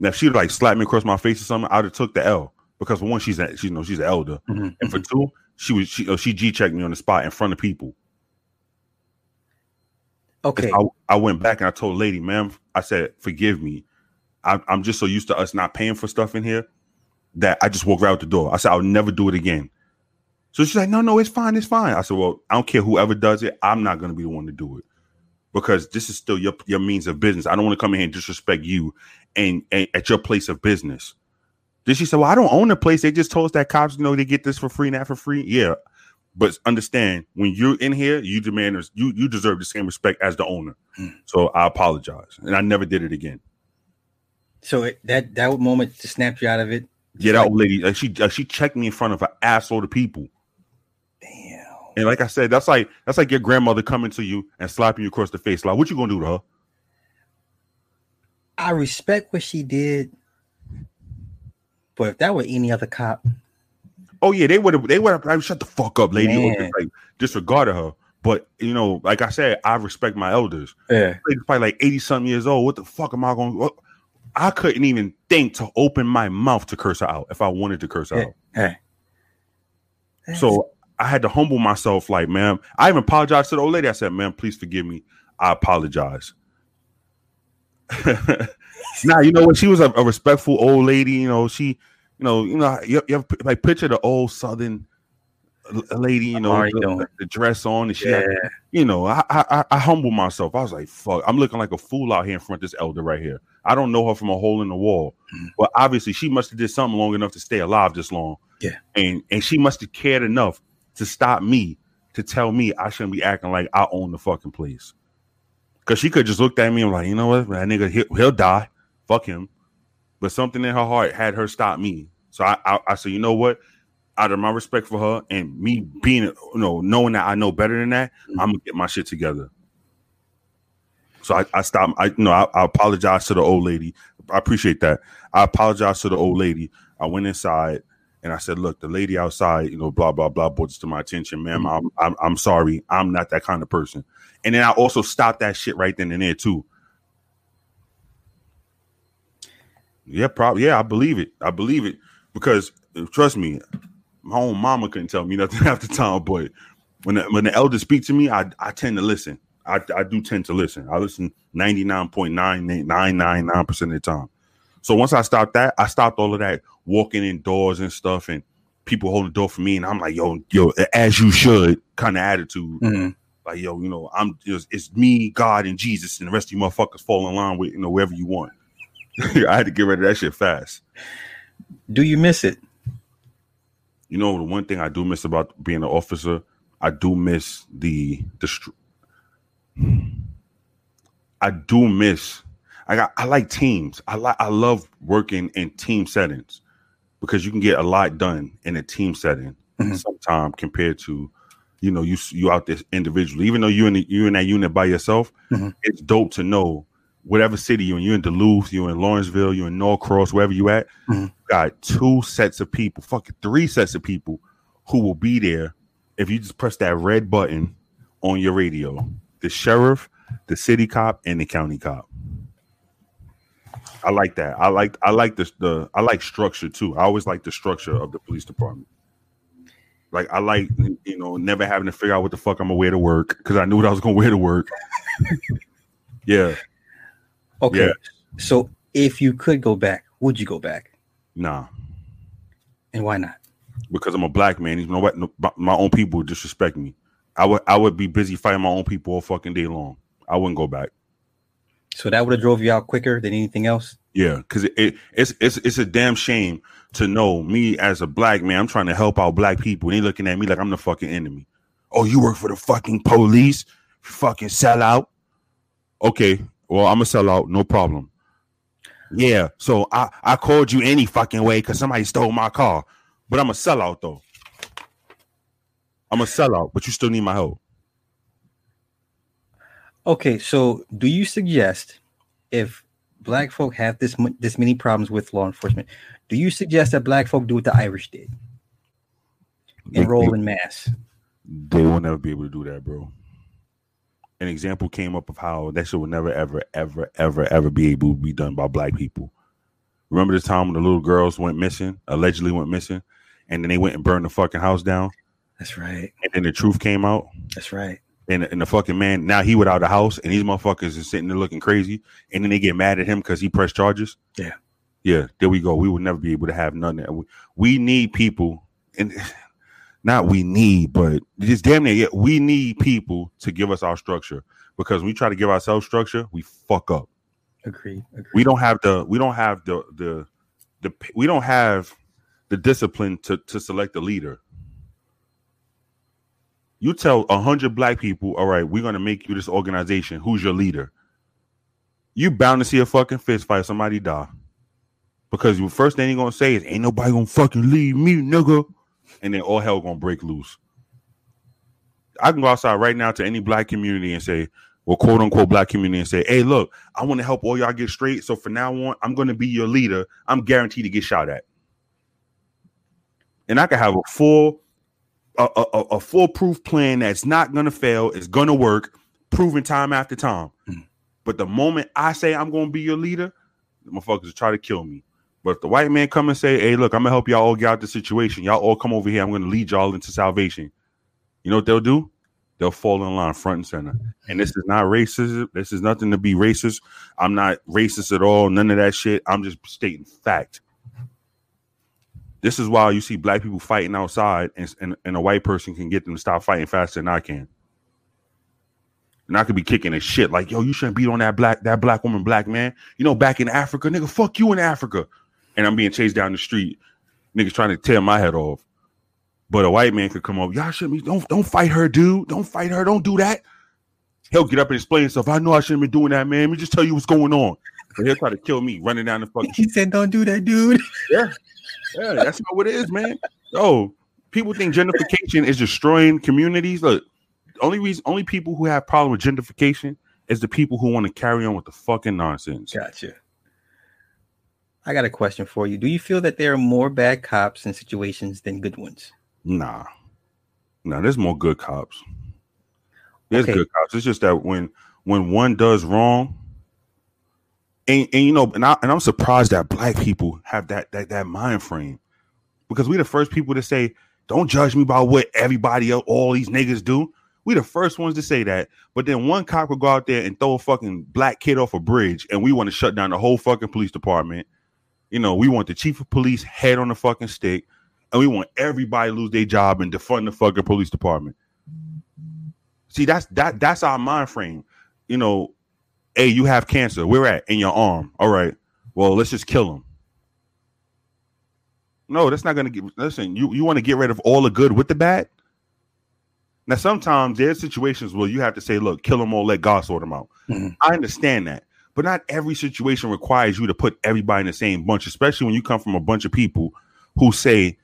Now if she'd like slapped me across my face or something, I'd have took the L because for one, she's a, she you know she's an elder. Mhm, And for two, she was she uh, she G checked me on the spot in front of people. Okay. I, I went back and I told the lady, ma'am, I said, forgive me. I, I'm just so used to us not paying for stuff in here that I just walked right out the door. I said, I'll never do it again. So she's like, no, no, it's fine, it's fine. I said, well, I don't care whoever does it. I'm not going to be the one to do it because this is still your your means of business. I don't want to come in here and disrespect you and, and at your place of business. Then she said, well, I don't own the place. They just told us that cops, you know, they get this for free and that for free. Yeah, but understand when you're in here, you demand you you deserve the same respect as the owner. Hmm. So I apologize, and I never did it again. so it, that that moment just snapped you out of it. Yeah, that Like, old lady, like she uh, she checked me in front of an asshole of people, damn. and like I said, that's like that's like your grandmother coming to you and slapping you across the face. Like, what you gonna do to her? I respect what she did, but if that were any other cop, Oh yeah, they would have they would have like, shut the fuck up, lady, Man. like disregarded her. But you know, like I said, I respect my elders. yeah, Lady's probably like eighty something years old. What the fuck am I going? to I couldn't even think to open my mouth to curse her out if I wanted to curse her yeah, out. So I had to humble myself, like, ma'am. I even apologized to the old lady. I said, ma'am, please forgive me. I apologize. (laughs) now you know what? She was a, a respectful old lady. You know, she, you know, you know, you, you have like picture the old southern lady. You know, the, the dress on, and she, yeah, had, you know, I, I I- humble myself. I was like, fuck, I'm looking like a fool out here in front of this elder right here. I don't know her from a hole in the wall, Mhm. but obviously she must have did something long enough to stay alive this long. Yeah. and and she must have cared enough to stop me to tell me I shouldn't be acting like I own the fucking place. Cause she could just looked at me and like, you know what, that nigga he'll, he'll die, fuck him. But something in her heart had her stop me. So I, I I said, you know what, out of my respect for her and me being, you know, knowing that I know better than that, mm-hmm. I'm gonna get my shit together. So I, I stopped. I you know I, I apologize to the old lady. I appreciate that. I apologize to the old lady. I went inside and I said, "Look, the lady outside, you know, blah blah blah, brought this to my attention, ma'am. Mm-hmm. I'm, I'm I'm sorry. I'm not that kind of person." And then I also stopped that shit right then and there too. Yeah, probably. Yeah, I believe it. I believe it because trust me, my own mama couldn't tell me nothing (laughs) half the time. But when the, when the elders speak to me, I I tend to listen. I, I do tend to listen. I listen ninety nine point nine nine nine nine percent of the time. So once I stopped that, I stopped all of that walking indoors and stuff, and people holding the door for me, and I'm like, yo, yo, as you should, kind of attitude. Mhm. Like, yo, you know, I'm just it's me, God, and Jesus, and the rest of you motherfuckers fall in line with you know wherever you want. (laughs) I had to get rid of that shit fast. Do you miss it? You know, the one thing I do miss about being an officer, I do miss the the. str- I do miss. I got. I like teams. I like. I love working in team settings because you can get a lot done in a team setting. Mhm. Sometimes compared to, you know, you you out there individually. Even though you're in the, you in that unit by yourself, Mhm. it's dope to know whatever city you're in. You're in Duluth. You're in Lawrenceville. You're in Norcross. Wherever you at, Mhm. got two sets of people, fucking three sets of people who will be there if you just press that red button on your radio. The sheriff, the city cop, and the county cop. I like that. I like I like this the I like structure too. I always like the structure of the police department. Like I like you know never having to figure out what the fuck I'm gonna wear to work because I knew what I was gonna wear to work. (laughs) yeah, Okay. Yeah. So if you could go back, would you go back? nah, And why not? because I'm a black man. You know what? My own people would disrespect me. I would I would be busy fighting my own people all fucking day long. I wouldn't go back. So that would have drove you out quicker than anything else. Yeah, because it, it it's it's it's a damn shame to know me as a black man. I'm trying to help out black people, and they looking at me like I'm the fucking enemy. Oh, you work for the fucking police? Fucking sell out. Okay, well I'm a sellout, no problem. Yeah, so I I called you any fucking way because somebody stole my car, but I'm a sellout though. I'm a sellout, but you still need my help. Okay, so do you suggest if black folk have this this many problems with law enforcement, do you suggest that black folk do what the Irish did, enroll in mass? they will never be able to do that, bro. An example came up of how that shit will never, ever, ever, ever, ever be able to be done by black people. Remember the time when the little girls went missing, allegedly went missing, and then they went and burned the fucking house down, That's right. and then the truth came out, That's right. And, and the fucking man now he without a house, and these motherfuckers is sitting there looking crazy, and then they get mad at him because he pressed charges. Yeah. yeah, there we go. We will never be able to have none. Of that. We, we need people, and (sighs) not we need, but just damn near, yeah, we need people to give us our structure because when we try to give ourselves structure, we fuck up. Agreed. Agreed. We don't have the, we don't have the, the, the, we don't have the discipline to to select a leader. You tell a hundred black people, all right, we're gonna make you this organization. Who's your leader? You bound to see a fucking fist fight, somebody die. Because the first thing you're gonna say is, ain't nobody gonna fucking leave me, nigga. And then all hell gonna break loose. I can go outside right now to any black community and say, well, quote unquote black community and say, hey, look, I want to help all y'all get straight. So from now on, I'm gonna be your leader. I'm guaranteed to get shot at. And I can have a full a, a, a- foolproof plan that's not gonna fail, it's gonna work, proven time after time. Mm. But the moment I say I'm gonna be your leader, the motherfuckers try to kill me. But if the white man come and say, "Hey, look, I'm gonna help y'all all get out the situation. Y'all all come over here. I'm gonna lead y'all into salvation." You know what they'll do? They'll fall in line front and center. And this is not racism. This is nothing to be racist. I'm not racist at all. None of that shit. I'm just stating fact. This is why you see black people fighting outside, and, and, and a white person can get them to stop fighting faster than I can. And I could be kicking a shit like, yo, you shouldn't beat on that black that black woman, black man. You know, back in Africa, nigga, fuck you in Africa. And I'm being chased down the street, niggas trying to tear my head off. But a white man could come up, y'all shouldn't be, don't don't fight her, dude. Don't fight her, don't do that. He'll get up and explain himself. I know I shouldn't be doing that, man. Let me just tell you what's going on. And he'll try to kill me running down the fucking He said, "Don't do that, dude." yeah, yeah, that's not what it is, man. Oh, people think gentrification is destroying communities. Look, only reason, only people who have problem with gentrification is the people who want to carry on with the fucking nonsense. Gotcha. I got a question for you. Do you feel that there are more bad cops in situations than good ones? Nah, nah. There's more good cops. There's Okay. good cops. It's just that when when one does wrong, and, and you know, and I and I'm surprised that black people have that that that mind frame because we the first people to say, "Don't judge me by what everybody else, all these niggas do." We the first ones to say that, but then one cop will go out there and throw a fucking black kid off a bridge, and we want to shut down the whole fucking police department. You know, we want the chief of police head on the fucking stick, and we want everybody lose their job and defund the fucking police department. See, that's that that's our mind frame. You know, hey, you have cancer. Where at? In your arm. All right. Well, let's just kill him. No, that's not gonna get listen, you, you want to get rid of all the good with the bad? Now, sometimes there's situations where you have to say, look, kill them all, let God sort them out. Mhm. I understand that. But not every situation requires you to put everybody in the same bunch, especially when you come from a bunch of people who say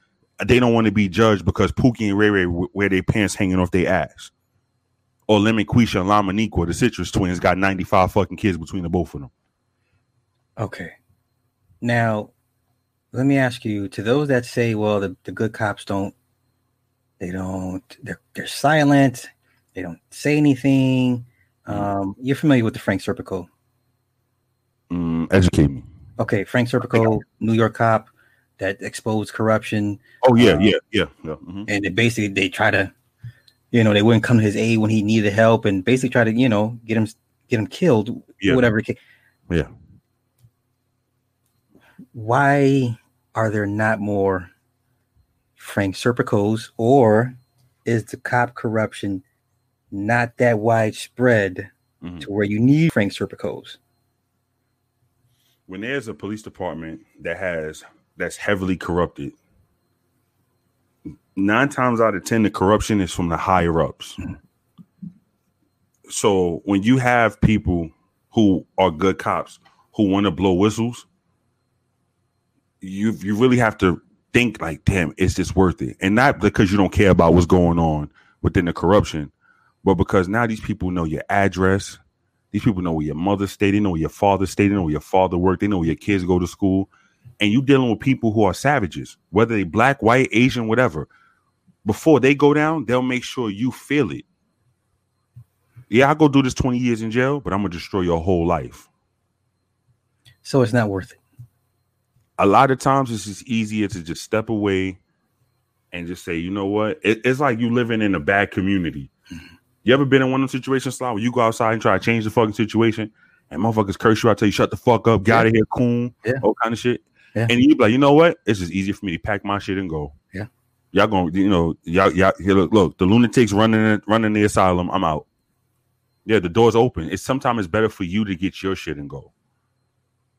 they don't want to be judged because Pookie and Ray Ray wear their pants hanging off their ass. Or Lemon Quisha and Lamaniqua, the citrus twins, got 95 fucking kids between the both of them. Okay. Now, let me ask you to those that say, well, the, the good cops don't, they don't, they're, they're silent, they don't say anything. Um, you're familiar with the Frank Serpico. Mm, educate me. Okay, Frank Serpico, New York cop that exposed corruption. Oh, yeah, Uh, yeah, yeah. yeah. mhm. And they basically, they try to, you know, they wouldn't come to his aid when he needed help and basically try to, you know, get him, get him killed, Yeah. whatever. Yeah. why are there not more Frank Serpicos, or is the cop corruption not that widespread Mhm. to where you need Frank Serpicos? when there's a police department that has that's heavily corrupted nine times out of ten the corruption is from the higher ups hmm. so when you have people who are good cops who want to blow whistles you you really have to think like damn is this worth it and not because you don't care about what's going on within the corruption but because now these people know your address these people know where your mother stay. They know where your father stay. They know where your father work. They know where your kids go to school. And you dealing with people who are savages, whether they black, white, Asian, whatever. Before they go down, they'll make sure you feel it. Yeah, I'll go do this 20 years in jail, but I'm gonna destroy your whole life. So it's not worth it. A lot of times it's just easier to just step away and just say, you know what? It- it's like you living in a bad community. You ever been in one of those situations, Sly, where you go outside and try to change the fucking situation and motherfuckers curse you out, tell you shut the fuck up, get out of here, coon, Yeah. all kind of shit. Yeah. And you be like, you know what? It's just easier for me to pack my shit and go. Y'all gonna you know, y'all, y'all here, look, look, the lunatics running running the asylum. I'm out. Yeah, the door's open. It's sometimes it's better for you to get your shit and go.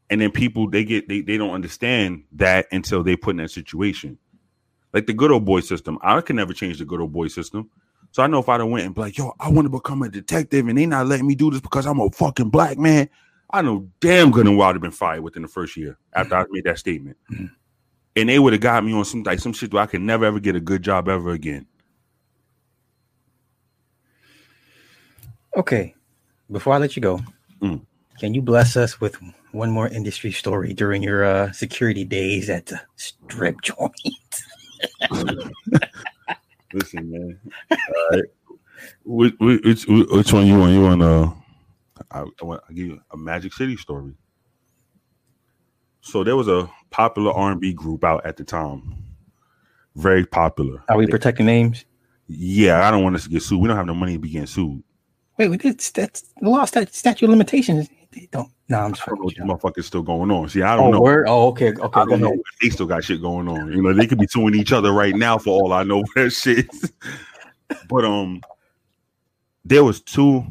And then people they get they, they don't understand that until they put in that situation. Like the good old boy system. I can never change the good old boy system. So I know if I'd have went and be like, yo, I want to become a detective and they not letting me do this because I'm a fucking black man. I know damn good and well I'd have been fired within the first year after mm. I made that statement. Mm. And they would have got me on some like some shit where I could never ever get a good job ever again. Okay. Before I let you go, Mm. can you bless us with one more industry story during your uh, security days at the strip joint? (laughs) Listen, man. All right. Which, which, which one you want? You want uh I, I want I give you a Magic City story. So there was a popular R and B group out at the time. Very popular. Are we protecting names? Yeah, I don't want us to get sued. We don't have no money to be getting sued. Wait, wait, that's that's the law stat, statute of limitations. They don't. No, I'm I just don't know what motherfuckers still going on. See, I Oh, don't know. word? Oh, okay, okay. I don't know. ahead. They still got shit going on. You know, they could be suing each other right now for all I know. (laughs) That shit. but um, there was two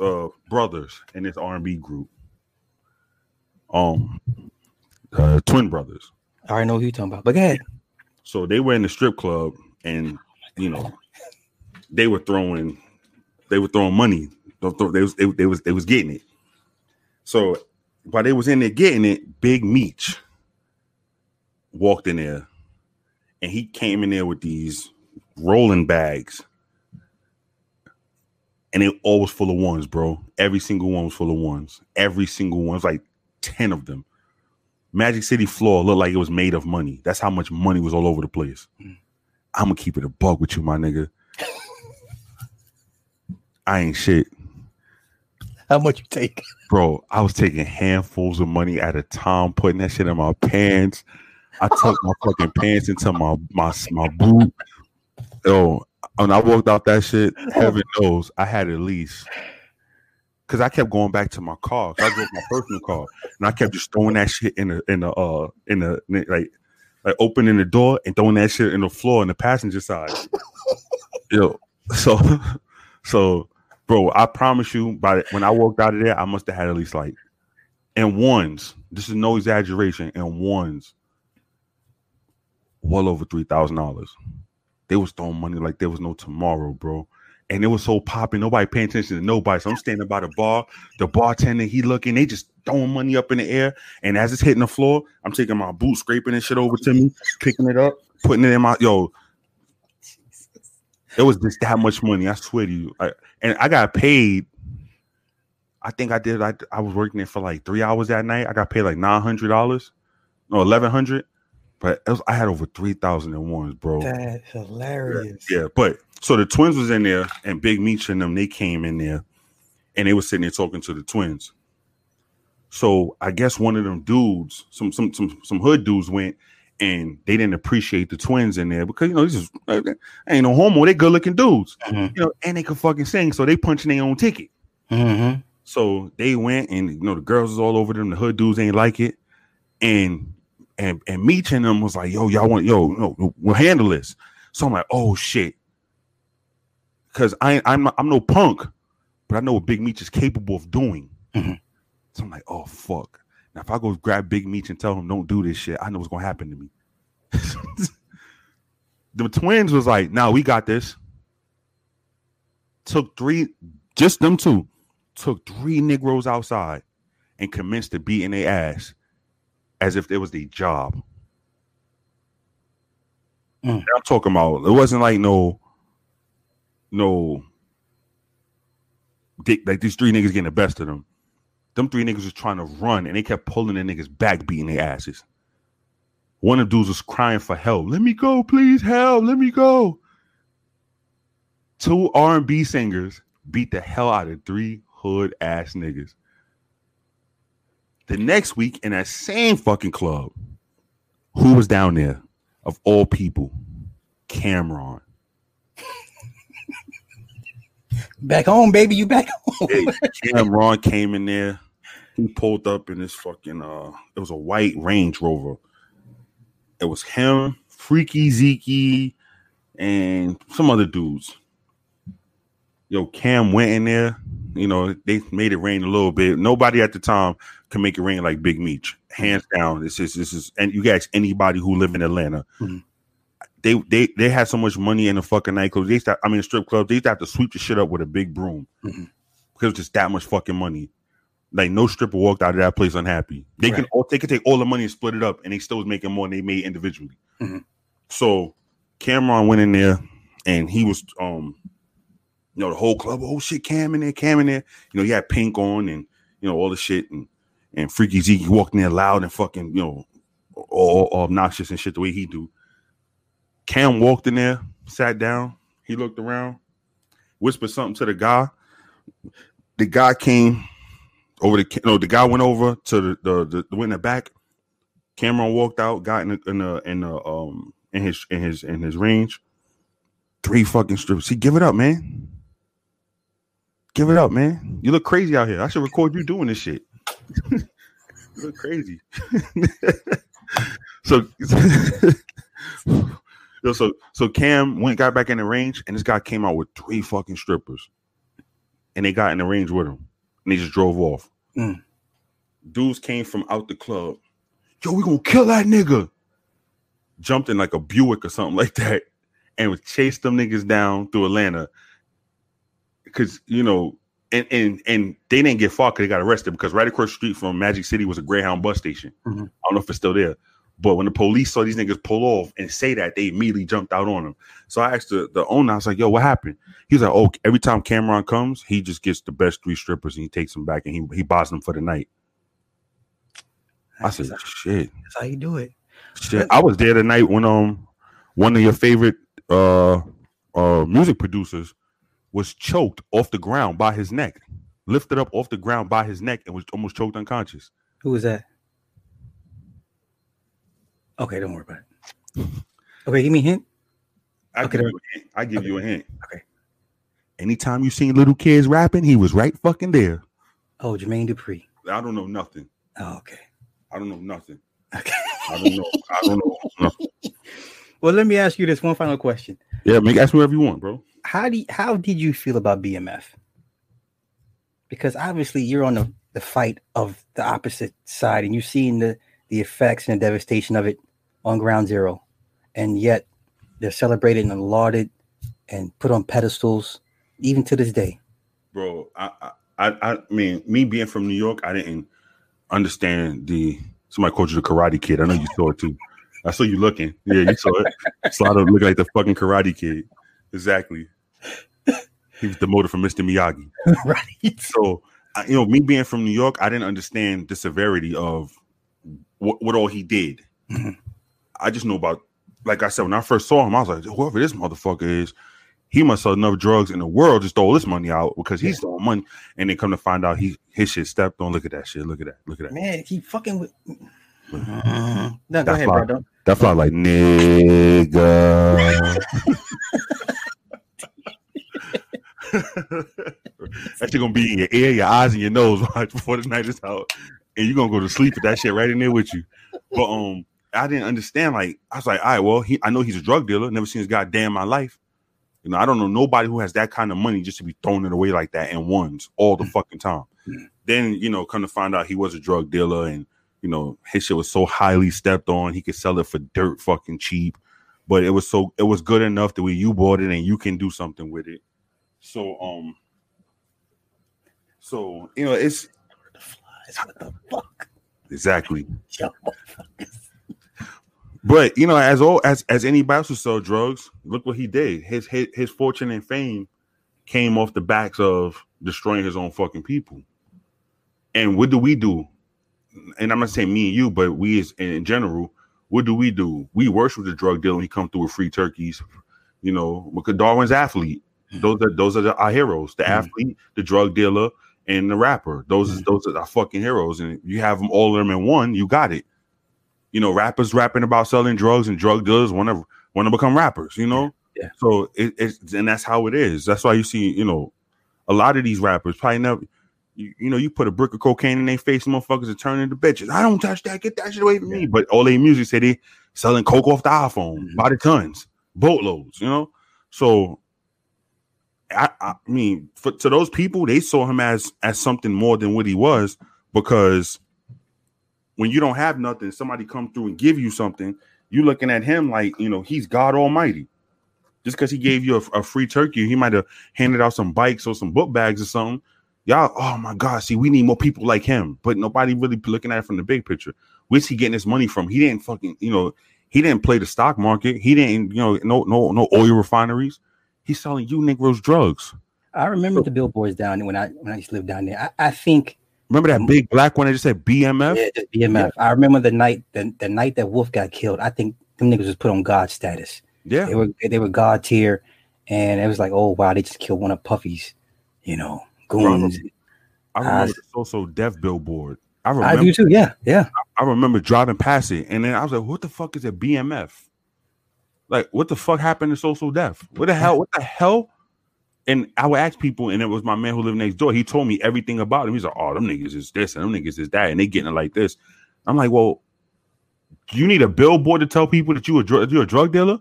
uh brothers in this R and B group. Um, uh, twin brothers. I already know who you're talking about. But go ahead. So they were in the strip club, and you know, they were throwing, they were throwing money. They was they they, they was they was getting it. So while they was in there getting it, Big Meech walked in there, and he came in there with these rolling bags, and it all was full of ones, bro. Every single one was full of ones. Every single one was like ten of them. Magic City floor looked like it was made of money. That's how much money was all over the place. Mm. I'm gonna keep it a bug with you, my nigga. I ain't shit, How much you take? bro. I was taking handfuls of money at a time, putting that shit in my pants. I tucked my fucking pants into my my my boot. Yo, when I walked out that shit, (laughs) heaven knows I had at least because I kept going back to my car. I drove my personal car, and I kept just throwing that shit in the in the uh in the like like opening the door and throwing that shit in the floor in the passenger side. Yo, so (laughs) so bro, I promise you, by when I walked out of there, I must have had at least like and ones. This is no exaggeration. and ones, well over three thousand dollars. They was throwing money like there was no tomorrow, bro. And it was so popping, nobody paying attention to nobody. So I'm standing by the bar, the bartender, he looking, they just throwing money up in the air. And as it's hitting the floor, I'm taking my boot, scraping and shit over to me, picking it up, putting it in my yo. It was just that much money. I swear to you. I, and I got paid. I think I did. I, I was working there for like three hours that night. I got paid like nine hundred dollars, no eleven hundred. But it was, I had over three thousand and ones, bro. That's hilarious. Yeah, but so the twins was in there, and Big Meech and them they came in there, and they was sitting there talking to the twins. So I guess one of them dudes, some some some some hood dudes went, and they didn't appreciate the twins in there because you know this is uh, ain't no homo. They good looking dudes, Mhm. you know, and they could fucking sing. So they punching their own ticket. Mhm. So they went, and you know the girls was all over them. The hood dudes ain't like it, and and and Meech and them was like, "Yo, y'all want yo, no, we'll handle this." So I'm like, "Oh shit," because I I'm I'm no punk, but I know what Big Meech is capable of doing. Mhm. So I'm like, "Oh fuck." Now if I go grab Big Meech and tell him don't do this shit, I know what's gonna happen to me. (laughs) the twins was like, "Nah, we got this." Took three, just them two, took three Negroes outside and commenced to beating their ass as if it was their job. Mm. I'm talking about it wasn't like no, no, dick like these three niggas getting the best of them. Them three niggas was trying to run and they kept pulling the niggas back, beating their asses. One of the dudes was crying for help. Let me go, please, help, let me go. Two R&B singers beat the hell out of three hood ass niggas. The next week in that same fucking club, who was down there of all people? Cam'ron. (laughs) Back home, baby. You back home. Hey, Cam'ron came in there. He pulled up in this fucking uh it was a white Range Rover. It was him, Freaky Zeke, and some other dudes. Yo, Cam went in there. You know, they made it rain a little bit. Nobody at the time can make it rain like Big Meech. Hands down. This is this is and you guys anybody who live in Atlanta. Mhm. They they they had so much money in the fucking nightclubs. They used to, I mean strip clubs, they used to have to sweep the shit up with a big broom. Mhm. Because it's just that much fucking money. Like no stripper walked out of that place unhappy. They can all they could take all the money and split it up, and they still was making more than they made individually. Mhm. So Cam'ron went in there, and he was um, you know, the whole club. Oh shit, Cam in there, Cam in there. You know, he had pink on, and you know all the shit, and and Freaky Zeke walked in there loud and fucking you know, all, all obnoxious and shit the way he do. Cam walked in there, sat down. He looked around, whispered something to the guy. The guy came over the no, the guy went over to the the the, the went in the back. Cam'ron walked out, got in the in the in the um in his in his in his range. Three fucking strips. He give it up, man. Give it up, man. You look crazy out here. I should record you doing this shit. (laughs) you look crazy. (laughs) so (laughs) so so Cam went got back in the range, and this guy came out with three fucking strippers, and they got in the range with him, and they just drove off. Mm. Dudes came from out the club. Yo, we gonna kill that nigga. Jumped in like a Buick or something like that, and would chase them niggas down through Atlanta. Cause you know, and and and they didn't get far because they got arrested because right across the street from Magic City was a Greyhound bus station. Mhm. I don't know if it's still there. But when the police saw these niggas pull off and say that, they immediately jumped out on them. So I asked the, the owner, I was like, yo, what happened? He's like, oh, every time Cam'ron comes, he just gets the best three strippers and he takes them back and he, he buys them for the night. I That's, said, that's shit, how you do it. shit. I was there the night when um one of your favorite uh uh music producers was choked off the ground by his neck, lifted up off the ground by his neck and was almost choked unconscious. Who was that? Okay, don't worry about it. (laughs) Okay, give me a hint. I Okay, give you a hint. I give okay. you a hint. Okay. Anytime you seen little kids rapping, he was right fucking there. Oh, Jermaine Dupri. I don't know nothing. Oh, okay. I don't know nothing. Okay. I don't know. I don't know. (laughs) Well, let me ask you this one final question. Yeah, make ask me whatever you want, bro. How do you, how did you feel about BMF? Because obviously you're on the, the fight of the opposite side and you've seen the, the effects and the devastation of it on ground zero. And yet they're celebrated and lauded and put on pedestals even to this day. Bro, I, I I mean, me being from New York, I didn't understand the somebody called you the karate kid. I know you saw it too. I saw you looking. Yeah, you saw it. Slaughter looking like the fucking karate kid. Exactly. He was demoted from Mr. Miyagi. (laughs) right. So, I, you know, me being from New York, I didn't understand the severity of what, what all he did. Mhm. I just know about, like I said, when I first saw him, I was like, whoever this motherfucker is, he must sell enough drugs in the world to stole this money out because he's Yeah. stealing money. And then come to find out, he his shit stepped on. Look at that shit. Look at that. Look at that. Man, he fucking with Mhm. No, go That's ahead, why- bro. Don't- like nigga. (laughs) (laughs) (laughs) that shit gonna be in your ear, your eyes, and your nose (laughs) right before the night is out, and you're gonna go to sleep with that shit right in there with you. But um, I didn't understand. Like I was like, all right, well, he, I know he's a drug dealer. Never seen this guy day in my life. You know, I don't know nobody who has that kind of money just to be throwing it away like that in ones all the fucking time. Mm. Then you know, come to find out he was a drug dealer, and you know, his shit was so highly stepped on, he could sell it for dirt fucking cheap. But it was so it was good enough the way you bought it and you can do something with it. So um so you know it's The flies, what the fuck? exactly. But you know as all as as anybody else who sell drugs look what he did. His his, his fortune and fame came off the backs of destroying his own fucking people. And what do we do? And i'm not saying me and you but we as in general what do we do? We worship the drug dealer when he come through with free turkeys you know because darwin's athlete those are those are the, our heroes the Mhm. athlete the drug dealer and the rapper those is those are our fucking heroes and you have them all of them in one you got it you know, rappers rapping about selling drugs and drug dealers want to want to become rappers, you know. Yeah. So it, it's and that's how it is. That's why you see, you know, a lot of these rappers probably never, you, you know, you put a brick of cocaine in their face, motherfuckers are turning into bitches. I don't touch that. Get that shit away from me. But all their music say they selling coke off the iPhone Mhm. by the tons, boatloads, you know. So I, I mean, for, to those people, they saw him as as something more than what he was because when you don't have nothing, somebody come through and give you something, You're looking at him like you know he's God Almighty. Just because he gave you a, a free turkey, he might have handed out some bikes or some book bags or something. Y'all, oh my God, see, we need more people like him, but nobody really looking at it from the big picture. Where's he getting his money from? He didn't fucking, you know, he didn't play the stock market. He didn't, you know, no, no, no oil refineries. He's selling you Negroes drugs. I remember the billboards down there when I when I used to live down there. I, I think Remember that big black one that just said BMF? yeah, BMF. I remember the night the, the night that Wolf got killed. I think them niggas was put on God status. Yeah. They were they were God tier, and it was like, oh wow, they just killed one of Puffy's, you know, goons. I remember Uh, the So So Def billboard. I I remember do too. Yeah, yeah. I remember driving past it, and then I was like, "What the fuck is a BMF? Like, what the fuck happened to So So Def? What the hell? What the hell?" And I would ask people, and it was my man who lived next door. He told me everything about him. He's like, "Oh, them niggas is this, and them niggas is that, and they getting it like this." I'm like, "Well, you need a billboard to tell people that you a dr- you're a drug dealer?"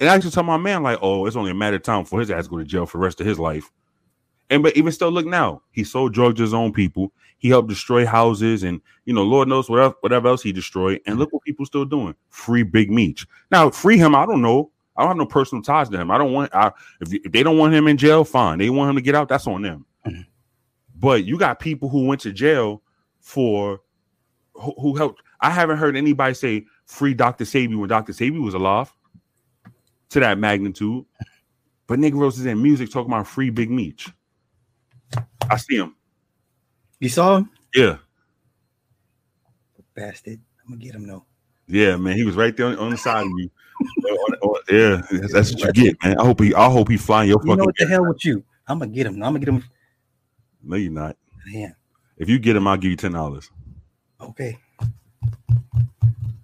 And I used to tell my man, like, "Oh, it's only a matter of time for his ass to go to jail for the rest of his life." And but even still, look now, he sold drugs to his own people. He helped destroy houses, and you know, Lord knows whatever whatever else he destroyed. And look what people still doing: free Big Meech. Now, free him. I don't know. I don't have no personal ties to him. I don't want. I, if, if they don't want him in jail, fine. They want him to get out. That's on them. Mhm. But you got people who went to jail for who, who helped. I haven't heard anybody say free Dr. Sebi when Dr. Sebi was alive to that magnitude. But Negroes is in music talking about free Big Meech. I see him. You saw him, Yeah. bastard. I'm gonna get him though. Yeah, man. He was right there on, on the side of you. Yeah, that's, that's what you get, man. I hope he I hope he flying your You know fucking what the hell with you? I'm gonna get him. I'm gonna get him. No, you're not. Man, If you get him, I'll give you ten dollars. okay.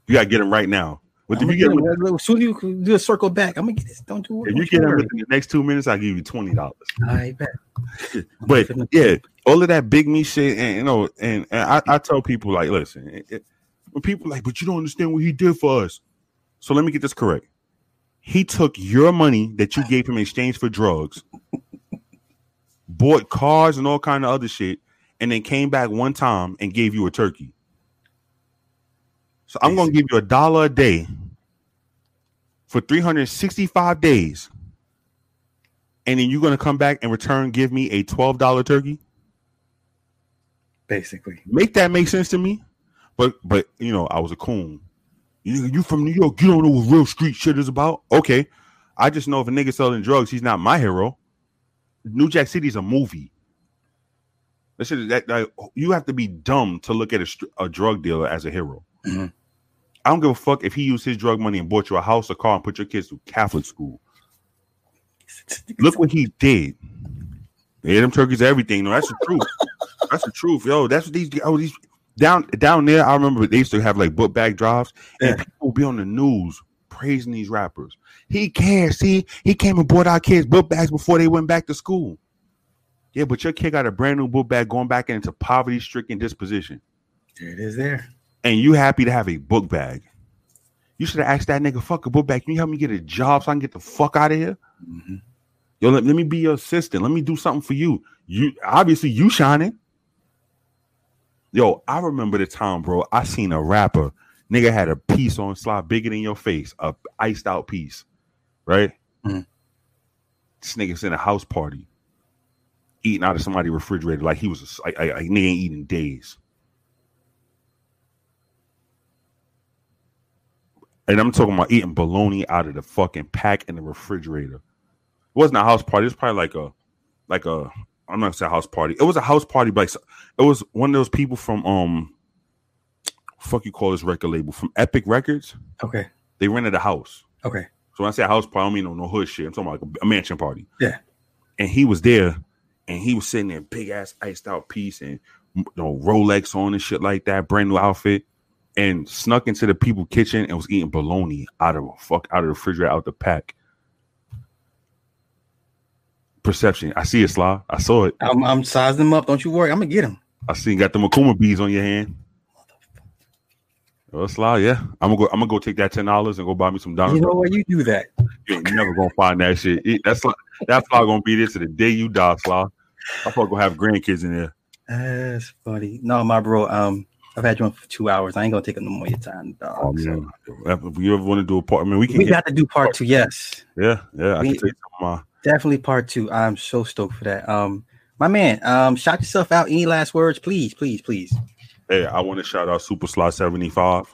You gotta get him right now. But I'm if you get him, him. As soon as you do a circle back, I'm gonna get this. Don't do it. if you get him within the next two minutes, I'll give you twenty dollars. I bet. (laughs) But yeah, all of that Big Meech shit, and you know, and, and I, I tell people like, listen, it, it, when people like, but you don't understand what he did for us. So let me get this correct. He took your money that you gave him in exchange for drugs, bought cars and all kind of other shit, and then came back one time and gave you a turkey. So I'm gonna give you a dollar a day for 365 days, and then you're gonna come back and return give me a $12 turkey. Basically, Make that make sense to me. But but you know, I was a coon. You, you from New York, you don't know what real street shit is about. Okay. I just know if a nigga selling drugs, he's not my hero. New Jack City's a movie. That shit is that, that you have to be dumb to look at a, a drug dealer as a hero. Mhm. I don't give a fuck if he used his drug money and bought you a house, a car, and put your kids through Catholic school. (laughs) Look what he did. Yeah, them turkeys, everything. No, that's the truth. that's the truth, yo. That's what these oh these down down there. I remember they used to have like book bag drives, and Yeah. people would be on the news praising these rappers. He cares. See, he came and bought our kids book bags before they went back to school. Yeah, but your kid got a brand new book bag going back into poverty stricken disposition, There it is. There. And you happy to have a book bag. You should have asked that nigga, fuck a book bag. Can you help me get a job so I can get the fuck out of here? Mhm. Yo, let, let me be your assistant. Let me do something for you. You obviously you shining. Yo, I remember the time, bro. I seen a rapper. Nigga had a piece on slide bigger than your face, a iced out piece, right? Mhm. This nigga's in a house party, eating out of somebody's refrigerator like he was a, like, like, like nigga ain't eating days. And I'm talking about eating bologna out of the fucking pack in the refrigerator. It wasn't a house party. It was probably like a, like a. I'm not gonna say house party. It was a house party, but like, it was one of those people from um, fuck you call this record label from Epic Records. Okay. They rented a house. Okay. So when I say house party, I don't mean no, no hood shit. I'm talking about like a, a mansion party. Yeah. And he was there, and he was sitting there, big ass iced out piece, and you know Rolex on and shit like that, brand new outfit, and snuck into the people kitchen and was eating bologna out of a fuck out of the refrigerator, out the pack. Perception. I see it, Sly. I saw it. I'm, I'm sizing them up. Don't you worry. I'm gonna get them. I see you got the Makuma bees on your hand. Well, Sly, yeah. I'm gonna go. I'm gonna go take that ten dollars and go buy me some dollars. You know what? You do that. You ain't never gonna find that shit. It- that's like that's fly gonna be there to the day you die, Sly. I probably gonna have grandkids in there. That's funny. No, my bro. Um, I've had you on for two hours. I ain't gonna take up no more of your time, dog. Oh So, if you ever want to do a part, I mean, we can. we got to do part two. Yes, yeah, yeah. I we- can take some my. definitely part two. I'm so stoked for that. Um, my man. Um, shout yourself out. Any last words, please, please, please. Hey, I want to shout out Super Sly seventy five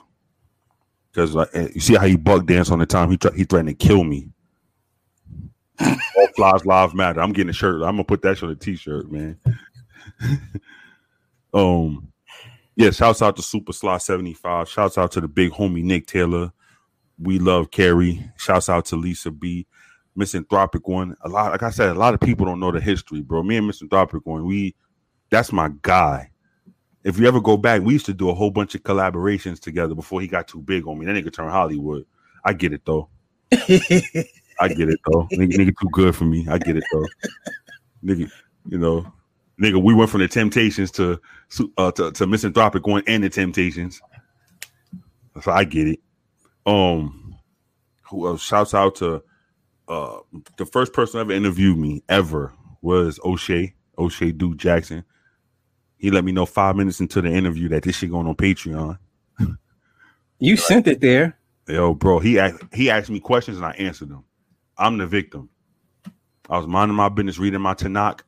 because like eh, you see how he buck dance on the time he tra- he threatened to kill me. (laughs) All flies live matter. I'm getting a shirt. I'm gonna put that shit on a t-shirt, man. (laughs) um, yeah. Shouts out to Super seventy five. Shouts out to the big homie Nick Taylor. We love Carrie. Shouts out to Lisa B. Misanthropic one. A lot, like I said, a lot of people don't know the history, bro. Me and Misanthropic one, we that's my guy. If you ever go back, we used to do a whole bunch of collaborations together before he got too big on me. That nigga turned Hollywood. I get it though. (laughs) I get it though. nigga, nigga too good for me. I get it though. nigga, you know, nigga, we went from the Temptations to uh, to, to Misanthropic one and the Temptations. So I get it. Um, who else? Shouts out to uh the first person ever interviewed me ever was O'Shea O'Shea Duke Jackson. He let me know five minutes into the interview that this shit going on Patreon. you sent it there. Yo, bro, he asked, he asked me questions and I answered them. I'm the victim. I was minding my business, reading my Tanakh.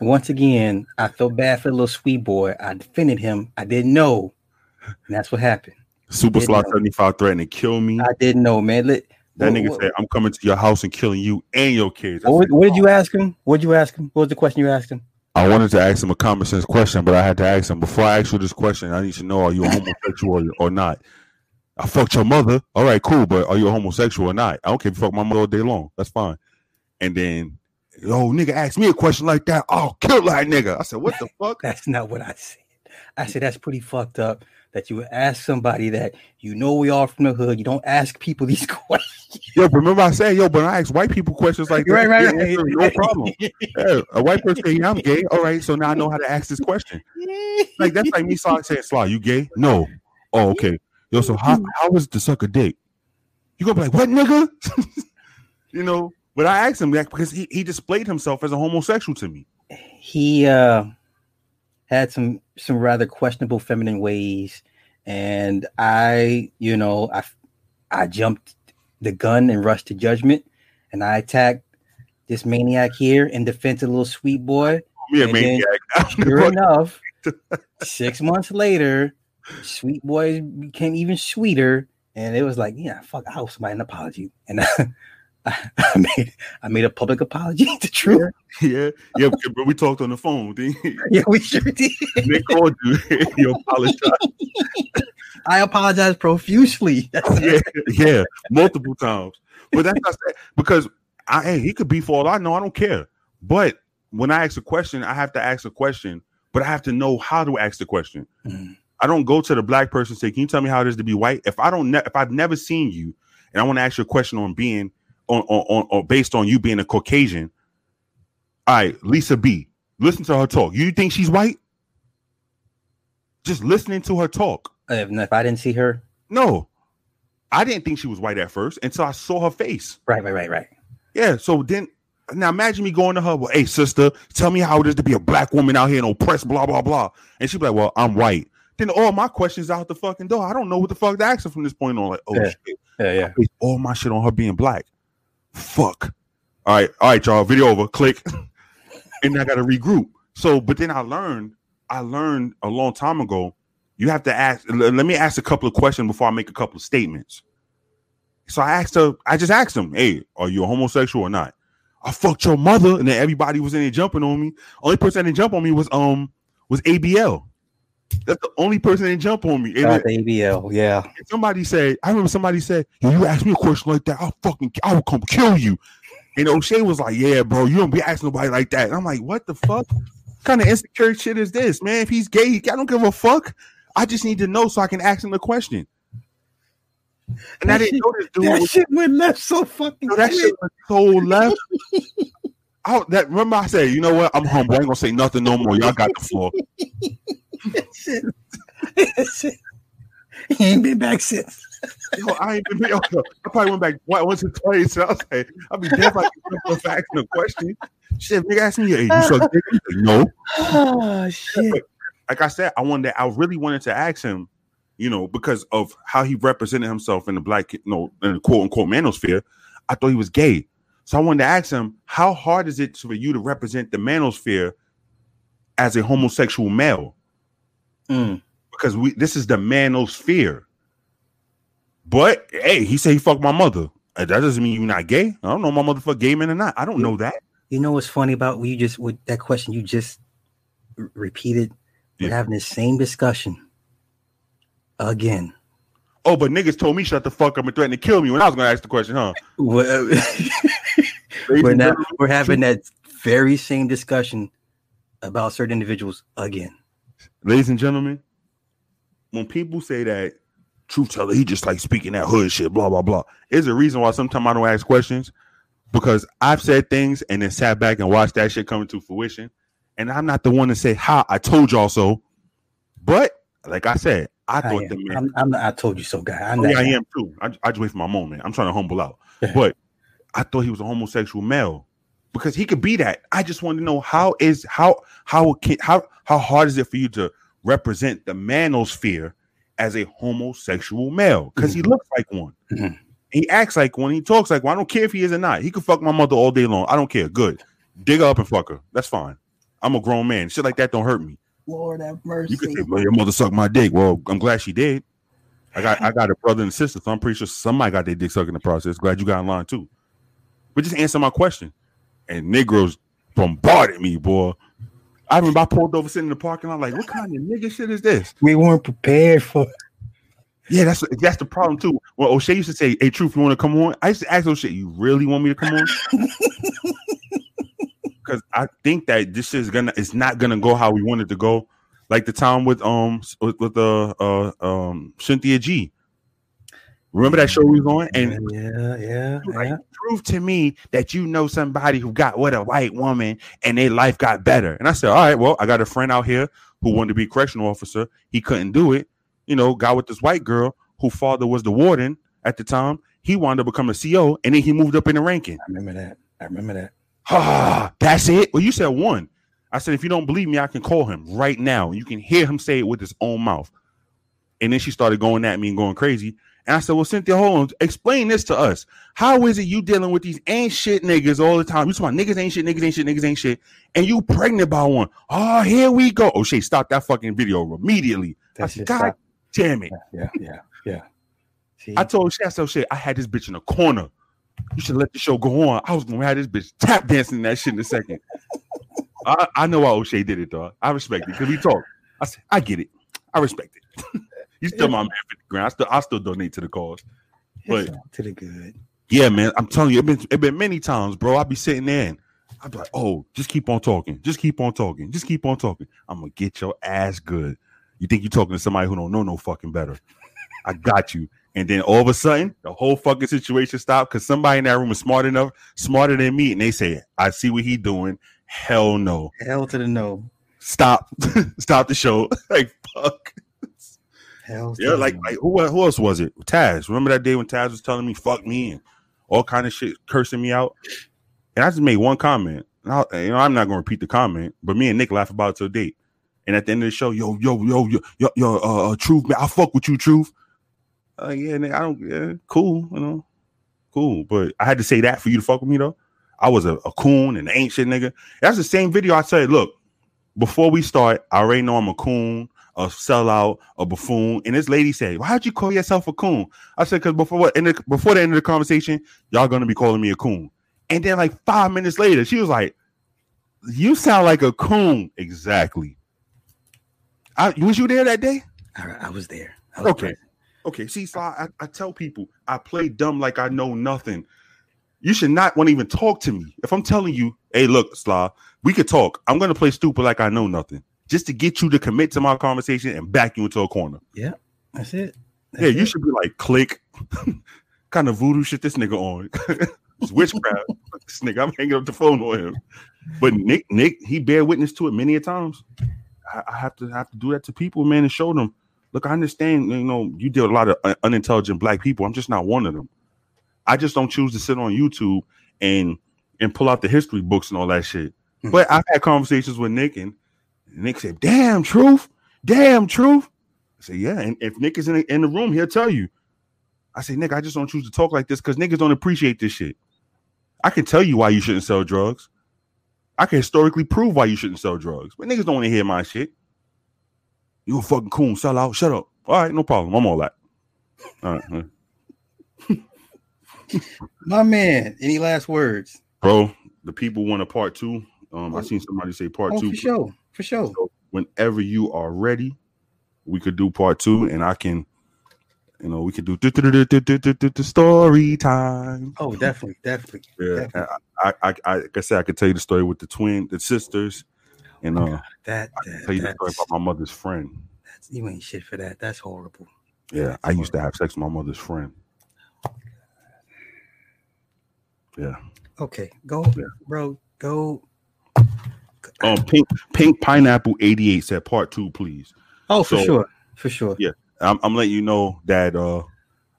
Once again, I felt bad for the little sweet boy. I defended him. I didn't know, and that's what happened. Super Sly 75 threatened to kill me. I didn't know, man. Let, that what, nigga what- said, I'm coming to your house and killing you and your kids. What, said, what did you ask him? What did you ask him? What was the question you asked him? I wanted to ask him a common sense question, but I had to ask him before I ask you this question. I need to know are you a homosexual or, or not? I fucked your mother. All right, cool, but are you a homosexual or not? I don't care if you fuck my mother all day long. That's fine. And then, yo, nigga asked me a question like that. I'll kill that nigga. I said, what the (laughs) fuck? That's not what I said. I said that's pretty fucked up. that you would ask somebody that you know we all from the hood. You don't ask people (laughs) these questions. Yo, but remember I said, yo, but I ask white people questions like that. Right, right, right. No problem. (laughs) Yeah, a white person say, yeah, I'm gay. All right, so now I know how to ask this question. Like that's like me Sly saying, Sly, you gay? No. Oh, okay. Yo, so how how was to suck a dick? You gonna be like, what nigga? you know, but I asked him that because he, he displayed himself as a homosexual to me. he uh had some some rather questionable feminine ways. And i you know i i jumped the gun and rushed to judgment. And i attacked this maniac here in defense of little sweet boy. Me a maniac. (laughs) sure enough (laughs) six months later sweet boy became even sweeter. And it was like yeah fuck i owe somebody an apology. And I, (laughs) (laughs) I made i made a public apology (laughs) to True. yeah, yeah, but we talked on the phone. Then (laughs) yeah we sure did they called you. you apologize. I apologize profusely. That's yeah, yeah, multiple times. But that's not that because I hey, he could be for all I know. I don't care. But when I ask a question, I have to ask a question, but I have to know how to ask the question. Mhm. I don't go to the black person and say, "Can you tell me how it is to be white?" If I don't, ne- if I've never seen you, and I want to ask you a question on being on on, on based on you being a Caucasian. All right, Lisa B. Listen to her talk. You think she's white? Just listening to her talk. Uh, if, if I didn't see her, No, I didn't think she was white at first until I saw her face. right, right, right, right. Yeah. So then, now imagine me going to her, well, hey, sister, tell me how it is to be a black woman out here and oppressed, blah, blah, blah. And she'd be like, well, I'm white. Then all my questions out the fucking door. I don't know what the fuck to ask her from this point on. Like, oh, Yeah. shit. Yeah, yeah. All my shit on her being black. Fuck. All right. All right, y'all. Video over. Click. (laughs) and I got to regroup. So, but then I learned, I learned a long time ago, you have to ask, let me ask a couple of questions before I make a couple of statements. So I asked her, I just asked him, hey, are you a homosexual or not? I fucked your mother, and then everybody was in there jumping on me. Only person that didn't jump on me was um was ABL. That's the only person that jump on me. And Shout then ABL. Yeah. somebody said, I remember somebody said, Yo, you ask me a question like that, I'll fucking I will come kill you. And O'Shea was like, Yeah, bro, you don't be asking nobody like that. And I'm like, what the fuck? What kind of insecure shit is this, man? If he's gay, I don't give a fuck. I just need to know so I can ask him the question. And I didn't know this dude That was shit went left so fucking Yo, that shit was so left. I, that remember I said, you know what? I'm humble. I ain't gonna say nothing no more. Y'all got the floor. (laughs) shit. That shit. He ain't been back since. Yo, I ain't been. Yo, I probably went back once or twice. I was like, I'll be dead if I can for asking a question. Shit, nigga asked me, hey, you suck dick? Like, no. Oh shit. Like I said, I wanted. I really wanted to ask him, you know, because of how he represented himself in the black, you know, in the quote unquote manosphere. I thought he was gay, so I wanted to ask him, how hard is it for you to represent the manosphere as a homosexual male? Mm. because we this is the manosphere. But hey, he said he fucked my mother. Uh, That doesn't mean you're not gay. I don't know my motherfucker gay man or not. I don't know that. You know what's funny about you just with that question you just r- repeated? We're Yeah. having the same discussion again. Oh, but niggas told me shut the fuck up and threatened to kill me when I was gonna ask the question, huh? (laughs) We're, we're now we're having that very same discussion about certain individuals again. Ladies and gentlemen, when people say that truth teller, he just like speaking that hood shit, blah blah blah. Is a reason why sometimes I don't ask questions because I've said things and then sat back and watched that shit come to fruition, and I'm not the one to say, "Ha, I told y'all so." But like I said, I I, thought am. the man. I'm, I'm not, I told you so, guy. I'm Oh, yeah, I am too. I, I just wait for my moment. I'm trying to humble out, but I thought he was a homosexual male because he could be that. I just want to know how is how how can how how hard is it for you to represent the manosphere as a homosexual male because he looks like one. Mhm. He acts like one. He talks like one. I don't care if he is or not. He could fuck my mother all day long. I don't care. Good. Dig her up and fuck her. That's fine. I'm a grown man. Shit like that don't hurt me. Lord have mercy. You could say, well, your mother sucked my dick. Well, I'm glad she did. I got I got a brother and sister, so I'm pretty sure somebody got their dick sucked in the process. Glad you got in line too. But just answer my question. And Negroes bombarded me, boy. I remember I pulled over sitting in the parking lot, like, what kind of nigga shit is this? we weren't prepared for. Yeah, that's that's the problem too. Well, O'Shea used to say, Hey, truth, you want to come on? I used to ask O'Shea, you really want me to come on? (laughs) Because I think that this is gonna it's not gonna go how we want it to go. like the time with um with, with uh uh um Cynthia G. Remember that show we was on? And yeah, yeah, like, yeah. prove to me that you know somebody who got with a white woman and their life got better. And I said, All right, well, I got a friend out here who wanted to be a correctional officer. He couldn't do it. You know, got with this white girl whose father was the warden at the time. He wound up becoming a CO and then he moved up in the ranking. I remember that. I remember that. Ah, that's it. Well, you said one. I said, if you don't believe me, I can call him right now. You can hear him say it with his own mouth. And then she started going at me and going crazy. And I said, Well, Cynthia, hold on. Explain this to us. How is it you dealing with these ain't shit niggas all the time? You talking about niggas ain't shit, niggas ain't shit, niggas ain't shit, and you pregnant by one. Oh, here we go. Oh, shit, stop that fucking video immediately. I That's said, just God damn it. Yeah, yeah, yeah. See, I told Shay, I said, shit, I had this bitch in a corner. You should let the show go on. I was gonna have this bitch tap dancing that shit in a second. I, I know why O'Shea did it, though. I respect it because we talk. I said, I get it. I respect it. (laughs) you still my man 50 grand. I still I still donate to the cause. but- to the good. Yeah, man. I'm telling you, it been it been many times, bro. I'll be sitting there and I'll be like, oh, just keep on talking. Just keep on talking. Just keep on talking. I'm gonna get your ass good. You think you're talking to somebody who don't know no fucking better. I got you. And then all of a sudden, the whole fucking situation stopped because somebody in that room is smart enough, smarter than me, and they say, I see what he doing. Hell no. Hell to the no. Stop. (laughs) Stop the show. (laughs) like fuck. Hell. Yeah, like like who, who else was it? Taz. Remember that day when Taz was telling me fuck me and all kind of shit, cursing me out? And I just made one comment. And I, you know, I'm not gonna repeat the comment, but me and Nick laugh about it till date. And at the end of the show, yo, yo, yo, yo, yo, yo uh, uh, truth, man, I fuck with you, truth. Uh, yeah, nigga, I don't, yeah, cool, you know, cool. But I had to say that for you to fuck with me though. I was a, a coon and an ancient nigga. That's the same video I said. Look, before we start, I already know I'm a coon, a sellout, a buffoon. And this lady said, "Why'd you call yourself a coon?" I said, "Cause before what? The, before the end of the conversation, y'all gonna be calling me a coon." And then like five minutes later, she was like, "You sound like a coon." Exactly. I, was you there that day? I, I was there. I was Okay. Okay. See, so I, I tell people I play dumb like I know nothing. You should not want to even talk to me. If I'm telling you, hey, look, Sly, we could talk. I'm gonna play stupid like I know nothing. Just to get you to commit to my conversation and back you into a corner. Yeah, that's it. That's yeah, you it. should be like, click. (laughs) kind of voodoo shit this nigga on. (laughs) it's witchcraft. (laughs) this nigga, I'm hanging up the phone on him. But Nick, Nick, he bear witness to it many a times. I, I have to have to do that to people, man, and show them. Look, I understand. You know, you deal with a lot of un- unintelligent black people. I'm just not one of them. I just don't choose to sit on YouTube and and pull out the history books and all that shit. Mhm. But I've had conversations with Nick, and Nick said, "Damn, truth, damn, truth." I say, "Yeah." And if Nick is in the, in the room, he'll tell you. I say, Nick, I just don't choose to talk like this because niggas don't appreciate this shit. I can tell you why you shouldn't sell drugs. I can historically prove why you shouldn't sell drugs, but niggas don't want to hear my shit. You a fucking coon, sell out, shut up. All right, no problem. I'm all that. All right. (laughs) My man. Any last words? bro. The people want a part two. Um, I seen somebody say part Oh, two. for sure. For sure. So whenever you are ready, we could do part two, and I can, you know, we could do the story time. Oh, definitely, definitely. (laughs) Yeah, definitely. I, I, I, like I said, I could tell you the story with the twin, the sisters, and uh, That, I can tell you the story about my mother's friend. that's you ain't shit for that. That's horrible. Yeah, I used to have sex with my mother's friend. Yeah. Okay, go, bro. Go. Um, pink, pink pineapple eighty eight said part two, please. Oh, for So- sure, for sure. Yeah. I'm, I'm letting you know that uh,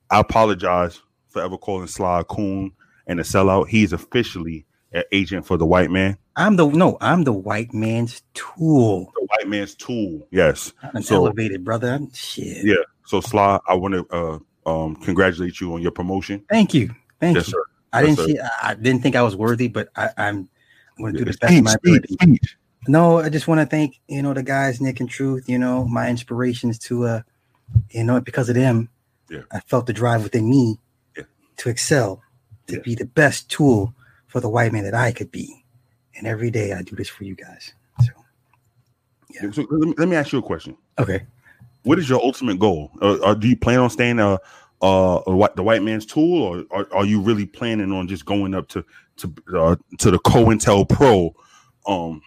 I apologize for ever calling Sly a coon and a sellout. He's officially an agent for the white man, I'm the no. I'm the white man's tool. the white man's tool. Yes. I'm an So- elevated brother. I'm, shit. Yeah. So Sly, I want to uh, um, congratulate you on your promotion. Thank you. Thank Yes, you. sir. I Yes, didn't see. I, I didn't think I was worthy, but I, I'm. I'm going to do the best of my ability. No, I just want to thank you know the guys Nick and Truth. You know my inspirations to uh, you know because of them, Yeah. I felt the drive within me Yeah. to excel, to Yeah. be the best tool for the white man that I could be, and every day I do this for you guys. So Yeah. So let me, let me ask you a question. okay, What is your ultimate goal? Uh, uh, do you plan on staying uh, uh, the white man's tool, or are, are you really planning on just going up to to uh, to the COINTEL Pro? Um,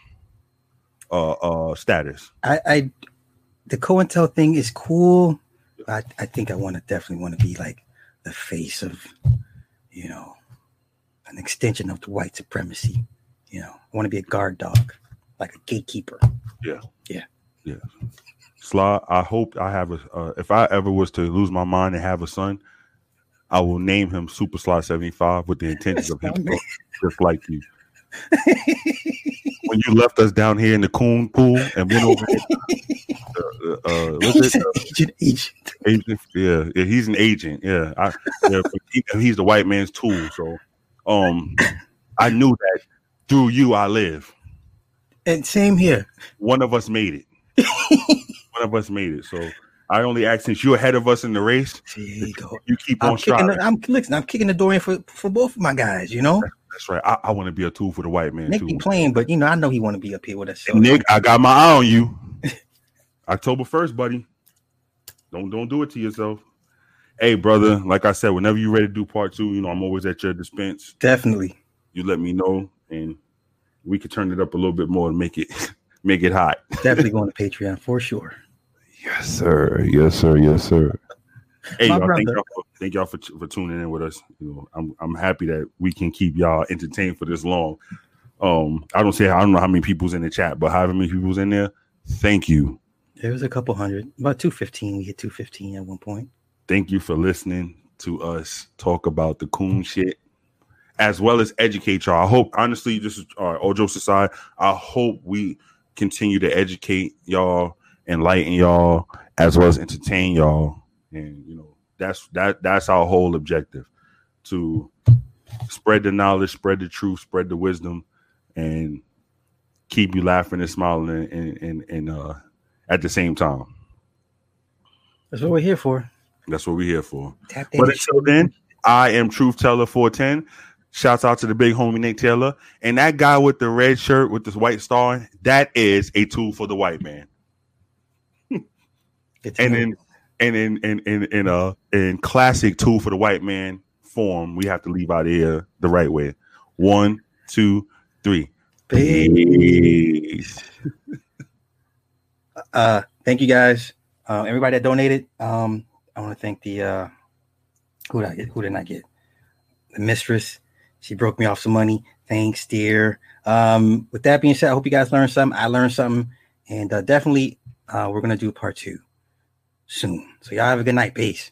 uh uh status. I, I the COINTEL thing is cool. I, I think I want to definitely want to be like the face of, you know, an extension of the white supremacy. You know, I want to be a guard dog, like a gatekeeper. Yeah. Yeah. Yeah. Sly, I hope I have a. Uh, if I ever was to lose my mind and have a son, I will name him Super seventy five with the intentions of him just like you. when you left us down here in the coon pool and went over, uh, uh, it? agent, agent, agent. Yeah, yeah, he's an agent. Yeah, I, yeah he, he's the white man's tool. So, um, I knew that through you I live. And same here. One of us made it. One of us made it. So I only ask since you're ahead of us in the race. There you go. You keep I'm on kicking. The, I'm listen. I'm kicking the door in for for both of my guys. You know, That's right. I, I want to be a tool for the white man Nick too. be playing, but you know, I know he want to be up here with us. So. Nick, (laughs) I got my eye on you. (laughs) October first, buddy. Don't don't do it to yourself. Hey, brother. Like I said, whenever you're ready to do part two, you know I'm always at your dispense. Definitely. You let me know, and we could turn it up a little bit more and make it (laughs) make it hot. Definitely going to Patreon for sure. Yes, sir. Yes, sir. Yes, sir. Hey, My y'all, thank y'all, for, thank y'all for, for tuning in with us. You know, I'm I'm happy that we can keep y'all entertained for this long. Um, I don't say I don't know how many people's in the chat, but however many people's in there, thank you. There was a couple hundred, about two fifteen. We hit two fifteen at one point. Thank you for listening to us talk about the coon shit, as well as educate y'all. I hope, honestly, this is uh, Ojo Society. I hope we continue to educate y'all, enlighten y'all, as well as entertain y'all. And you know, that's that that's our whole objective to spread the knowledge, spread the truth, spread the wisdom, and keep you laughing and smiling and and, and, uh at the same time. That's what we're here for. That's what we're here for. Tap But until then, I am Truth Teller 410. Shouts out to the big homie Nick Taylor. And that guy with the red shirt with this white star, that is a tool for the white man. To And in and in in in in uh in classic tool for the white man form, we have to leave out here the right way. One, two, three. Peace. (laughs) uh thank you guys. Uh everybody that donated um i want to thank the uh who did i get who did i get? The mistress. She broke me off some money. Thanks dear. Um with that being said i hope you guys learned something. I learned something. And uh, definitely uh we're gonna do part two soon. So y'all have a good night. Peace